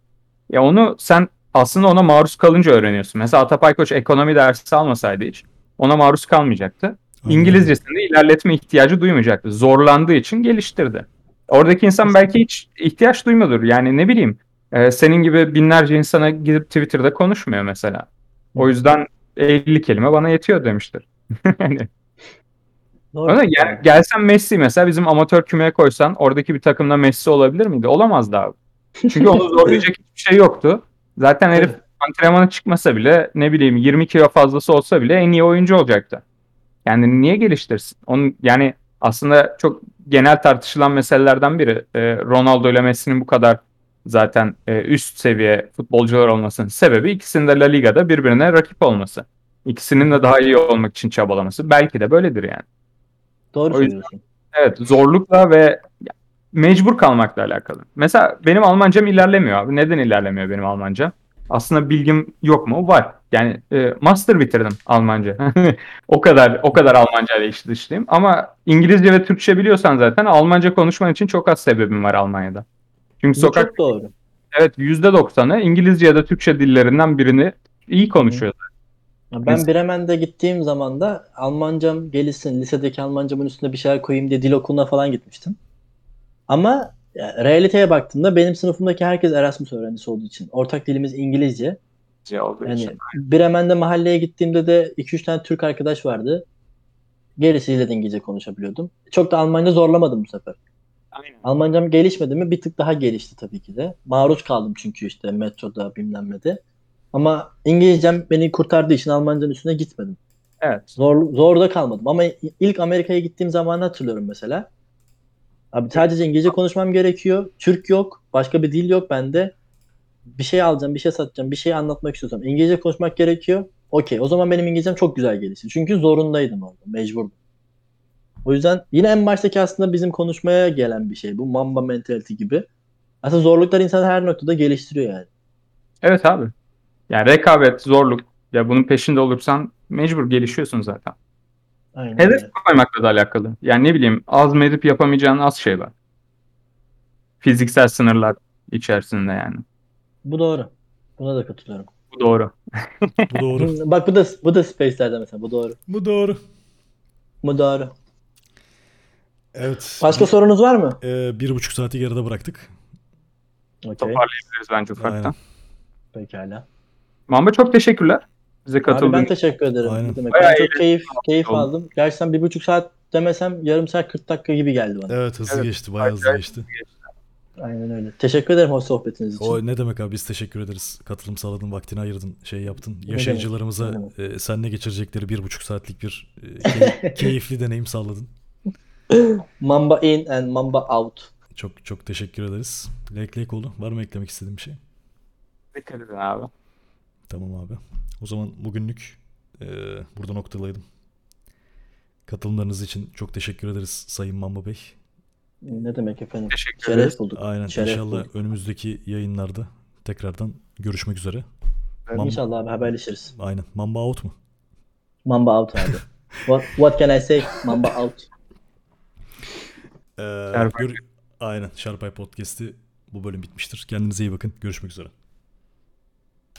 Ya onu sen aslında ona maruz kalınca öğreniyorsun. Mesela Atapay Koç ekonomi dersi almasaydı hiç ona maruz kalmayacaktı. Aynen. İngilizcesinde ilerletme ihtiyacı duymayacaktı. Zorlandığı için geliştirdi. Oradaki insan belki hiç ihtiyaç duymuyordur. Yani ne bileyim e, senin gibi binlerce insana gidip Twitter'da konuşmuyor mesela. O yüzden 50 kelime bana yetiyor demiştir. Yani Doğru. ama gel, gelsen Messi mesela bizim amatör kümeye koysan oradaki bir takımda Messi olabilir miydi? Olamazdı abi. Çünkü onu zorlayacak hiçbir şey yoktu. Zaten herif Evet. antrenmana çıkmasa bile ne bileyim 20 kilo fazlası olsa bile en iyi oyuncu olacaktı. Yani niye geliştirsin? Onun yani aslında çok genel tartışılan meselelerden biri e, Ronaldo ile Messi'nin bu kadar zaten e, üst seviye futbolcular olmasının sebebi ikisinin de La Liga'da birbirine rakip olması. İkisinin de daha iyi olmak için çabalaması. Belki de böyledir yani. Doğru O yüzden-. Evet zorlukla ve mecbur kalmakla alakalı. Mesela benim Almancam ilerlemiyor abi. Neden ilerlemiyor benim Almancam? Aslında bilgim yok mu? Var. Yani e, master bitirdim Almanca. o kadar o kadar Almanca ile içli dışlıyım. Ama İngilizce ve Türkçe biliyorsan zaten Almanca konuşman için çok az sebebim var Almanya'da. Çünkü Bu sokak çok doğru. evet %90'ı İngilizce ya da Türkçe dillerinden birini iyi konuşuyor. Ya Ben Mesela- Bremen'de gittiğim zaman da Almancam gelişsin, lisedeki Almancamın üstüne bir şeyler koyayım diye dil okuluna falan gitmiştim. Ama ya, realiteye baktığımda benim sınıfımdaki herkes Erasmus öğrencisi olduğu için. Ortak dilimiz İngilizce. olduğu Yani için. Bremen'de mahalleye gittiğimde de 2-3 tane Türk arkadaş vardı. Gerisiyle de İngilizce konuşabiliyordum. Çok da Almanca zorlamadım bu sefer. Aynen. Almancam gelişmedi mi? Bir tık daha gelişti tabii ki de. Maruz kaldım çünkü işte metroda bilmem ne. Ama İngilizcem beni kurtardığı için Almancanın üstüne gitmedim. Evet. Zor, zorda kalmadım. Ama ilk Amerika'ya gittiğim zamanı hatırlıyorum mesela. Abi sadece İngilizce konuşmam gerekiyor. Türk yok. Başka bir dil yok bende. Bir şey alacağım, bir şey satacağım, bir şey anlatmak istiyorsam İngilizce konuşmak gerekiyor. Okey. O zaman benim İngilizcem çok güzel gelişti. Çünkü zorundaydım orada. Mecburdum. O yüzden yine en baştaki aslında bizim konuşmaya gelen bir şey. Bu Mamba mentality gibi. Aslında zorluklar insanı her noktada geliştiriyor yani. Evet abi. Yani rekabet, zorluk ya bunun peşinde olursan mecbur gelişiyorsun zaten. Aynen Hedef öyle. koymakla da alakalı. Yani ne bileyim azmedip yapamayacağın az şey var. Fiziksel sınırlar içerisinde yani. Bu doğru. Buna da katılıyorum. Bu doğru. Bu doğru. Bak bu da bu da Space'lerde mesela. Bu doğru. Bu doğru. Bu doğru. Evet. Başka sorunuz var mı? Ee, bir buçuk saati geride bıraktık. Okey. Toparlayabiliriz bence ufaktan. Aynen. Pekala. Mamba çok teşekkürler. Bize Abi katıldığın ben için. teşekkür ederim. Aynen. Ne demek? Bayağı Ben çok keyif keyif oldu. aldım. Gerçekten bir buçuk saat demesem yarım saat 40 dakika gibi geldi bana. Evet hızlı Evet. geçti. Bayağı hızlı geçti. Aynen öyle. Teşekkür ederim hoş sohbetiniz için. O ne demek abi biz teşekkür ederiz. Katılım sağladın, vaktini ayırdın, şey yaptın. Ne Yaşayıcılarımıza demek, e, seninle geçirecekleri bir buçuk saatlik bir e, key- keyifli deneyim sağladın. Mamba in and Mamba out. Çok çok teşekkür ederiz. Lek lek oldu. Var mı eklemek istediğin bir şey? Dikkat edin abi. Tamam abi. O zaman bugünlük e, burada noktalayalım. Katılımlarınız için çok teşekkür ederiz Sayın Mamba Bey. Ne demek efendim? Teşekkür ederiz. Şeref bulduk. Aynen Şeref inşallah bulduk. önümüzdeki yayınlarda tekrardan görüşmek üzere. Mam- İnşallah abi haberleşiriz. Aynen. Mamba out mu? Mamba out abi. what, what can I say? Mamba out. Ee, Şarpay. gör- Aynen. Şarpay Podcast'i bu bölüm bitmiştir. Kendinize iyi bakın. Görüşmek üzere.